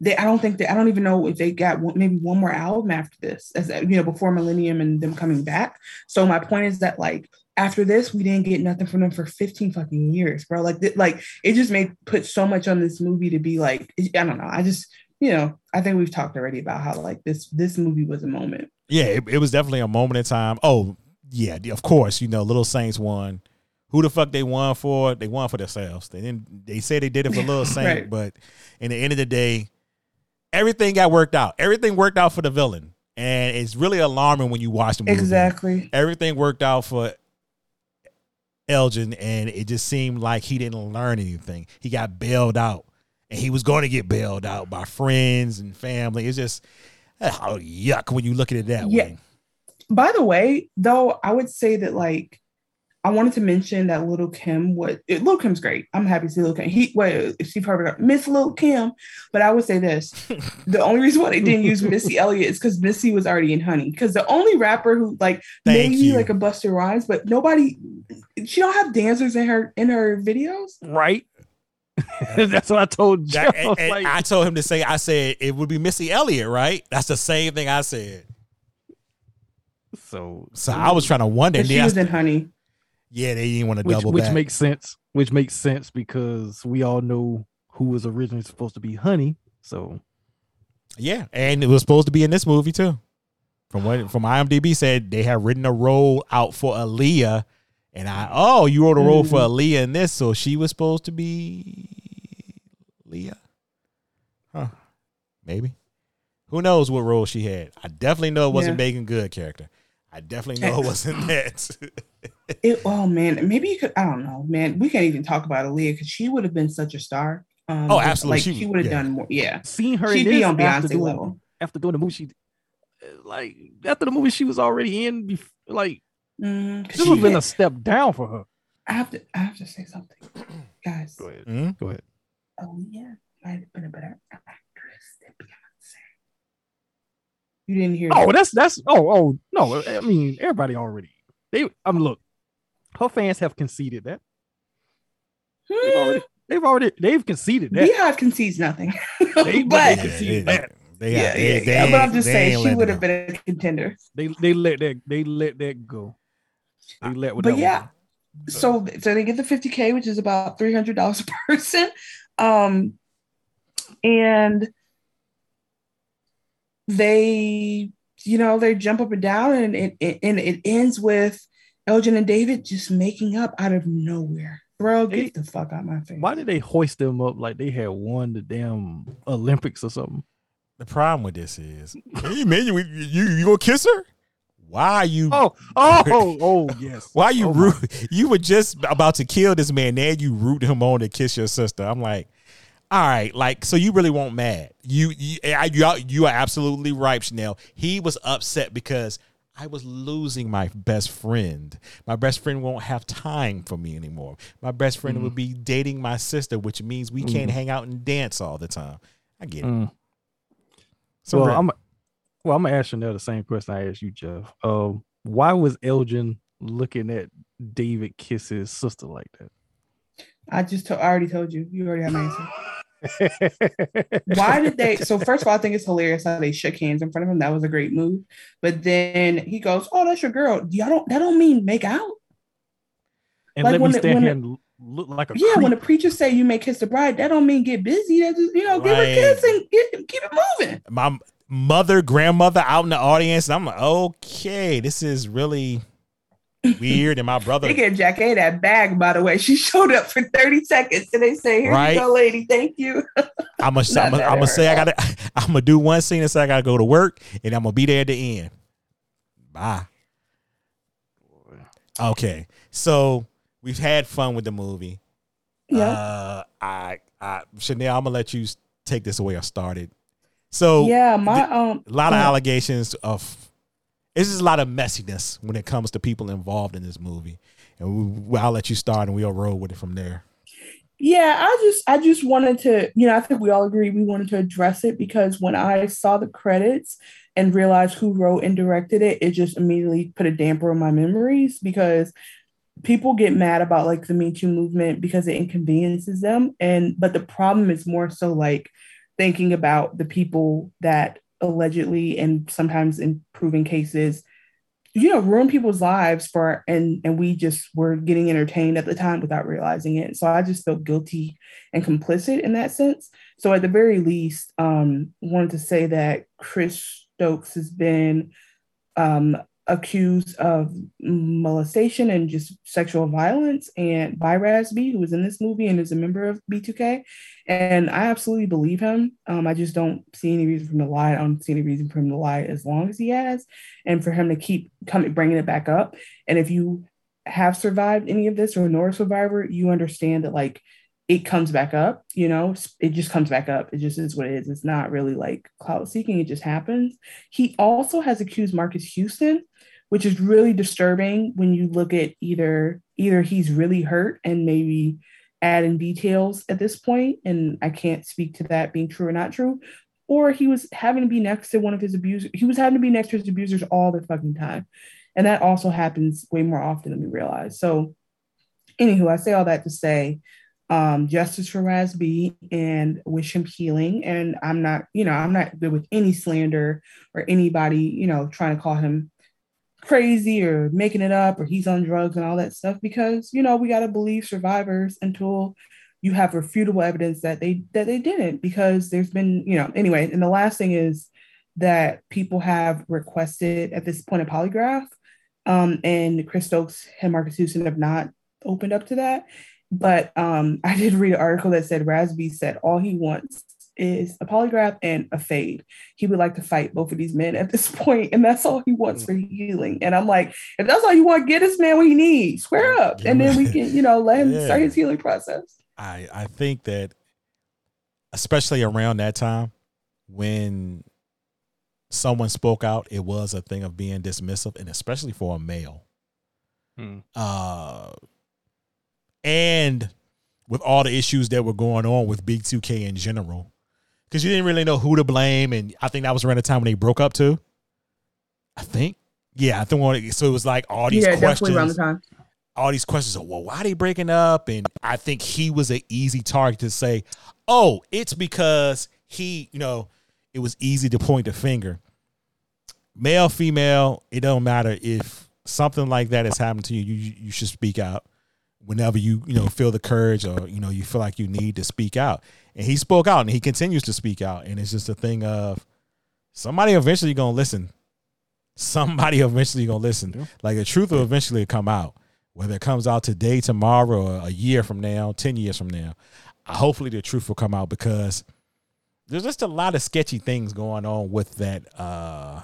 S11: they I don't think that I don't even know if they got one, maybe one more album after this as you know before Millennium and them coming back. So my point is that like after this we didn't get nothing from them for 15 fucking years, bro. Like th- like it just made put so much on this movie to be like I don't know. I just you know I think we've talked already about how like this this movie was a moment.
S9: Yeah, it, it was definitely a moment in time. Oh, yeah, of course. You know, Little Saints won who the fuck they won for? They won for themselves. They didn't. They say they did it for Little Saint,
S11: Right.
S9: but in the end of the day, everything got worked out. Everything worked out for the villain, and it's really alarming when you watch the movie.
S11: Exactly.
S9: Everything worked out for Elgin, and it just seemed like he didn't learn anything. He got bailed out, and he was going to get bailed out by friends and family. It's just oh yuck when you look at it that
S11: Yeah.
S9: way.
S11: By the way, though, I would say that like I wanted to mention that Little Kim what Little Kim's great. I'm happy to see Little Kim. He wait, Steve Harvey got Miss Little Kim. But I would say this: the only reason why they didn't use Missy Elliott is because Missy was already in Honey. Because the only rapper who like
S9: Thank
S11: maybe
S9: you.
S11: like a Busta Rhymes, but nobody. She don't have dancers in her in her videos.
S10: Right. That's what I told Joe.
S9: That-
S10: I
S9: and- and
S10: like,
S9: I told him to say, I said it would be Missy Elliott, right? That's the same thing I said.
S10: so
S9: So I was trying to wonder.
S11: But she
S9: then I-
S11: in Honey.
S9: Yeah, they didn't want to double
S10: which
S9: back.
S10: makes sense. Which makes sense because we all know who was originally supposed to be Honey. So
S9: Yeah, and it was supposed to be in this movie too. From what from IMDb said they have written a role out for Aaliyah, and I oh you wrote a role for mm-hmm. Aaliyah in this, so she was supposed to be Liyah, huh? Maybe. Who knows what role she had? I definitely know it wasn't
S11: Yeah.
S9: Meagan Good character. I definitely know it wasn't that.
S11: It, oh man, maybe you could. I don't know, man. We can't even talk about Aaliyah because she would have been such a star. Um,
S9: Oh, absolutely.
S11: Like
S9: She-
S11: she, would have
S9: yeah.
S11: done more. Yeah,
S10: seeing her
S11: she'd
S10: in
S11: be
S10: this
S11: on
S10: after
S11: Beyonce
S10: doing,
S11: level.
S10: after doing the movie, she like after the movie she was already in. Bef- like
S11: Mm,
S10: this would have been a step down for her.
S11: I have to. I have to say something, guys.
S10: Go ahead.
S9: Mhm.
S10: Go ahead.
S11: Aaliyah might have been a better actress than Beyonce. You didn't hear?
S10: Oh,
S11: that.
S10: that's that's oh oh no. I mean everybody already. They I mean look, her fans have conceded that. They've already they've already they've conceded that.
S11: BeyHive concedes nothing.
S10: They- but
S11: but
S10: they conceded
S9: they-
S10: that.
S9: they-
S11: yeah,
S9: they-
S11: yeah,
S9: they
S11: yeah. But I'm
S9: ain't-
S11: just
S9: they
S11: saying she would have been a contender.
S10: They they let that they let that go. They let with
S11: But yeah, so so they get the 50k, which is about three hundred dollars a person, um, and they, you know, they jump up and down, and it, it and it ends with Elgin and David just making up out of nowhere. Bro, get the fuck out my face.
S10: Why did they hoist them up like they had won the damn Olympics or something?
S9: The problem with this is, hey man, you you, you gonna kiss her? Why are you?
S10: Oh, oh, oh, oh yes.
S9: Why you
S10: Oh,
S9: root? You were just about to kill this man. Now you root him on to kiss your sister. I'm like, all right, like so you really won't mad. You you you are, you are absolutely right, Chanel. He was upset because I was losing my best friend. My best friend won't have time for me anymore. My best friend
S10: Mm.
S9: would be dating my sister, which means we can't
S10: Mm.
S9: hang out and dance all the time. I get it.
S10: Mm.
S9: So
S10: well,
S9: Rick-
S10: I'm well. I'm gonna ask Chanel the same question I asked you, Jeff. Um, why was Elgin looking at David kiss his sister like that?
S11: I just to- I already told you. You already have my answer. Why did they? So first of all, I think it's hilarious how they shook hands in front of him. That was a great move. But then he goes, "Oh, that's your girl. Y'all don't. That don't mean make out.
S10: and
S11: Like
S10: let
S11: when
S10: me stand here and look like a
S11: Yeah,
S10: creep.
S11: when the preachers say you may kiss the bride, that don't mean get busy. That just you know give her a kiss and get, keep it moving.
S9: my mother, grandmother out in the audience. And I'm like, okay, this is really weird. And my brother,
S11: They get Jackée that bag, by the way. She showed up for 30 seconds and they say, Here
S9: Right.
S11: you go, lady. Thank you.
S9: I'm gonna, I'm gonna, I'm say I gotta, I'm gonna do one scene and say I gotta go to work, and I'm gonna be there at the end. Bye. Okay, so we've had fun with the movie.
S11: Yeah.
S9: Uh, I, I, Chanel, I'm gonna let you take this away or start it. So
S11: yeah, my um
S9: a lot of allegations of it's just a lot of messiness when it comes to people involved in this movie and we, i'll let you start and we'll roll with it from there
S11: Yeah, I just I just wanted to, you know, I think we all agree we wanted to address it because when I saw the credits and realized who wrote and directed it, it just immediately put a damper on my memories because people get mad about like the Me Too movement because it inconveniences them. And but the problem is more so like thinking about the people that allegedly and sometimes in proven cases you know ruin people's lives for and and we just were getting entertained at the time without realizing it. So i just felt guilty and complicit in that sense. So at the very least um wanted to say that chris stokes has been um accused of molestation and just sexual violence and by Raz B, who was in this movie and is a member of B2K. And I absolutely believe him. Um, I just don't see any reason for him to lie. I don't see any reason for him to lie as long as he has and for him to keep coming, bringing it back up. And if you have survived any of this or know a survivor, you understand that like it comes back up, you know, it just comes back up. It just is what it is. It's not really like cloud seeking, it just happens. He also has accused Marques Houston, which is really disturbing when you look at either either he's really hurt and maybe adding details at this point, and I can't speak to that being true or not true, or he was having to be next to one of his abusers. He was having to be next to his abusers all the fucking time. And that also happens way more often than we realize. So, anywho, I say all that to say um, justice for Raz B and wish him healing. And I'm not, you know, I'm not good with any slander or anybody, you know, trying to call him crazy or making it up or he's on drugs and all that stuff because, you know, we got to believe survivors until you have refutable evidence that they that they didn't because there's been, you know, anyway. And the last thing is that people have requested at this point a polygraph. Um, and Chris Stokes and Marques Houston have not opened up to that. But um, I did read an article that said Raz B said all he wants is a polygraph and a fade. He would like to fight both of these men at this point, and that's all he wants for healing. And I'm like, if that's all you want, get this man what he needs. Square up, and then we can, you know, let him
S9: Yeah.
S11: start his healing process.
S9: I I think that especially around that time when someone spoke out, it was a thing of being dismissive, and especially for a male.
S10: Hmm.
S9: Uh, and with all the issues that were going on with B2K in general, because you didn't really know who to blame, and I think that was around the time when they broke up too. I think, yeah, I think when- so. It was like all these
S11: yeah,
S9: questions
S11: definitely around the time.
S9: all these questions of well why are they breaking up and i think he was an easy target to say oh it's because he you know it was easy to point the finger male female it don't matter if something like that has happened to you you, you should speak out whenever you you know feel the courage or you know you feel like you need to speak out. And he spoke out and he continues to speak out. And it's just a thing of somebody eventually gonna listen. Somebody eventually gonna listen. Like the truth will eventually come out whether it comes out today tomorrow or a year from now 10 years from now. Uh, hopefully the truth will come out because there's just a lot of sketchy things going on with that uh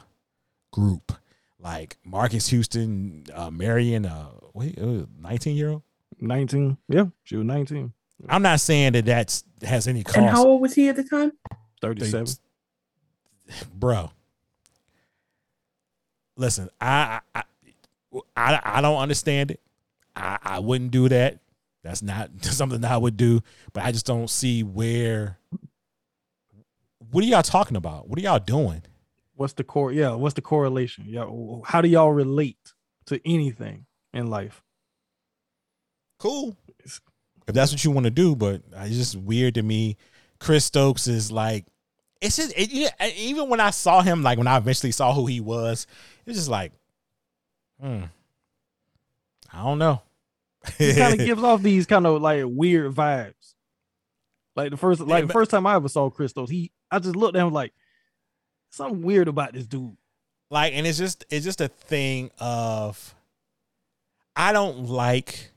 S9: group. Like marques houston uh marion uh wait 19 year old
S10: 19. Yeah, she was 19.
S9: i'm not saying that that's has any cost
S11: And how old was he at the time?
S10: 37.
S9: bro. Listen, I I, I I don't understand it. I I wouldn't do that. That's not something that I would do. But I just don't see where. What are y'all talking about? What are y'all doing?
S10: What's the core? Yeah, what's the correlation? Yeah, how do y'all relate to anything in life?
S9: Cool. If that's what you want to do, but it's just weird to me. Chris Stokes is like, it's just it, yeah, even when I saw him, like when I eventually saw who he was, it's just like, hmm, I don't know.
S10: He kind of gives off these kind of like weird vibes. Like the first, like the first time I ever saw Chris Stokes, he, I just looked at him like something weird about this dude.
S9: like and it's just it's just a thing of i don't like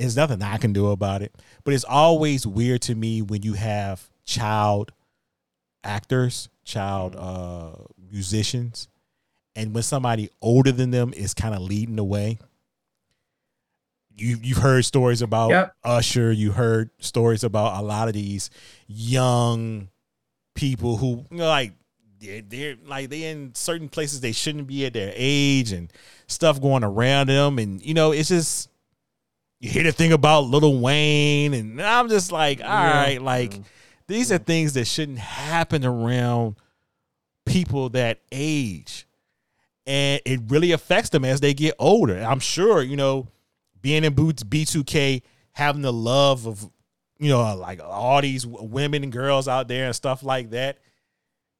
S9: there's nothing i can do about it. But it's always weird to me when you have child actors child uh musicians and when somebody older than them is kind of leading the way. You you've heard stories about
S11: Yep.
S9: usher you heard stories about a lot of these young people who you know, like they're, they're like they in certain places they shouldn't be at their age and stuff going around them. And you know it's just you hear the thing about Little Wayne and I'm just like all right,
S10: Yeah.
S9: like these are things that shouldn't happen around people that age and it really affects them as they get older I'm sure you know being in boots B2K having the love of you know like all these women and girls out there and stuff like that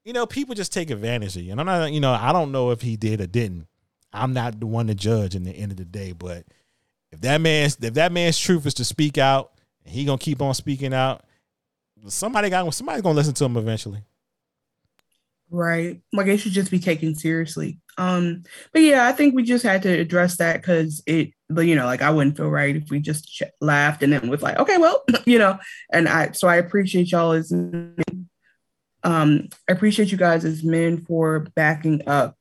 S9: you know, people just take advantage of you. And I'm not, you know, I don't know if he did or didn't. I'm not the one to judge in the end of the day. But if that man's if that man's truth is to speak out, and he gonna keep on speaking out, somebody got somebody's gonna listen to him eventually.
S11: Right. Like it should just be taken seriously. Um, but yeah, I think we just had to address that because it, but you know, like I wouldn't feel right if we just ch- laughed and then was like, okay, well, you know, and I, so I appreciate y'all as, um, I appreciate you guys as men for backing up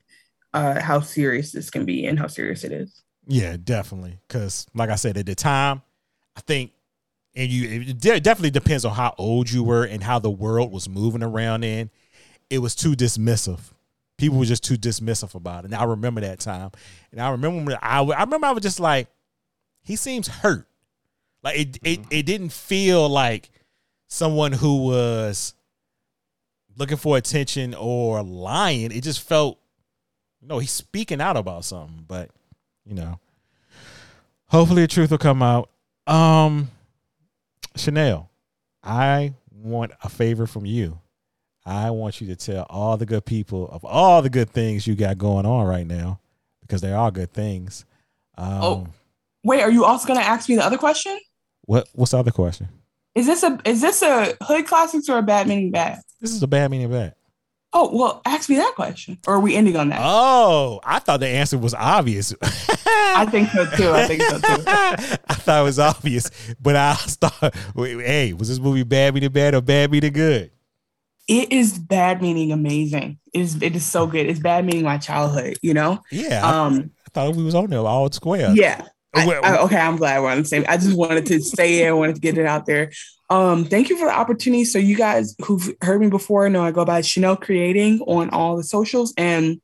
S11: uh how serious this can be and how serious it is.
S9: Yeah, definitely. Because, like I said, at the time, I think, and you, it definitely depends on how old you were and how the world was moving around in. It was too dismissive. People were just too dismissive about it. And I remember that time. And I remember when I, I remember I was just like, he seems hurt. Like it, it, mm-hmm. it didn't feel like someone who was looking for attention or lying. It just felt, you know, he's speaking out about something. But you know, hopefully the truth will come out. Um, Chanel, I want a favor from you. I want you to tell all the good people of all the good things you got going on right now, because they are good things. Um,
S11: Oh. Wait, are you also gonna ask me the other question?
S9: what what's the other question?
S11: Is this a is this a hood classics or a bad meaning bad?
S9: This is a bad meaning bad.
S11: Oh well, ask me that question. Or are we ending on that?
S9: Oh, I thought the answer was obvious.
S11: I think so too. I think so too.
S9: I thought it was obvious, but I thought, hey, was this movie bad meaning bad or bad meaning good?
S11: It is bad meaning amazing. It is it is so good. It's bad meaning my childhood, you know?
S9: Yeah, I-
S11: Um
S9: I thought we was on there all square.
S11: yeah. I- I- okay, I'm glad we're on the same. I just wanted to say it. I wanted to get it out there. Um, thank you for the opportunity. So you guys who've heard me before know I go by Chanel Creating on all the socials, and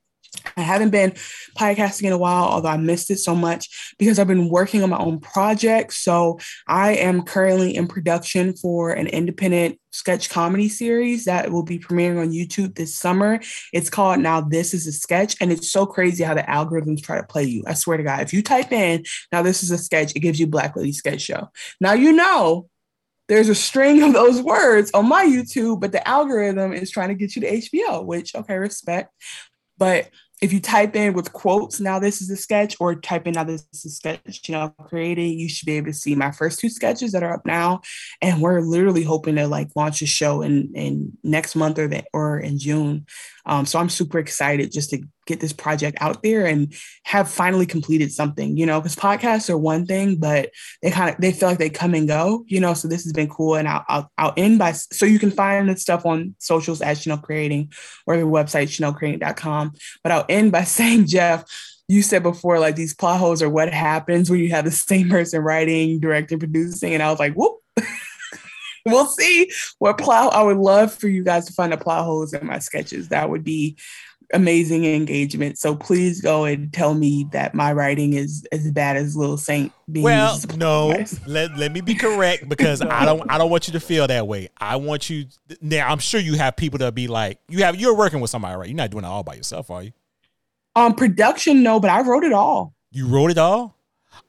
S11: I haven't been podcasting in a while, although I missed it so much because I've been working on my own project. So I am currently in production for an independent sketch comedy series that will be premiering on YouTube this summer. It's called Now This Is a Sketch, and it's so crazy how the algorithms try to play you. I swear to God, if you type in Now This Is a Sketch, it gives you Black Lady Sketch Show. Now you know there's a string of those words on my YouTube, but the algorithm is trying to get you to HBO, which okay, respect. But if you type in with quotes, now this is a sketch, or type in now this is a sketch, you know, creating, you should be able to see my first two sketches that are up now. And we're literally hoping to like launch a show in in next month or the, or in June. Um, so I'm super excited just to get this project out there and have finally completed something, you know, because podcasts are one thing, but they kind of they feel like they come and go, you know. So this has been cool, and I'll I'll, I'll end by so you can find the stuff on socials at Chanel Creating or the website chanelcreating.com. But I'll end by saying, Jeff, you said before like these plot holes are what happens when you have the same person writing, directing, producing, and I was like, whoop. we'll see what plow. I would love for you guys to find the plow holes in my sketches. That would be amazing engagement. So please go and tell me that my writing is as bad as Little Saint being
S9: Well, no, let, let me be correct because I don't I don't want you to feel that way. I want you now. I'm sure you have people that be like you have you're working with somebody, right? You're not doing it all by yourself, are you?
S11: Um, production, no, but I wrote it all.
S9: You wrote it all.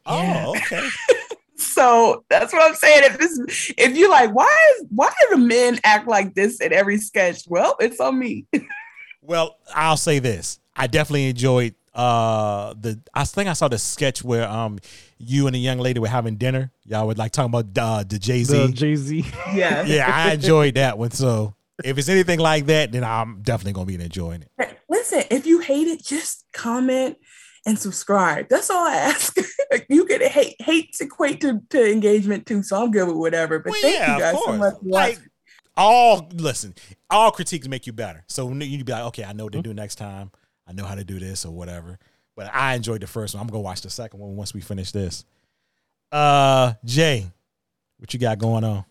S11: Yeah.
S9: Oh, okay.
S11: So that's what I'm saying. If this, if you're like, why is why do the men act like this in every sketch? Well, it's on me.
S9: Well, I'll say this. I definitely enjoyed uh the I think I saw the sketch where um you and the young lady were having dinner. Y'all were like talking about uh, the Jay
S10: The
S9: Z.
S10: Jay Z.
S11: Yeah.
S9: yeah, I enjoyed that one. So if it's anything like that, then I'm definitely gonna be enjoying it.
S11: Listen, if you hate it, just comment and subscribe. That's all I ask. you can hate hate to equate to, to engagement too, so I'm good with whatever. But
S9: Well,
S11: thank
S9: yeah,
S11: you guys so much.
S9: Like, all listen, all critiques make you better. So you'd be like, okay, I know what to do next time. I know how to do this or whatever. But I enjoyed the first one. I'm gonna watch the second one once we finish this. Uh, Jay, what you got going on?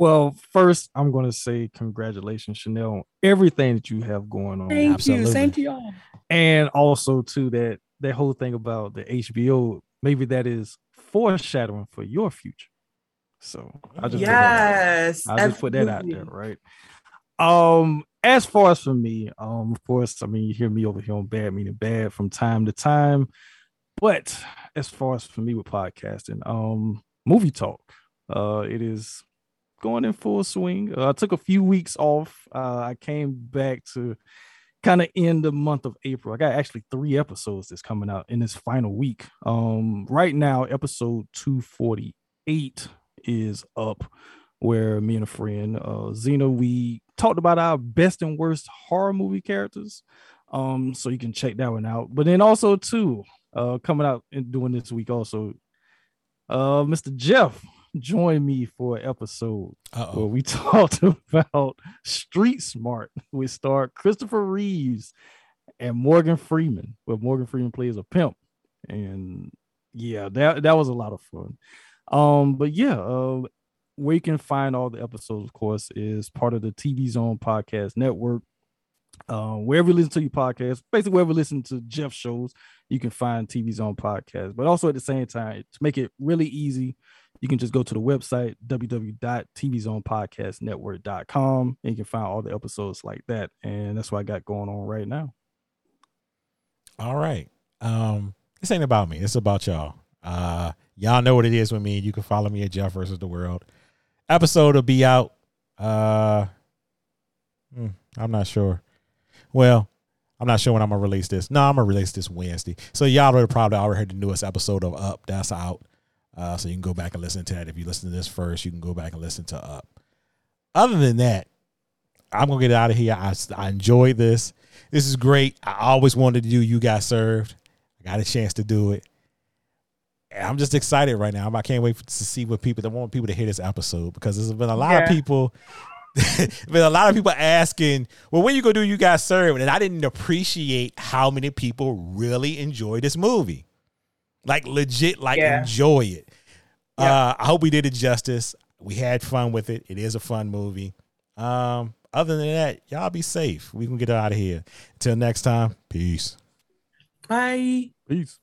S10: Well, first, I'm going to say congratulations, Chanel, on everything that you have going on.
S11: Thank
S9: absolutely.
S11: you. Same to y'all.
S10: And also too that that whole thing about the HBO, maybe that is foreshadowing for your future. So I just put that-
S11: Yes.
S10: I just put that out there, right? Um, as far as for me, um, of course, I mean you hear me over here on bad meaning bad from time to time, but as far as for me with podcasting, um, movie talk, uh, it is going in full swing. Uh, I took a few weeks off. Uh, I came back to kind of in the month of April. I got actually three episodes that's coming out in this final week. Um, right now, episode 248 is up, where me and a friend, uh, Zena, we talked about our best and worst horror movie characters. Um, so you can check that one out. But then also too, uh, coming out and doing this week also, uh, Mr. Jeff joined me for an episode
S9: Uh-oh.
S10: where we talked about Street Smart, which starred Christopher Reeves and Morgan Freeman, where Morgan Freeman plays a pimp. And yeah, that that was a lot of fun. Um, but yeah, uh, where you can find all the episodes, of course, is part of the TV Zone Podcast Network. Uh, wherever you listen to your podcast, basically wherever you listen to Jeff shows, you can find TV Zone Podcast. But also at the same time, to make it really easy, you can just go to the website www.tvzonepodcastnetwork.com and you can find all the episodes like that. And that's what I got going on right now.
S9: All right. Um, this ain't about me. It's about y'all. Uh, y'all know what it is with me. You can follow me at Jeff versus the World. Episode will be out. Uh, hmm, I'm not sure. Well, I'm not sure when I'm gonna release this. No, I'm gonna release this Wednesday. So y'all are probably already heard the newest episode of Up. That's out. Uh, so you can go back and listen to that. If you listen to this first, you can go back and listen to Up. Other than that, I'm gonna get out of here. I, I enjoyed this. This is great. I always wanted to do You Got Served. I got a chance to do it. And I'm just excited right now. I can't wait for, to see what people. I want people to hear this episode because there's been a lot
S11: Yeah.
S9: of people. been a lot of people asking, "Well, when you go do You Got Served?" And I didn't appreciate how many people really enjoy this movie, like legit, like
S11: Yeah.
S9: enjoy it. Uh, I hope we did it justice. We had fun with it. It is a fun movie. Um, other than that, y'all be safe. We can get out of here. Until next time, peace.
S11: Bye.
S10: Peace.